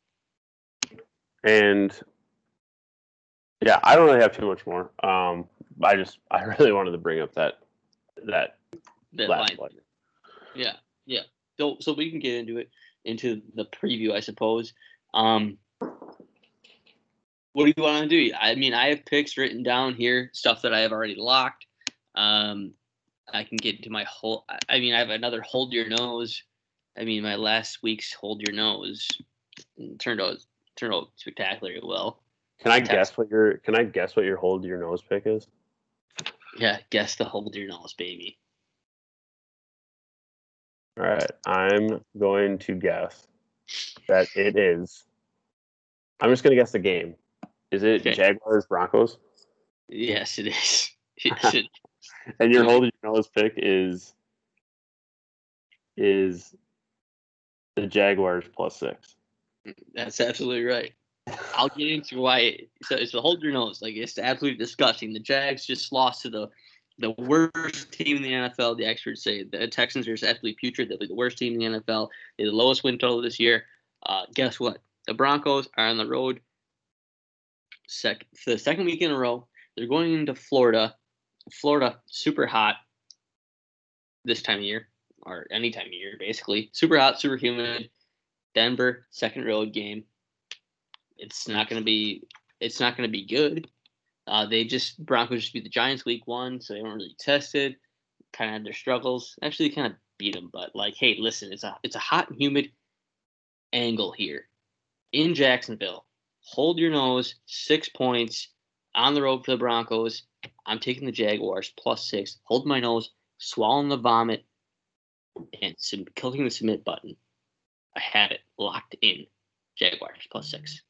And yeah, I don't really have too much more. Um, I just I really wanted to bring up that that Last play. Yeah, yeah. So so we can get into it into the preview, I suppose. Um, what do you want to do? I mean, I have picks written down here, stuff that I have already locked. Um, I can get into my whole. I- I mean, I have another hold your nose. I mean, my last week's hold your nose turned out turned out spectacularly well. Can I guess what your Can I guess what your hold your nose pick is? Yeah, guess the hold your nose, baby. All right, I'm going to guess that it is. I'm just going to guess the game. Is it Okay. Jaguars Broncos? Yes, it is. Yes, it And your Okay. hold your nose pick is is the Jaguars plus six. That's absolutely right. I'll get into why. So it's the hold your nose. Like it's absolutely disgusting. The Jags just lost to the the worst team in the NFL. The experts say the Texans are just absolutely putrid. They'll be the worst team in the NFL. They're the lowest win total this year. Uh, guess what? The Broncos are on the road. Sec the second week in a row. They're going into Florida. Florida super hot this time of year or any time of year basically. Super hot, super humid. Denver second road game. It's not going to be. It's not going to be good. Uh, they just Broncos just beat the Giants week one, so they weren't really tested. Kind of had their struggles. Actually, kind of beat them, but like, hey, listen, it's a it's a hot and humid angle here in Jacksonville. Hold your nose. Six points on the road for the Broncos. I'm taking the Jaguars plus six. Hold my nose. Swallowing the vomit and sub- clicking the submit button. I had it locked in. Jaguars plus six.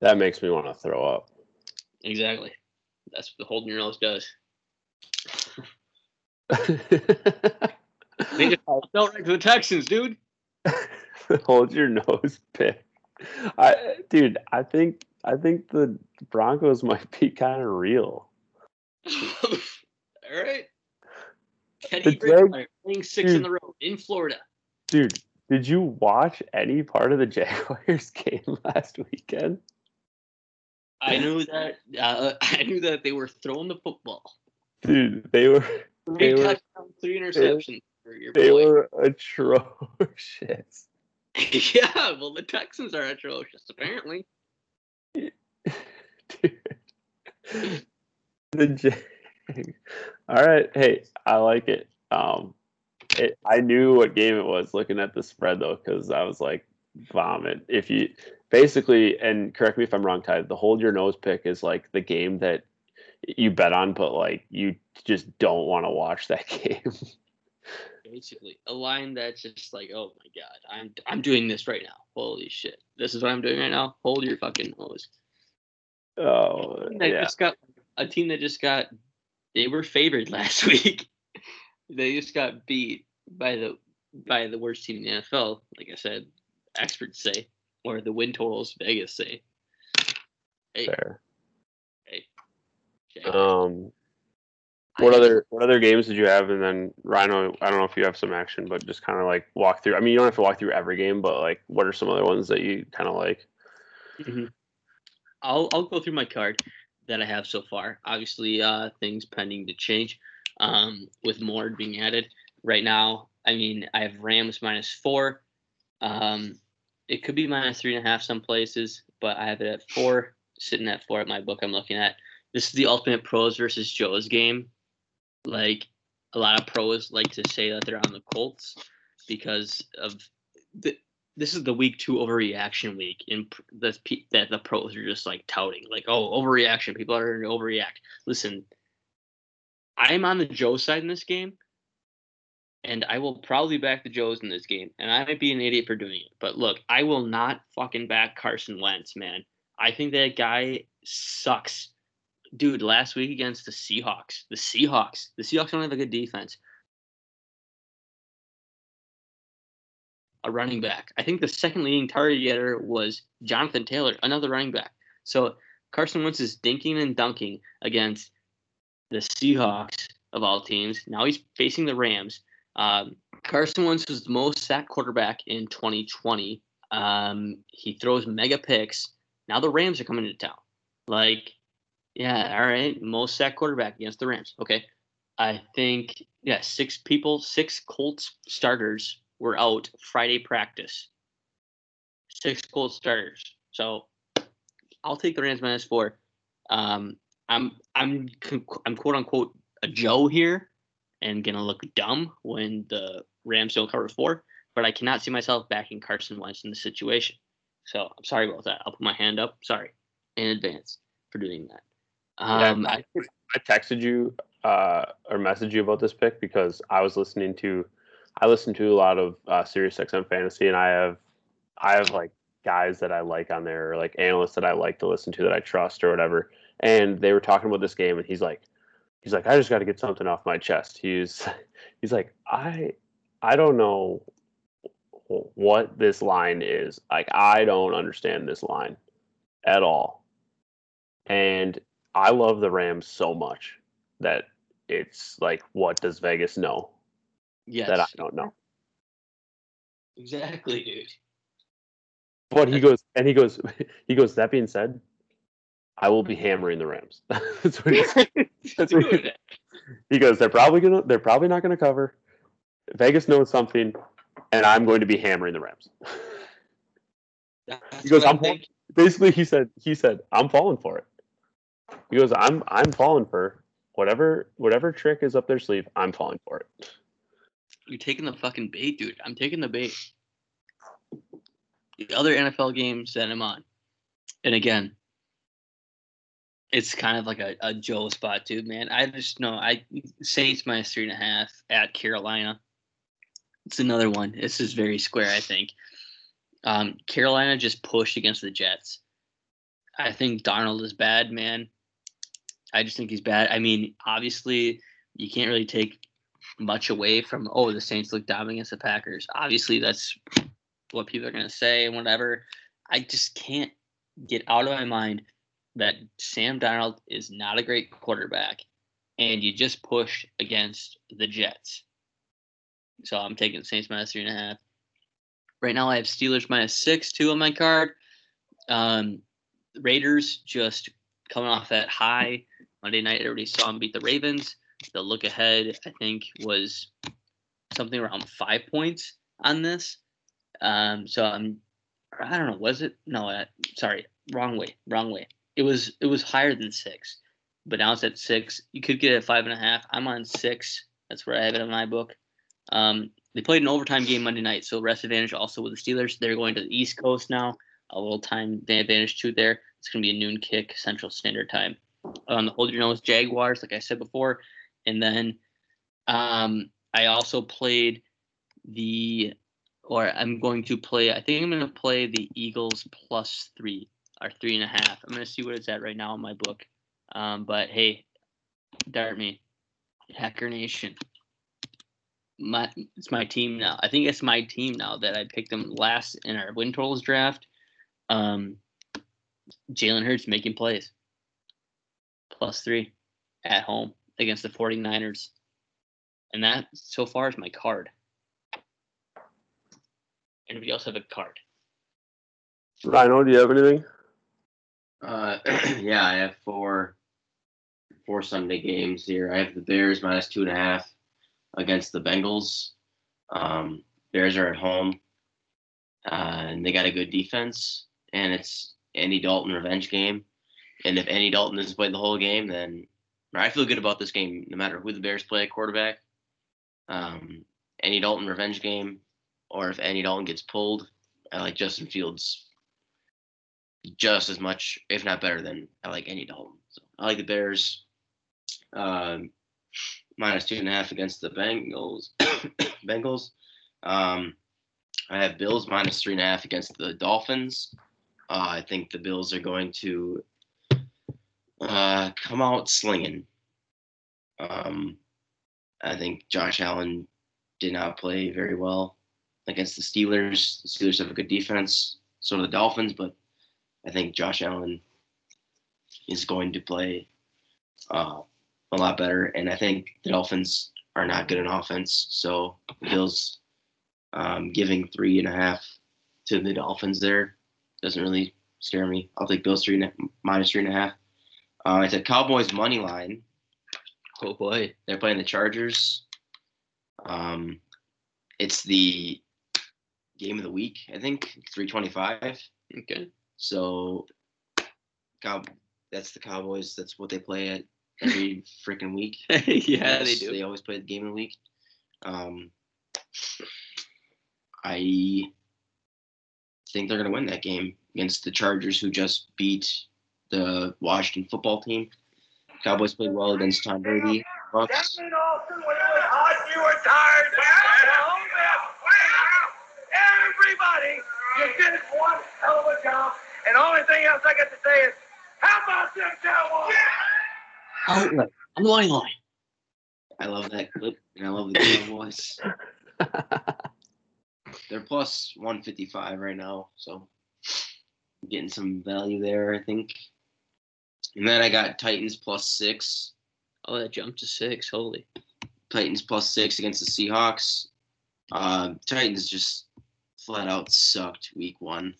That makes me want to throw up. Exactly. That's what the holding your nose does. They just fell right to the Texans, dude. Hold your nose pick. I dude, I think I think the Broncos might be kind of real. All right. Teddy Bridgewater playing six in the row in Florida. Dude, did you watch any part of the Jaguars game last weekend? I knew that. Uh, I knew that they were throwing the football. Dude, they were Three They were- touchdowns, three interceptions for your they boy. were atrocious. yeah, well, the Texans are atrocious, apparently. Dude. The J- All right, hey, I like it. Um, it, I knew what game it was looking at the spread though, because I was like, vomit. If you basically, and correct me if I'm wrong, Ty, the hold your nose pick is like the game that you bet on, but like you just don't want to watch that game. Basically, a line that's just like, oh my god, I'm I'm doing this right now. Holy shit, this is what I'm doing right now. Hold your fucking nose. oh, That yeah. just got a team that just got they were favored last week. they just got beat by the by the worst team in the NFL. Like I said, experts say, or the win totals Vegas say. Hey, Fair. Jaguars. Um, what other what other games did you have? And then Rhino, I don't know if you have some action, but just kind of like walk through. I mean, you don't have to walk through every game, but like, what are some other ones that you kind of like? Mhm. I'll I'll go through my card that I have so far. Obviously, uh, things pending to change. Um, with more being added right now. I mean, I have Rams minus four. Um, it could be minus three and a half some places, but I have it at four, sitting at four at my book. I'm looking at. This is the ultimate pros versus Joe's game. Like a lot of pros like to say that they're on the Colts because of the this is the week two overreaction week and that the pros are just like touting like oh overreaction people are going to overreact listen i'm on the joe side in this game and i will probably back the joes in this game and i might be an idiot for doing it but look i will not fucking back carson wentz man i think that guy sucks dude last week against the seahawks the seahawks the seahawks don't have a good defense a running back. I think the second leading target getter was Jonathan Taylor, another running back. So Carson Wentz is dinking and dunking against the Seahawks of all teams. Now he's facing the Rams. Um, Carson Wentz was the most sacked quarterback in 2020. Um, he throws mega picks. Now the Rams are coming to town. Like, yeah, all right, most sacked quarterback against the Rams. Okay, I think yeah, six people, six Colts starters were out Friday practice. Six Colts starters. So I'll take the Rams minus four. Um, I'm I'm I'm quote unquote a Joe here and gonna look dumb when the Rams don't cover four, but I cannot see myself backing Carson Wentz in the situation. So I'm sorry about that. I'll put my hand up. Sorry in advance for doing that. Yeah, Um, I, I texted you uh, or messaged you about this pick because I was listening to, I listen to a lot of uh, Sirius XM fantasy, and I have, I have like guys that I like on there, or like analysts that I like to listen to that I trust or whatever, and they were talking about this game, and he's like, he's like, I just got to get something off my chest. He's, he's like, I, I don't know what this line is. Like, I don't understand this line at all. And I love the Rams so much that it's like, what does Vegas know yes, that I don't know? exactly, dude. But he goes, and he goes, he goes. That being said, I will be hammering the Rams. That's what he said. That's what he, he goes. They're probably gonna. They're probably not gonna cover. Vegas knows something, and I'm going to be hammering the Rams. He goes, I'm. Basically, he said. He said, I'm falling for it. He goes, I'm. I'm falling for whatever. Whatever trick is up their sleeve. I'm falling for it. You're taking the fucking bait, dude. I'm taking the bait. The other NFL games that I'm on, and again, it's kind of like a, a Joe spot, too, Man, I just know I Saints minus three and a half at Carolina. It's another one. This is very square, I think. Um, Carolina just pushed against the Jets. I think Darnold is bad, man. I just think he's bad. I mean, obviously, you can't really take much away from oh the Saints look down against the Packers. Obviously, that's what people are gonna say and whatever. I just can't get out of my mind that Sam Darnold is not a great quarterback, and you just push against the Jets. So I'm taking Saints minus three and a half. Right now, I have Steelers minus six, two on my card. Um, Raiders just coming off that high Monday night. Everybody saw them beat the Ravens. The look ahead, I think, was something around five points on this. Um, so I'm, I don't know, was it? No, sorry, wrong way, wrong way. It was it was higher than six, but now it's at six. You could get it at five and a half. I'm on six. That's where I have it in my book. Um, they played an overtime game Monday night, so rest advantage also with the Steelers. They're going to the East Coast now. A little time advantage too there. It's going to be a noon kick Central Standard Time. Um, the hold your nose Jaguars, like I said before, and then um, I also played the, or I'm going to play. I think I'm going to play the Eagles plus three or three and a half. I'm to see what it's at right now in my book. Um, but hey, dart me, Hacker Nation. My it's my team now. I think it's my team now that I picked them last in our win totals draft. Um, Jalen Hurts making plays. Plus three at home against the 49ers. And that so far is my card. Anybody else have a card? Rhino, do you have anything? Uh, yeah, I have four four Sunday games here. I have the Bears minus two and a half against the Bengals. Um, Bears are at home, uh, and they got a good defense, and it's Andy Dalton revenge game. And if Andy Dalton doesn't play the whole game, then I feel good about this game, no matter who the Bears play at quarterback. Um, Andy Dalton revenge game, or if Andy Dalton gets pulled, I like Justin Fields just as much, if not better than I like any Andy Dalton. So I like the Bears um, minus two and a half against the Bengals. Bengals. Um, I have Bills minus three and a half against the Dolphins. Uh, I think the Bills are going to uh, come out slinging. Um, I think Josh Allen did not play very well against the Steelers. The Steelers have a good defense, so do the Dolphins, but I think Josh Allen is going to play uh, a lot better, and I think the Dolphins are not good in offense. So Bills um, giving three and a half to the Dolphins there doesn't really scare me. I'll take Bills three and a, minus three and a half. Uh, it's a Cowboys money line. Oh boy, they're playing the Chargers. Um, it's the game of the week, I think, three twenty-five. Okay. So, Cow, that's the Cowboys. That's what they play at every freaking week. yeah, yes, they do. They always play the game of the week. Um, I think they're going to win that game against the Chargers, who just beat the Washington football team. Cowboys played well against Tom Brady. Bucks. Everybody, you did one hell of a job. And the only thing else I got to say is, how about them Cowboys? Outlet. I'm line line. I love that clip, and I love the Cowboys. They're plus 155 right now, so getting some value there, I think. And then I got Titans plus six. Oh, that jumped to six. Holy. Titans plus six against the Seahawks. Uh, Titans just flat out sucked week one.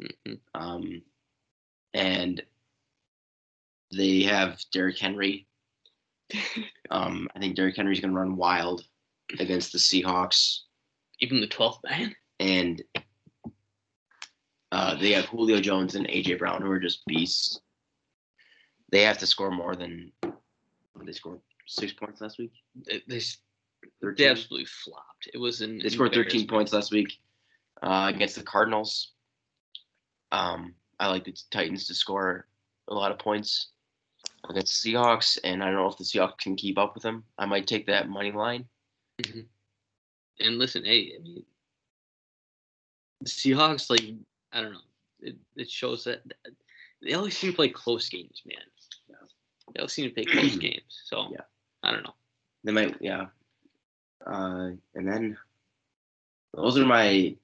Mm-hmm. Um, and they have Derrick Henry. um, I think Derrick Henry's going to run wild against the Seahawks. Even the 12th man. And uh, they have Julio Jones and AJ Brown, who are just beasts. They have to score more than they scored six points last week. They, they, 13? they absolutely flopped. It was in. They scored 13 points last week uh, against the Cardinals. Um, I like the Titans to score a lot of points against the Seahawks, and I don't know if the Seahawks can keep up with them. I might take that money line. And listen, hey, I mean, the Seahawks, like I don't know, it, it shows that they always seem to play close games, man. Yeah. They always seem to play close games. So Yeah. I don't know. They might, yeah. Uh, and then those are my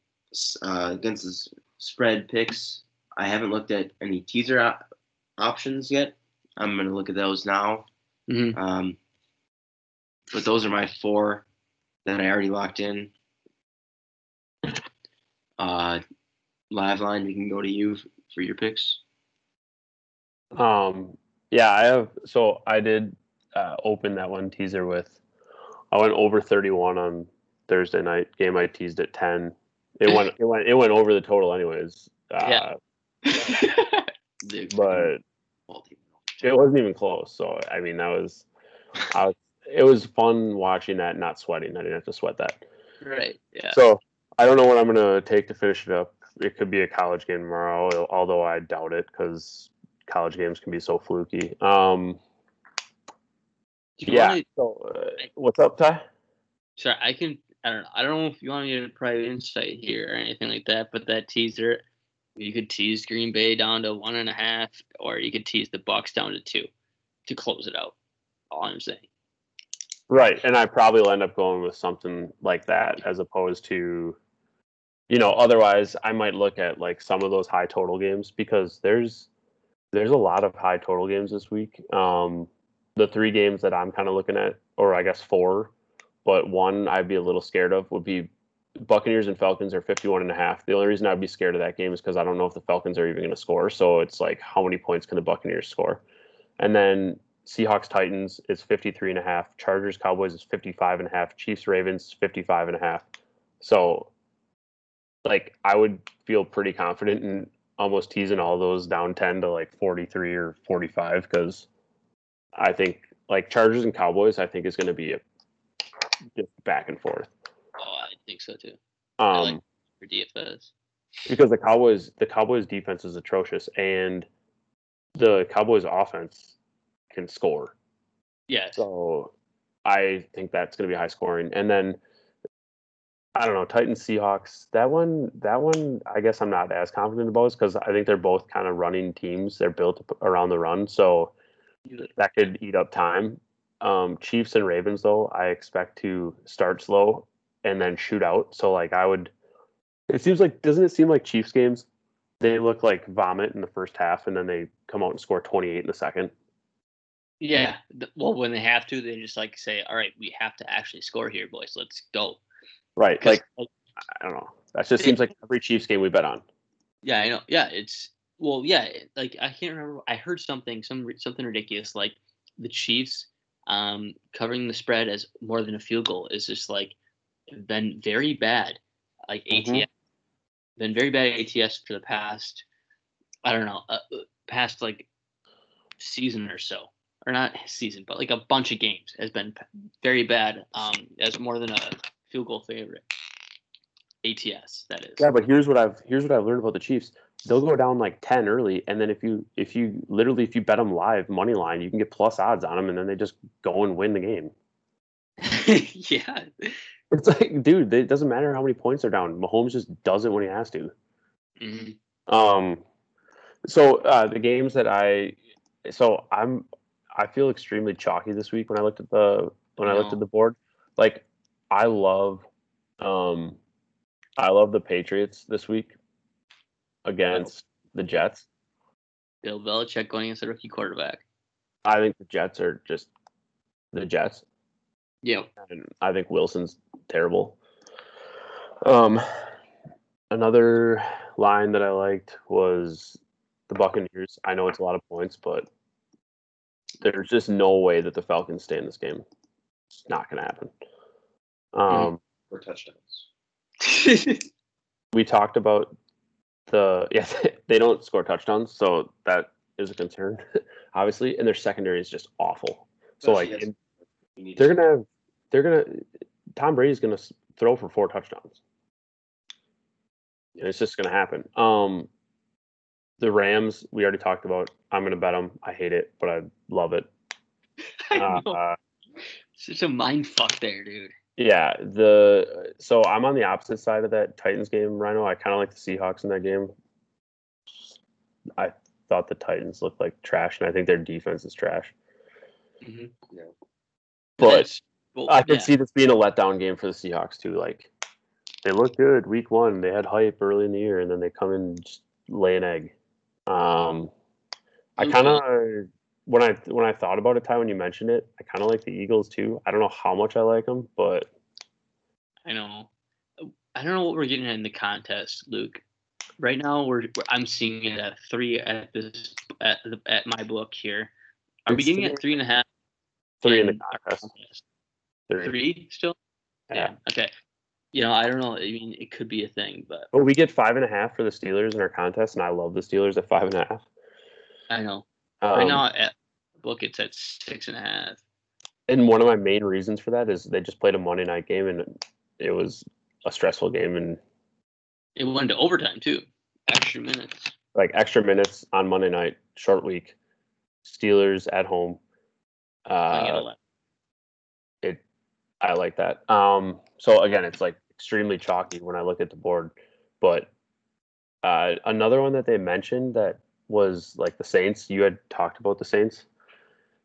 uh, against spread picks. I haven't looked at any teaser op- options yet. I'm gonna look at those now. Mhm. Um, but those are my four that I already locked in. Uh, live line, we can go to you for your picks. Um, yeah, I have. So I did uh, open that one teaser with. I went over 31 on Thursday night game. I teased at 10. It went. It went. It went over the total, anyways. Uh, Yeah. But it wasn't even close. So I mean, that was. I was. It was fun watching that, not sweating. I didn't have to sweat that. right. Yeah. So I don't know what I'm gonna take to finish it up. It could be a college game tomorrow, although I doubt it because college games can be so fluky. Um, Do you yeah. wanna- So, uh, what's up, Ty? Sorry, I can. I don't know. I don't know if you want me to private insight here or anything like that, but that teaser, you could tease Green Bay down to one and a half, or you could tease the Bucks down to two to close it out. All I'm saying. Right, and I probably will end up going with something like that as opposed to, you know, otherwise I might look at like some of those high total games because there's there's a lot of high total games this week. Um, the three games that I'm kind of looking at, or I guess four, but one I'd be a little scared of would be Buccaneers and Falcons are 51 and a half. The only reason I'd be scared of that game is because I don't know if the Falcons are even going to score. So it's like, how many points can the Buccaneers score? And then Seahawks Titans is 53 and a half. Chargers Cowboys is 55 and a half. Chiefs Ravens 55 and a half. So like I would feel pretty confident in almost teasing all those down 10 to like 43 or 45 cuz I think like Chargers and Cowboys I think is going to be a just back and forth. Oh, I think so too. I Um like- For DFS. because the Cowboys the Cowboys defense is atrocious and the Cowboys offense can score. Yes. So I think that's going to be high scoring. And then I don't know, Titans Seahawks. That one, that one, I guess I'm not as confident about because I think they're both kind of running teams. They're built around the run, so that could eat up time. Um, Chiefs and Ravens, though, I expect to start slow and then shoot out. So like I would. It seems like doesn't it seem like Chiefs games? They look like vomit in the first half, and then they come out and score 28 in the second. Yeah. Well, when they have to, they just like say, "All right, we have to actually score here, boys. Let's go." Right, like I don't know. That just seems like every Chiefs game we bet on. Yeah, I know. Yeah, it's well, yeah. Like I can't remember. I heard something, some something ridiculous. Like the Chiefs um, covering the spread as more than a field goal is just like been very bad. Like. ATS been very bad ATS for the past. I don't know, uh, uh, past like season or so, or not season, but like a bunch of games has been very bad. Um, as more than a field goal favorite. ATS that is. Yeah, but here's what I've here's what I've learned about the Chiefs. They'll go down like ten early, and then if you if you literally if you bet them live money line, you can get plus odds on them, and then they just go and win the game. yeah. It's like, dude, it doesn't matter how many points are down. Mahomes just does it when he has to. Mhm. Um, so uh, the games that I, so I'm, I feel extremely chalky this week when I looked at the when I looked at the board. Like, I love, um, I love the Patriots this week against the Jets. Bill Belichick going against a rookie quarterback. I think the Jets are just the Jets, Yeah. and I think Wilson's terrible. Um, another line that I liked was the Buccaneers. I know it's a lot of points, but there's just no way that the Falcons stay in this game. It's not going to happen. Um, for touchdowns. we talked about the yeah they don't score touchdowns, so that is a concern, obviously, and their secondary is just awful. So like in- they're to- gonna have they're gonna Tom Brady's gonna throw for four touchdowns. And it's just gonna happen. Um, the Rams we already talked about. I'm gonna bet them. I hate it, but I love it. I Uh, know. uh, Such a mind fuck there, dude. Yeah, the so I'm on the opposite side of that Titans game, Rhino. I kind of like the Seahawks in that game. I thought the Titans looked like trash, and I think their defense is trash. Mhm. Yeah. But well, I could yeah. see this being a letdown game for the Seahawks too. Like they look good week one. They had hype early in the year, and then they come in and just lay an egg. Um, I kind of when I when I thought about it, Ty, when you mentioned it, I kind of like the Eagles too. I don't know how much I like them, but I know. I don't know what we're getting at in the contest, Luke. Right now, we're, we're- I'm seeing it at three at this at the, at my book here. Are we It's getting three- at three and a half? three in the contest. contest? Three. Three still? Yeah. Okay. You know, I don't know. I mean, it could be a thing, but But we get five and a half for the Steelers in our contest, and I love the Steelers at five and a half. I know. Um, right now, at book, it's at six and a half. and one of my main reasons for that is they just played a Monday night game, and it was a stressful game, and It went to overtime too. Extra minutes. like extra minutes on Monday night, short week, Steelers at home. Uh, 11. it, I like that. Um, so again, it's like extremely chalky when I look at the board, but uh, another one that they mentioned that was like the Saints. You had talked about the Saints.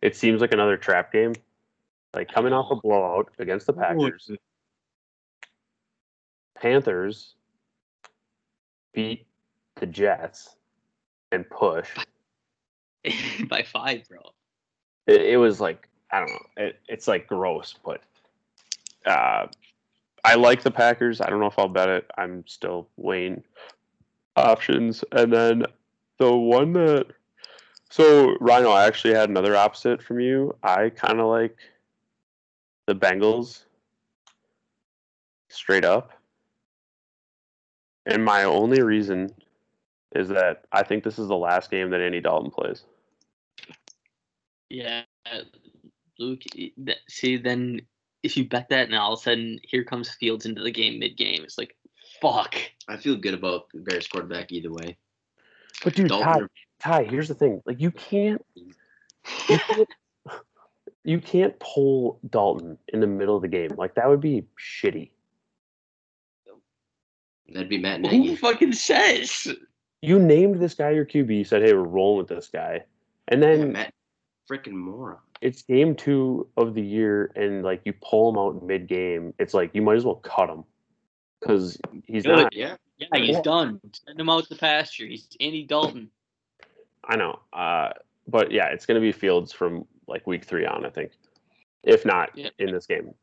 It seems like another trap game, like coming off a blowout against the Packers. Panthers beat the Jets and push. by five, bro. It, it was like I don't know. It, it's like gross, but uh, I like the Packers. I don't know if I'll bet it. I'm still weighing options, and then the one that so Rhino, I actually had another opposite from you. I kind of like the Bengals straight up. And my only reason is that I think this is the last game that Andy Dalton plays. Yeah, Luke. See, then if you bet that, and all of a sudden here comes Fields into the game mid game, it's like, fuck. I feel good about the Bears quarterback either way. But dude, Ty, Dalton, Ty, here's the thing. Like you can't you can't you can't pull Dalton in the middle of the game. Like that would be shitty. that'd be Matt Who Nagy. fucking says? You named this guy your QB, you said, Hey, we're rolling with this guy. And Yeah, then Matt, freaking moron. it's game two of the year and like you pull him out mid game, it's like you might as well cut him. Because he's Good. not Yeah, Yeah, he's Yeah. done. Send him out to the pasture. He's Andy Dalton. I know. Uh, but yeah, it's going to be Fields from like week three on, I think. If not Yeah. in this game.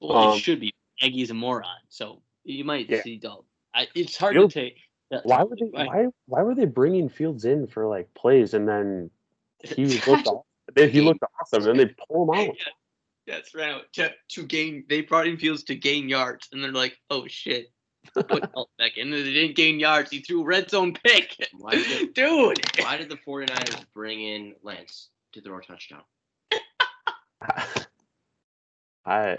Well, Um, it should be. Nagy's a moron, so you might Yeah. see Dalton. I, it's hard Fields- to take. that- Why would they? I- Why? Why were they bringing Fields in for like plays and then he looked aw- then he looked awesome and then they pull him out? That's right. To, to gain, they brought in Fields to gain yards, and they're like, "Oh shit, put Dalton back in." They didn't gain yards. He threw a red zone pick, Why did dude. why did the 49ers bring in Lance to throw a touchdown? I,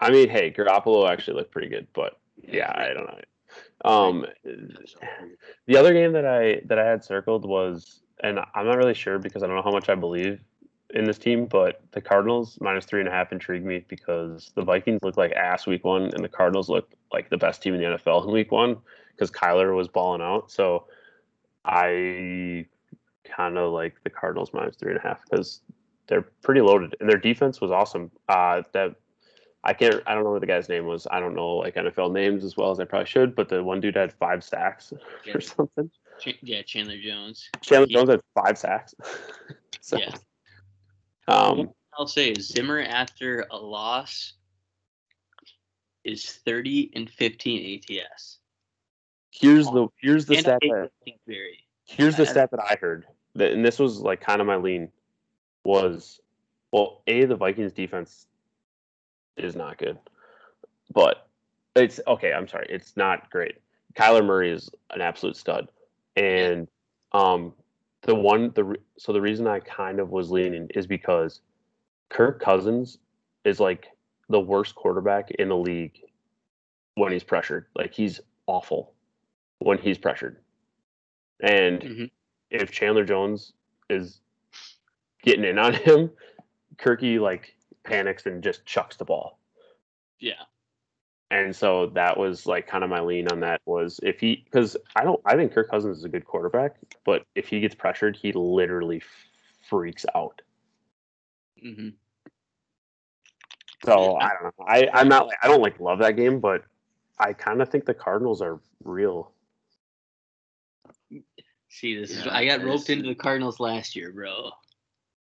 I mean, hey, Garoppolo actually looked pretty good, but yeah, I don't know. Um, the other game that I that I had circled was, and I'm not really sure because I don't know how much I believe in this team, but the Cardinals minus three and a half intrigued me because the Vikings looked like ass week one, and the Cardinals looked like the best team in the NFL in week one because Kyler was balling out. So I kind of like the Cardinals minus three and a half because they're pretty loaded and their defense was awesome. Uh, that I can't. I don't know what the guy's name was. I don't know like NFL names as well as I probably should. But the one dude had five sacks or something. Yeah, Chandler Jones. Chandler Jones had five sacks. so, Yeah. Um, I'll say is Zimmer after a loss is 30 and 15 ATS. here's the here's the and stat that Kingsbury. here's the I- stat that I heard. That, and this was like kind of my lean was well, a the Vikings defense is not good, but it's okay. I'm sorry, it's not great. Kyler Murray is an absolute stud, and um, the one the so the reason I kind of was leaning is because Kirk Cousins is like the worst quarterback in the league when he's pressured. Like he's awful when he's pressured, and Mhm. if Chandler Jones is getting in on him, Kirky like panics and just chucks the ball. Yeah. And so that was like kind of my lean on that was if he because I don't I think Kirk Cousins is a good quarterback, but if he gets pressured, he literally freaks out. Mm-hmm. So I don't know. I I'm not I don't like love that game, but I kind of think the Cardinals are real. See, this is I got roped into the Cardinals last year, bro.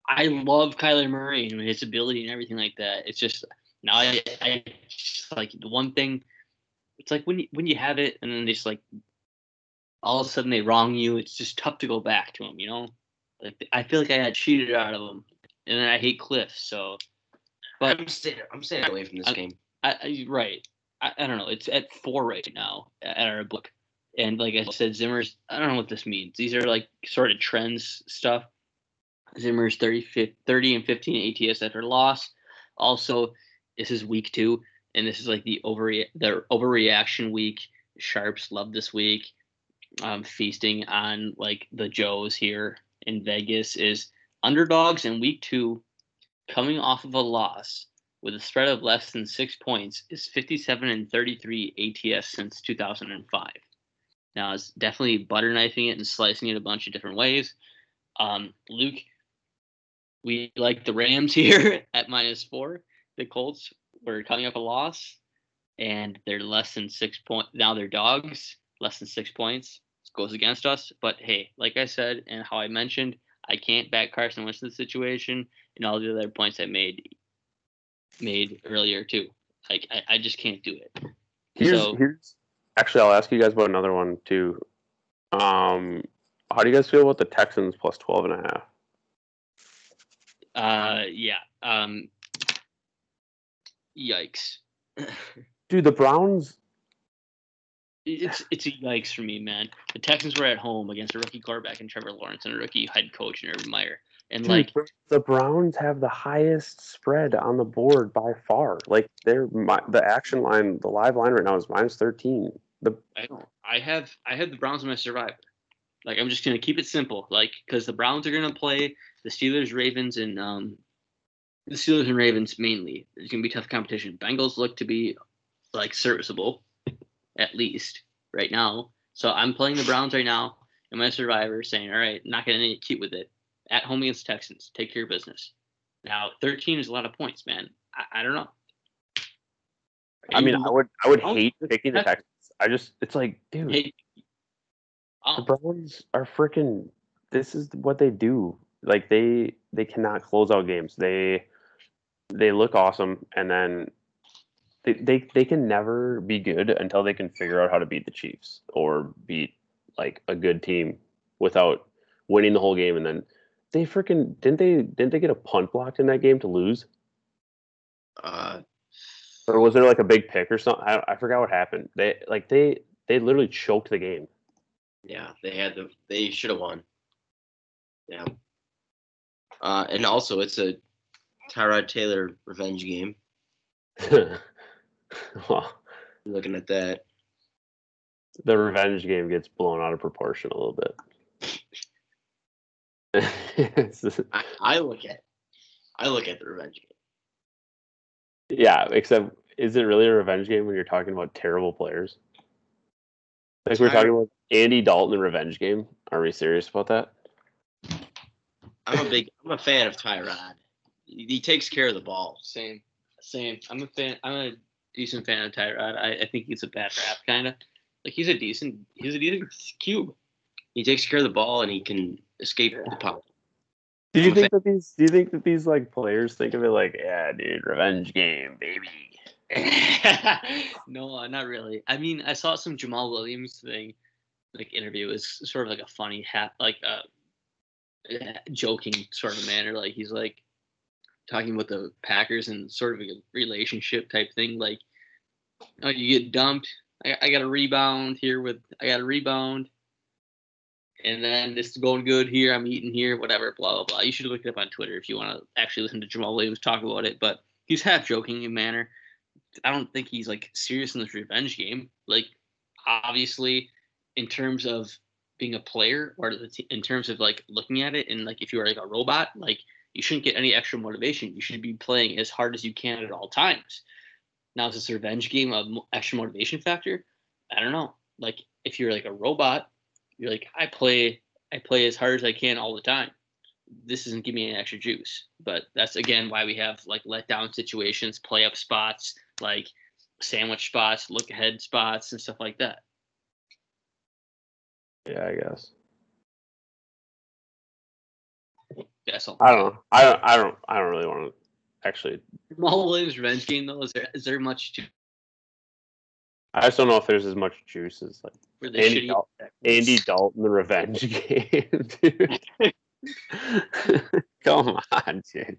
I love Kyler Murray and his ability and everything like that. It's just now I, I just like the one thing. It's like when you when you have it and then just like all of a sudden they wrong you. It's just tough to go back to them, you know. Like I feel like I got cheated out of them, and then I hate Kliff. So, but I'm staying. I'm staying away from this I- game. I, I right. I, I don't know. It's at four right now at our book. And like I said, Zimmer's I don't know what this means. These are like sort of trends stuff. Zimmer's 30, fif- 30 and 15 ATS after loss. Also, this is week two, and this is like the over the overreaction week. Sharps love this week. Um, feasting on like the Joes here in Vegas is underdogs in week two, coming off of a loss with a spread of less than six points is 57 and 33 ATS since 2005. Now it's definitely butter knifing it and slicing it a bunch of different ways. Um, Luke, we like the Rams here at minus four. The Colts were coming up a loss, and they're less than six point. Now they're dogs, less than six points. This goes against us. But hey, like I said, and how I mentioned, I can't back Carson Wentz in the situation, and all the other points I made made earlier too. Like I, I just can't do it. Here's So- here's actually I'll ask you guys about another one too. Um, how do you guys feel about the Texans plus 12 and a half? Uh, yeah. Um, yikes. Dude, the Browns It's it's a yikes for me, man. The Texans were at home against a rookie quarterback and Trevor Lawrence and a rookie head coach and Urban Meyer, and Dude, like the- Browns have the highest spread on the board by far. Like they're mi- the action line, the live line right now is minus thirteen. The I don't. I have I have the Browns in my survivor. Like I'm just gonna keep it simple, like because the Browns are gonna play the Steelers, Ravens, and um, the Steelers and Ravens mainly. It's gonna be tough competition. Bengals look to be like serviceable, at least right now. So I'm playing the Browns right now in my survivor, saying, all right, not gonna get cute with it. At home against Texans, take care of business. Now 13 is a lot of points, man. I, I don't know. I mean, I would I would Browns- hate picking the Texans. I just it's like, dude, Hey, oh. the oh, Browns are freaking. This is what they do. Like they they cannot close out games. They they look awesome, and then they they they can never be good until they can figure out how to beat the Chiefs or beat like a good team without winning the whole game. And then they freaking didn't they didn't they get a punt blocked in that game to lose, Uh, or was there like a big pick or something? I I forgot what happened. They like they they literally choked the game. yeah, they had the. They should have won. Yeah. Uh, and also, it's a Tyrod Taylor revenge game. well, Looking at that, the revenge game gets blown out of proportion a little bit. Just- I, I look at. I look at the revenge game. yeah, except is it really a revenge game when you're talking about terrible players? Like we're talking about Andy Dalton, the revenge game. Are we serious about that? I'm a big. I'm a fan of Tyrod. He, he takes care of the ball. Same, same. I'm a fan. I'm a decent fan of Tyrod. I, I think he's a bad rap, kind of. Like he's a decent. He's a decent QB. He takes care of the ball and he can escape the pocket. Do you I'm think that these? Do you think that these like players think of it like, yeah, dude, revenge game, baby? no, uh, not really. I mean, I saw some Jamaal Williams thing, like interview. It was sort of like a funny hat, like uh, eh, joking sort of manner. Like he's like talking about the Packers and sort of a relationship type thing. Like, oh, you get dumped. I, I got a rebound here with. I got a rebound. And then this is going good here. I'm eating here, whatever, blah blah blah. You should look it up on Twitter if you want to actually listen to Jamaal Williams talk about it. But he's half joking in manner. I don't think he's like serious in this revenge game. Like, obviously, in terms of being a player or in terms of like looking at it and like if you are like a robot, like you shouldn't get any extra motivation. You should be playing as hard as you can at all times. Now, is this a revenge game of extra motivation factor? I don't know. Like if you're like a robot, you're like I play I play as hard as I can all the time. This isn't giving me any extra juice. But that's again why we have like letdown situations, play up spots, like sandwich spots, look ahead spots, and stuff like that. Yeah, I guess. All. I don't know. I don't. I don't. I don't really want to actually. Jamaal Williams revenge game though. Is there is there much to I just don't know if there's as much juice as like Andy? Dal- Andy Dalton, the revenge game, dude. Come on, dude.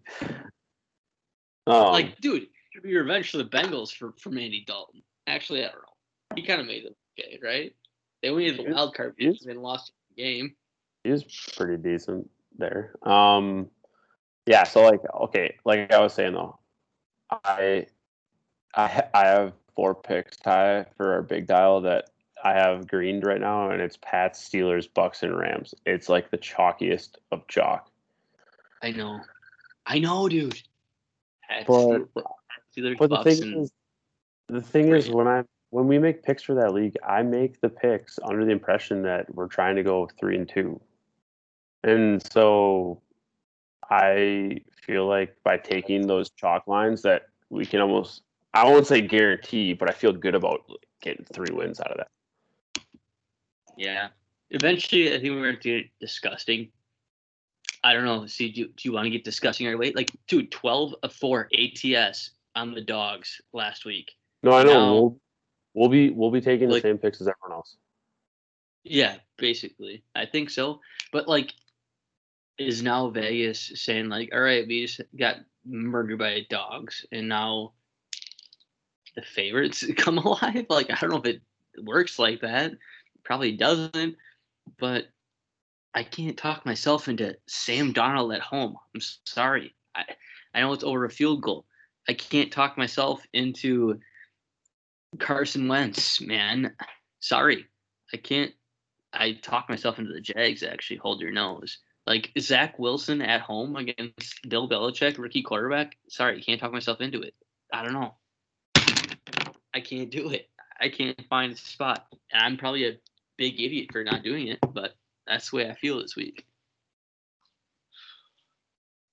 Um, like, dude, it should be revenge for the Bengals for from Andy Dalton. Actually, I don't know. He kind of made them okay, right? They only had the wild card and lost the game. he was pretty decent there. Um, yeah. So like, okay, like I was saying though, I, I, I have four picks tie for our big dial that I have greened right now, and it's Pats, Steelers, Bucks, and Rams. It's like the chalkiest of chalk. I know, I know, dude. Pats, But- Steelers, But the thing and is, the thing is, when I when we make picks for that league, I make the picks under the impression that we're trying to go three and two, and so I feel like by taking those chalk lines that we can almost I won't say guarantee, but I feel good about getting three wins out of that. yeah. Eventually, I think we're going to get disgusting. I don't know. See, do, do you want to get disgusting right away? Like, dude, twelve of four ATS on the dogs last week. No, I know No. we'll we'll be we'll be taking Like- the same picks as everyone else. Yeah, basically. I think so. But like is now Vegas saying like, all right, we just got murdered by dogs and now the favorites come alive? Like I don't know if it works like that. Probably doesn't, but I can't talk myself into Sam Darnold at home. I'm sorry. I I know it's over a field goal. I can't talk myself into Carson Wentz, man. Sorry. I can't I talk myself into the Jags. Actually, hold your nose. Like Zach Wilson at home against Bill Belichick, rookie quarterback. Sorry, can't talk myself into it. I don't know. I can't do it. I can't find a spot. And I'm probably a big idiot for not doing it, but that's the way I feel this week.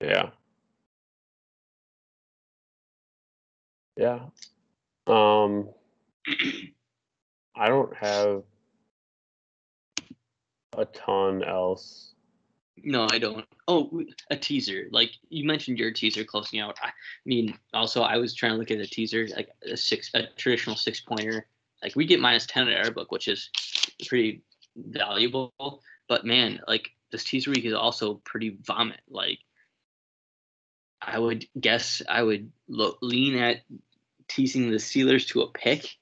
Yeah. Yeah. Um I don't have a ton else. No, I don't. Oh, a teaser. Like you mentioned your teaser closing out. I mean, also I was trying to look at a teaser, like a six, a traditional six pointer. Like we get minus ten at our book, which is pretty valuable. But man, like this teaser week is also pretty vomit. Like I would guess I would lo- lean at teasing the Steelers to a pick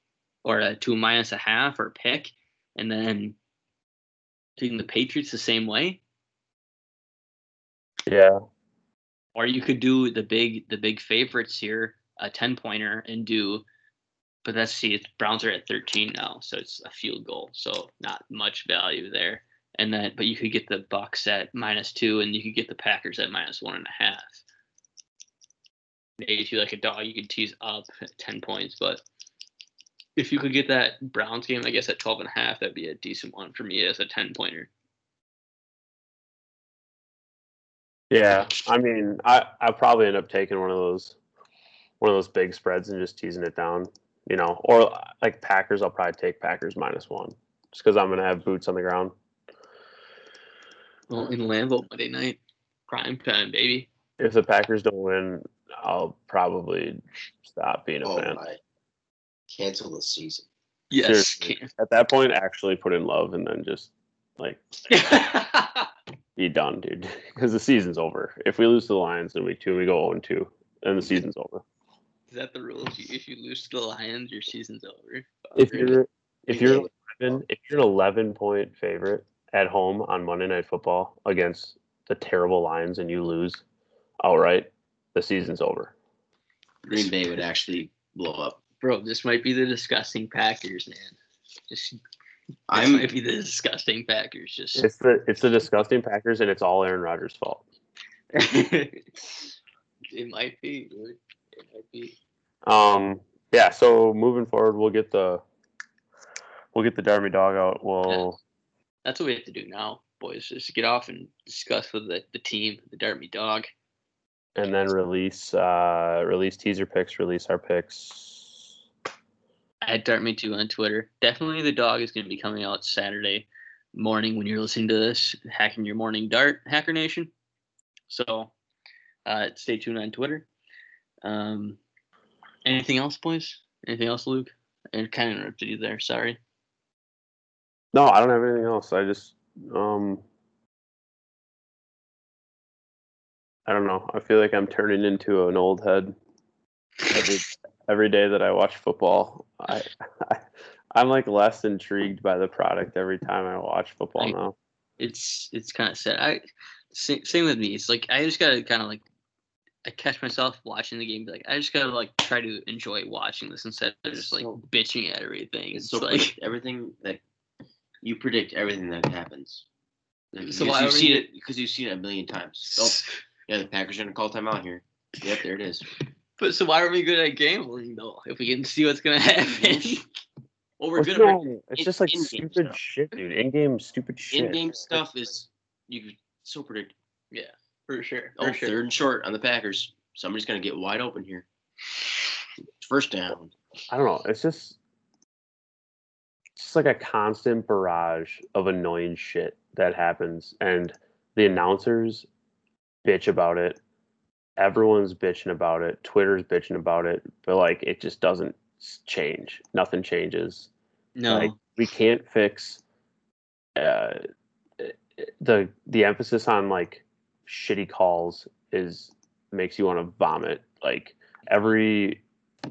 or a, to a minus a half or pick, and then taking the Patriots the same way. Yeah. or you could do the big the big favorites here a 10 pointer and do but let's see browns are at 13 now so it's a field goal so not much value there. And then but you could get the bucks at minus two and you could get the packers at minus one and a half. Maybe if you like a dog you could tease up 10 points but if you could get that browns game i guess at 12 and a half that'd be a decent one for me as a 10 pointer Yeah. I mean, I I probably end up taking one of those one of those big spreads and just teasing it down, you know. Or like Packers, I'll probably take Packers minus 1 just cuz I'm going to have boots on the ground. well in lambeau monday night prime time baby If the Packers don't win, I'll probably stop being a Oh fan. my! Cancel the season. yes At that point, actually put in love and then just like be done, dude. Because the season's over. If we lose to the Lions in week two, we go 0 2, and the season's over. Is that the rule? If you, lose to the Lions, your season's over. If you're if you're did. 11, if you're an 11 point favorite at home on Monday Night Football against the terrible Lions and you lose outright, the season's over. Green Bay would actually blow up. bro, this might be the disgusting Packers, man. Just I'm might be the disgusting Packers. Just It's the it's the disgusting Packers and it's all Aaron Rodgers' fault. it might be, dude. It might be. Um, yeah. So moving forward, we'll get the we'll get the Dart Me dog out. We'll That's what we have to do now, boys. Just get off and discuss with the, the team, the Dart Me Dog. and then release uh release teaser picks, release our picks. At Dart Me Too on Twitter. Definitely the dog is going to be coming out Saturday morning when you're listening to this, hacking your morning dart, Hacker Nation. So uh, stay tuned on Twitter. Um, anything else, boys? Anything else, Luke? I kind of interrupted you there. Sorry. No, I don't have anything else. I just um I don't know. I feel like I'm turning into an old head every every day that I watch football. I, I I'm like less intrigued by the product every time I watch football I- now. it's it's kind of sad. I same, same with me. It's like I just gotta kind of like I catch myself watching the game. Be like I just gotta like try to enjoy watching this instead of just like So- bitching at everything. It's It's so like everything that you predict everything that happens. Because So why you've are we- seen it because you've seen it a million times. Oh, yeah, the Packers are gonna call timeout here. Yep, there it is. But so why are we good at gambling though? If we can see what's gonna happen. Well, we're What's good at? It's just like stupid stuff. shit, dude. In-game stupid shit. in-game stuff. Is you can so predict. Yeah, for sure. Oh, For sure. third and short on the Packers. Somebody's gonna get wide open here. First down. I don't know. It's just it's just like a constant barrage of annoying shit that happens and the announcers bitch about it. Everyone's bitching about it. Twitter's bitching about it, but like it just doesn't change. Nothing changes. No. Like we can't fix uh, the the emphasis on like shitty calls is makes you want to vomit. Like every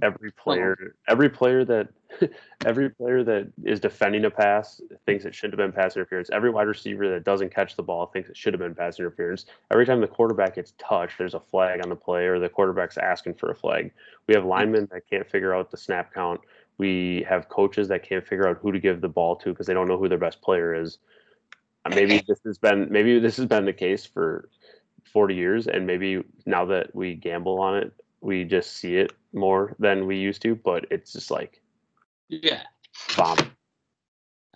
every player every player that every player that is defending a pass thinks it should have been pass interference. Every wide receiver that doesn't catch the ball thinks it should have been pass interference. Every time the quarterback gets touched, there's a flag on the play or the quarterback's asking for a flag. We have linemen that can't figure out the snap count. We have coaches that can't figure out who to give the ball to because they don't know who their best player is. Uh, Maybe this has been maybe this has been the case for 40 years, and maybe now that we gamble on it, we just see it more than we used to. But it's just like yeah. vomit.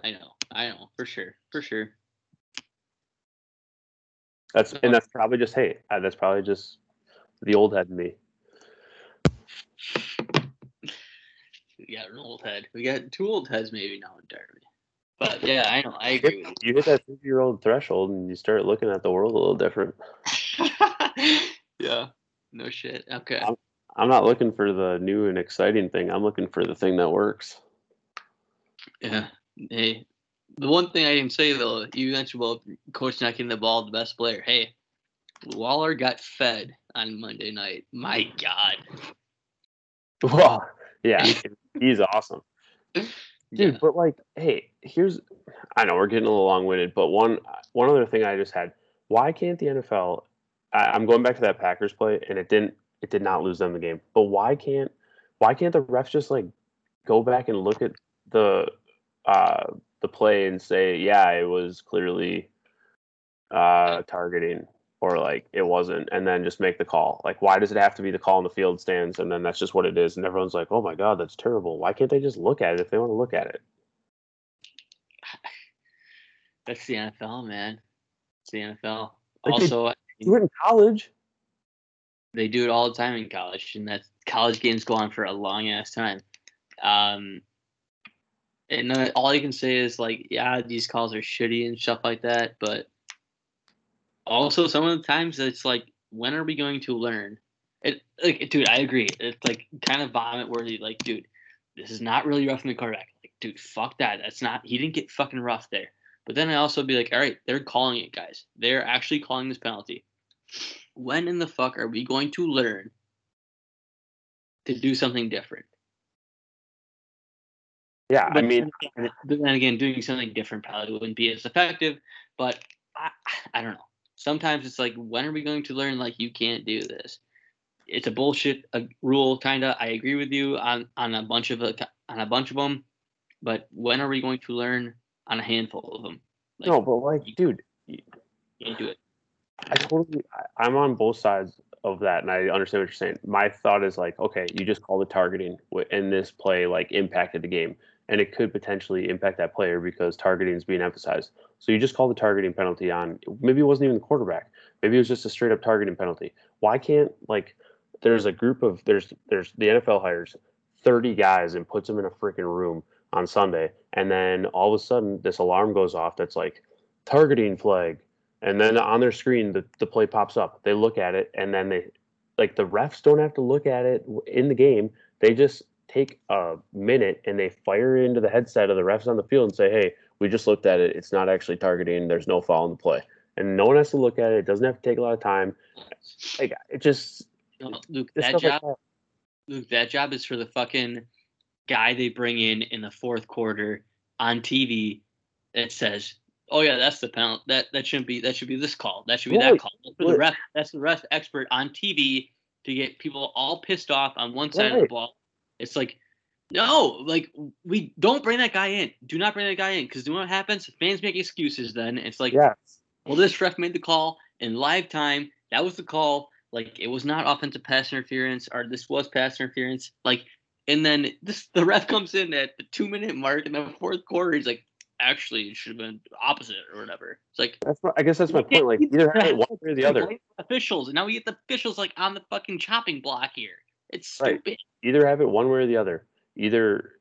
I know. I know. For sure. For sure. That's and that's probably just hey, uh, that's probably just the old head in me. We got an old head. We got two old heads maybe now in Darby. But yeah, I know. I agree with You hit that 50 year old threshold, and you start looking at the world a little different. yeah. No shit. Okay. I'm- I'm not looking for the new and exciting thing. I'm looking for the thing that works. Yeah. Hey, the one thing I can say though, you mentioned about coach not getting the ball to the best player. Hey, Waller got fed on Monday night. My God. Well, yeah, he's awesome. dude Yeah. but like hey here's i know we're getting a little long-winded but one one other thing i just had why can't the nfl I, i'm going back to that packers play and it didn't it did not lose them the game. But why can't why can't the refs just like go back and look at the uh the play and say yeah it was clearly uh targeting or like it wasn't and then just make the call? Like why does it have to be the call in the field stands and then that's just what it is and everyone's like oh my god that's terrible. Why can't they just look at it if they want to look at it? That's the NFL, man. It's the NFL. Like they- also, do it in college they do it all the time in college, and that college games go on for a long ass time. Um, and uh, all you can say is like, yeah, these calls are shitty and stuff like that. But also, some of the times it's like, when are we going to learn? It like, dude, I agree. It's like kind of vomit worthy. Like, dude, this is not really roughing the quarterback. Like, dude, fuck that. That's not. He didn't get fucking rough there. But then I also be like, all right, they're calling it, guys. They're actually calling this penalty. When in the fuck are we going to learn to do something different? yeah i mean then, but again, doing something different probably wouldn't be as effective. But I, I don't know. Sometimes it's like, when are we going to learn? Like, you can't do this. It's a bullshit uh, rule, kind of. I agree with you on on a bunch of a, on a bunch of them. But when are we going to learn on a handful of them? Like, no but like dude you can't do it. I totally, I'm on both sides of that, and I understand what you're saying. My thought is like, okay, you just call the targeting, and this play like impacted the game, and it could potentially impact that player because targeting is being emphasized. So you just call the targeting penalty on. Maybe it wasn't even the quarterback. Maybe it was just a straight up targeting penalty. Why can't like? There's a group of there's there's the NFL hires 30 guys and puts them in a freaking room on Sunday, and then all of a sudden this alarm goes off that's like targeting flag, and then on their screen the, the play pops up. They look at it, and then they like the refs don't have to look at it in the game. They just take a minute and they fire into the headset of the refs on the field and say, "Hey, we just looked at it. It's not actually targeting. There's no foul in the play." And no one has to look at it. It doesn't have to take a lot of time. Like it just No, Luke, that stuff like job, Luke, that job is for the fucking guy they bring in in the fourth quarter on TV that says, "Oh yeah, that's the penalty. That that shouldn't be. That should be this call. That should be that Right, call." For the ref, that's the ref expert on TV to get people all pissed off on one side of the ball. It's like, no, like we don't bring that guy in. Do not bring that guy in because you know what happens? Fans make excuses. Then it's like, yeah. well, this ref made the call in live time. That was the call. Like it was not offensive pass interference, or this was pass interference. Like, and then this the ref comes in at the two minute mark in the fourth quarter. He's like, actually, it should have been opposite or whatever. It's like That's my, I guess that's my point. Like either have it one way or the other. Officials, and now we get the officials like on the fucking chopping block here. It's Right. stupid. Either have it one way or the other. Either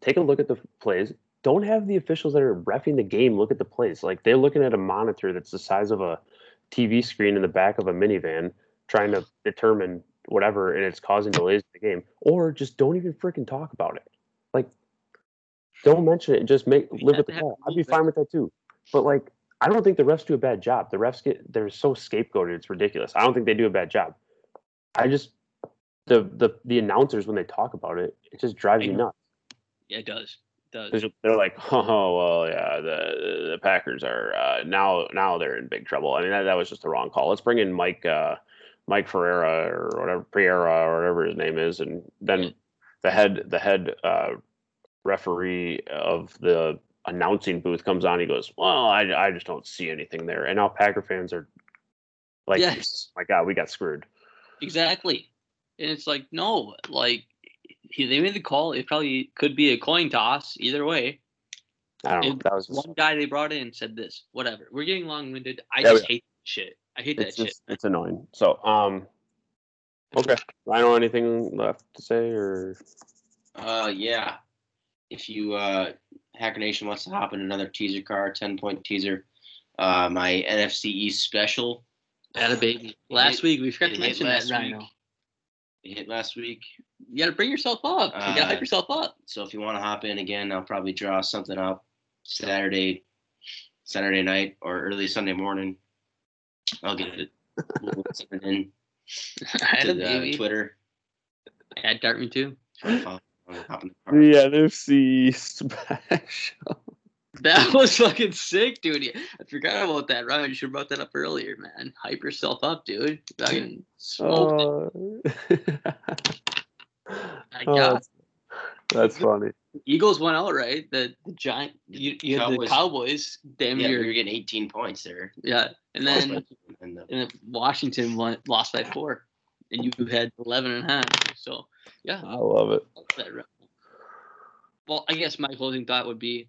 take a look at the plays. Don't have the officials that are refing the game look at the plays. Like they're looking at a monitor that's the size of a TV screen in the back of a minivan, trying to determine whatever, and it's causing delays in the game. Or just don't even freaking talk about it. Don't mention it. Just make live with the call. I'd be fine with that too. But like, I don't think the refs do a bad job. The refs get they're so scapegoated. It's ridiculous. I don't think they do a bad job. I just the the the announcers when they talk about it, it just drives me nuts. Yeah, it does. It does. They're like, oh well, yeah, the the Packers are uh, now now they're in big trouble. I mean, that, that was just the wrong call. Let's bring in Mike uh, Mike Ferreira or whatever Pereira or whatever his name is, and then Yeah. the head the head uh, referee of the announcing booth comes on. He goes, well, I I just don't see anything there. And now Packer fans are like, yes, my God, we got screwed. exactly. And it's like, no, like he, they made the call. It probably could be a coin toss either way. I don't know. That was just, One guy they brought in said this. Whatever. We're getting long winded. I Yeah, just hate shit. I hate that it's shit. it's annoying. So um, okay, I don't anything left to say or Uh, yeah. If you uh, Hacker Nation wants to hop in another teaser car, ten point teaser. Uh, my NFC East special. Had a baby. Last hit- week we forgot to mention that last Rhino. week. It hit last week. You gotta bring yourself up. you gotta Uh, hype yourself up. So if you want to hop in again, I'll probably draw something up Saturday, Saturday night or early Sunday morning. I'll get it. We'll in had to the baby. Twitter. At DartMe too. I'll hop in the NFC special. That was fucking sick, dude. I forgot about that. Ryan, you should have brought that up earlier, man. Hype yourself up, dude. Fucking smoked it. Uh, I oh, got that's, that's funny. Eagles went out, right? The the giant you, you had the Cowboys. Cowboys damn Yeah, we near were getting 18 points there. yeah. And then and and then Washington won, lost by four. And you had 11 and a half. So, yeah. I love it. Well, I guess my closing thought would be,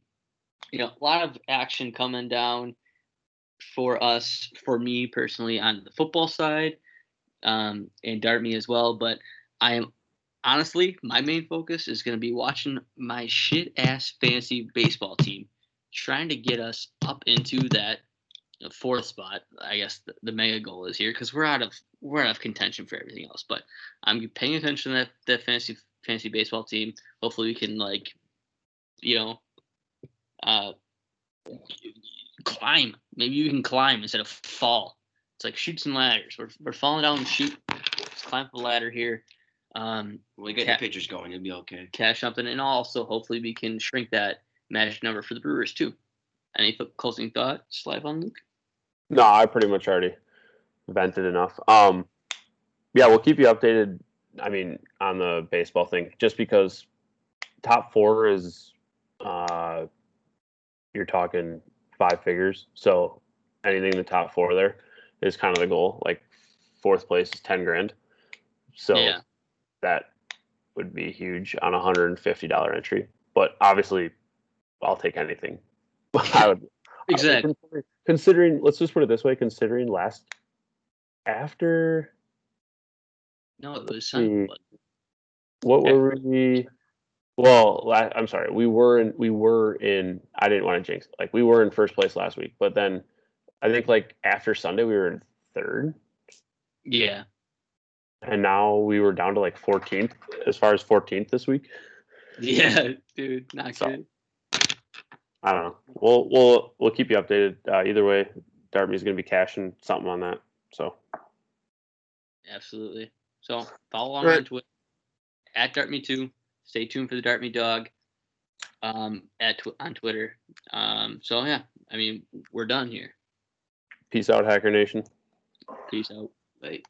you know, a lot of action coming down for us, for me personally, on the football side, um, and Dart Me as well. But I am honestly, my main focus is going to be watching my shit ass fantasy baseball team, trying to get us up into that fourth spot. I guess the, the mega goal is here because we're out of we're out of contention for everything else. But I'm paying attention to that that fantasy fantasy baseball team. Hopefully, we can like, you know, uh, climb. Maybe you can climb instead of fall. It's like shoots and ladders. We're we're falling down the chute. Let's climb up the ladder here. Um, we got Cat- your pitchers going. You'll be okay. cash something, and also hopefully we can shrink that magic number for the Brewers too. Any th- closing thoughts, live on Luke? No, I pretty much already vented enough. Um, yeah, we'll keep you updated. I mean, on the baseball thing, just because top four is, uh, you're talking five figures. So anything in the top four there, is kind of the goal. Like fourth place is ten grand. So Yeah. that would be huge on a hundred and fifty dollar entry. But obviously, I'll take anything. I would Exactly. considering- Considering, let's just put it this way: considering last after No, it was. Sun. what Okay. were we? Well, I'm sorry, we were in we were in. I didn't want to jinx. it, Like we were in first place last week, but then I think like after Sunday we were in third, Yeah. and now we were down to like 14th as far as 14th this week. Yeah, dude. Not So- good. I don't know. We'll we'll we'll keep you updated. Uh, either way, Darby's going to be cashing something on that. So Absolutely. So follow along Right. on Twitter at DartMe2. Stay tuned for the DartMe dog um, at tw- on Twitter. Um, so yeah, I mean we're done here. peace out, Hacker Nation. Peace out. Like,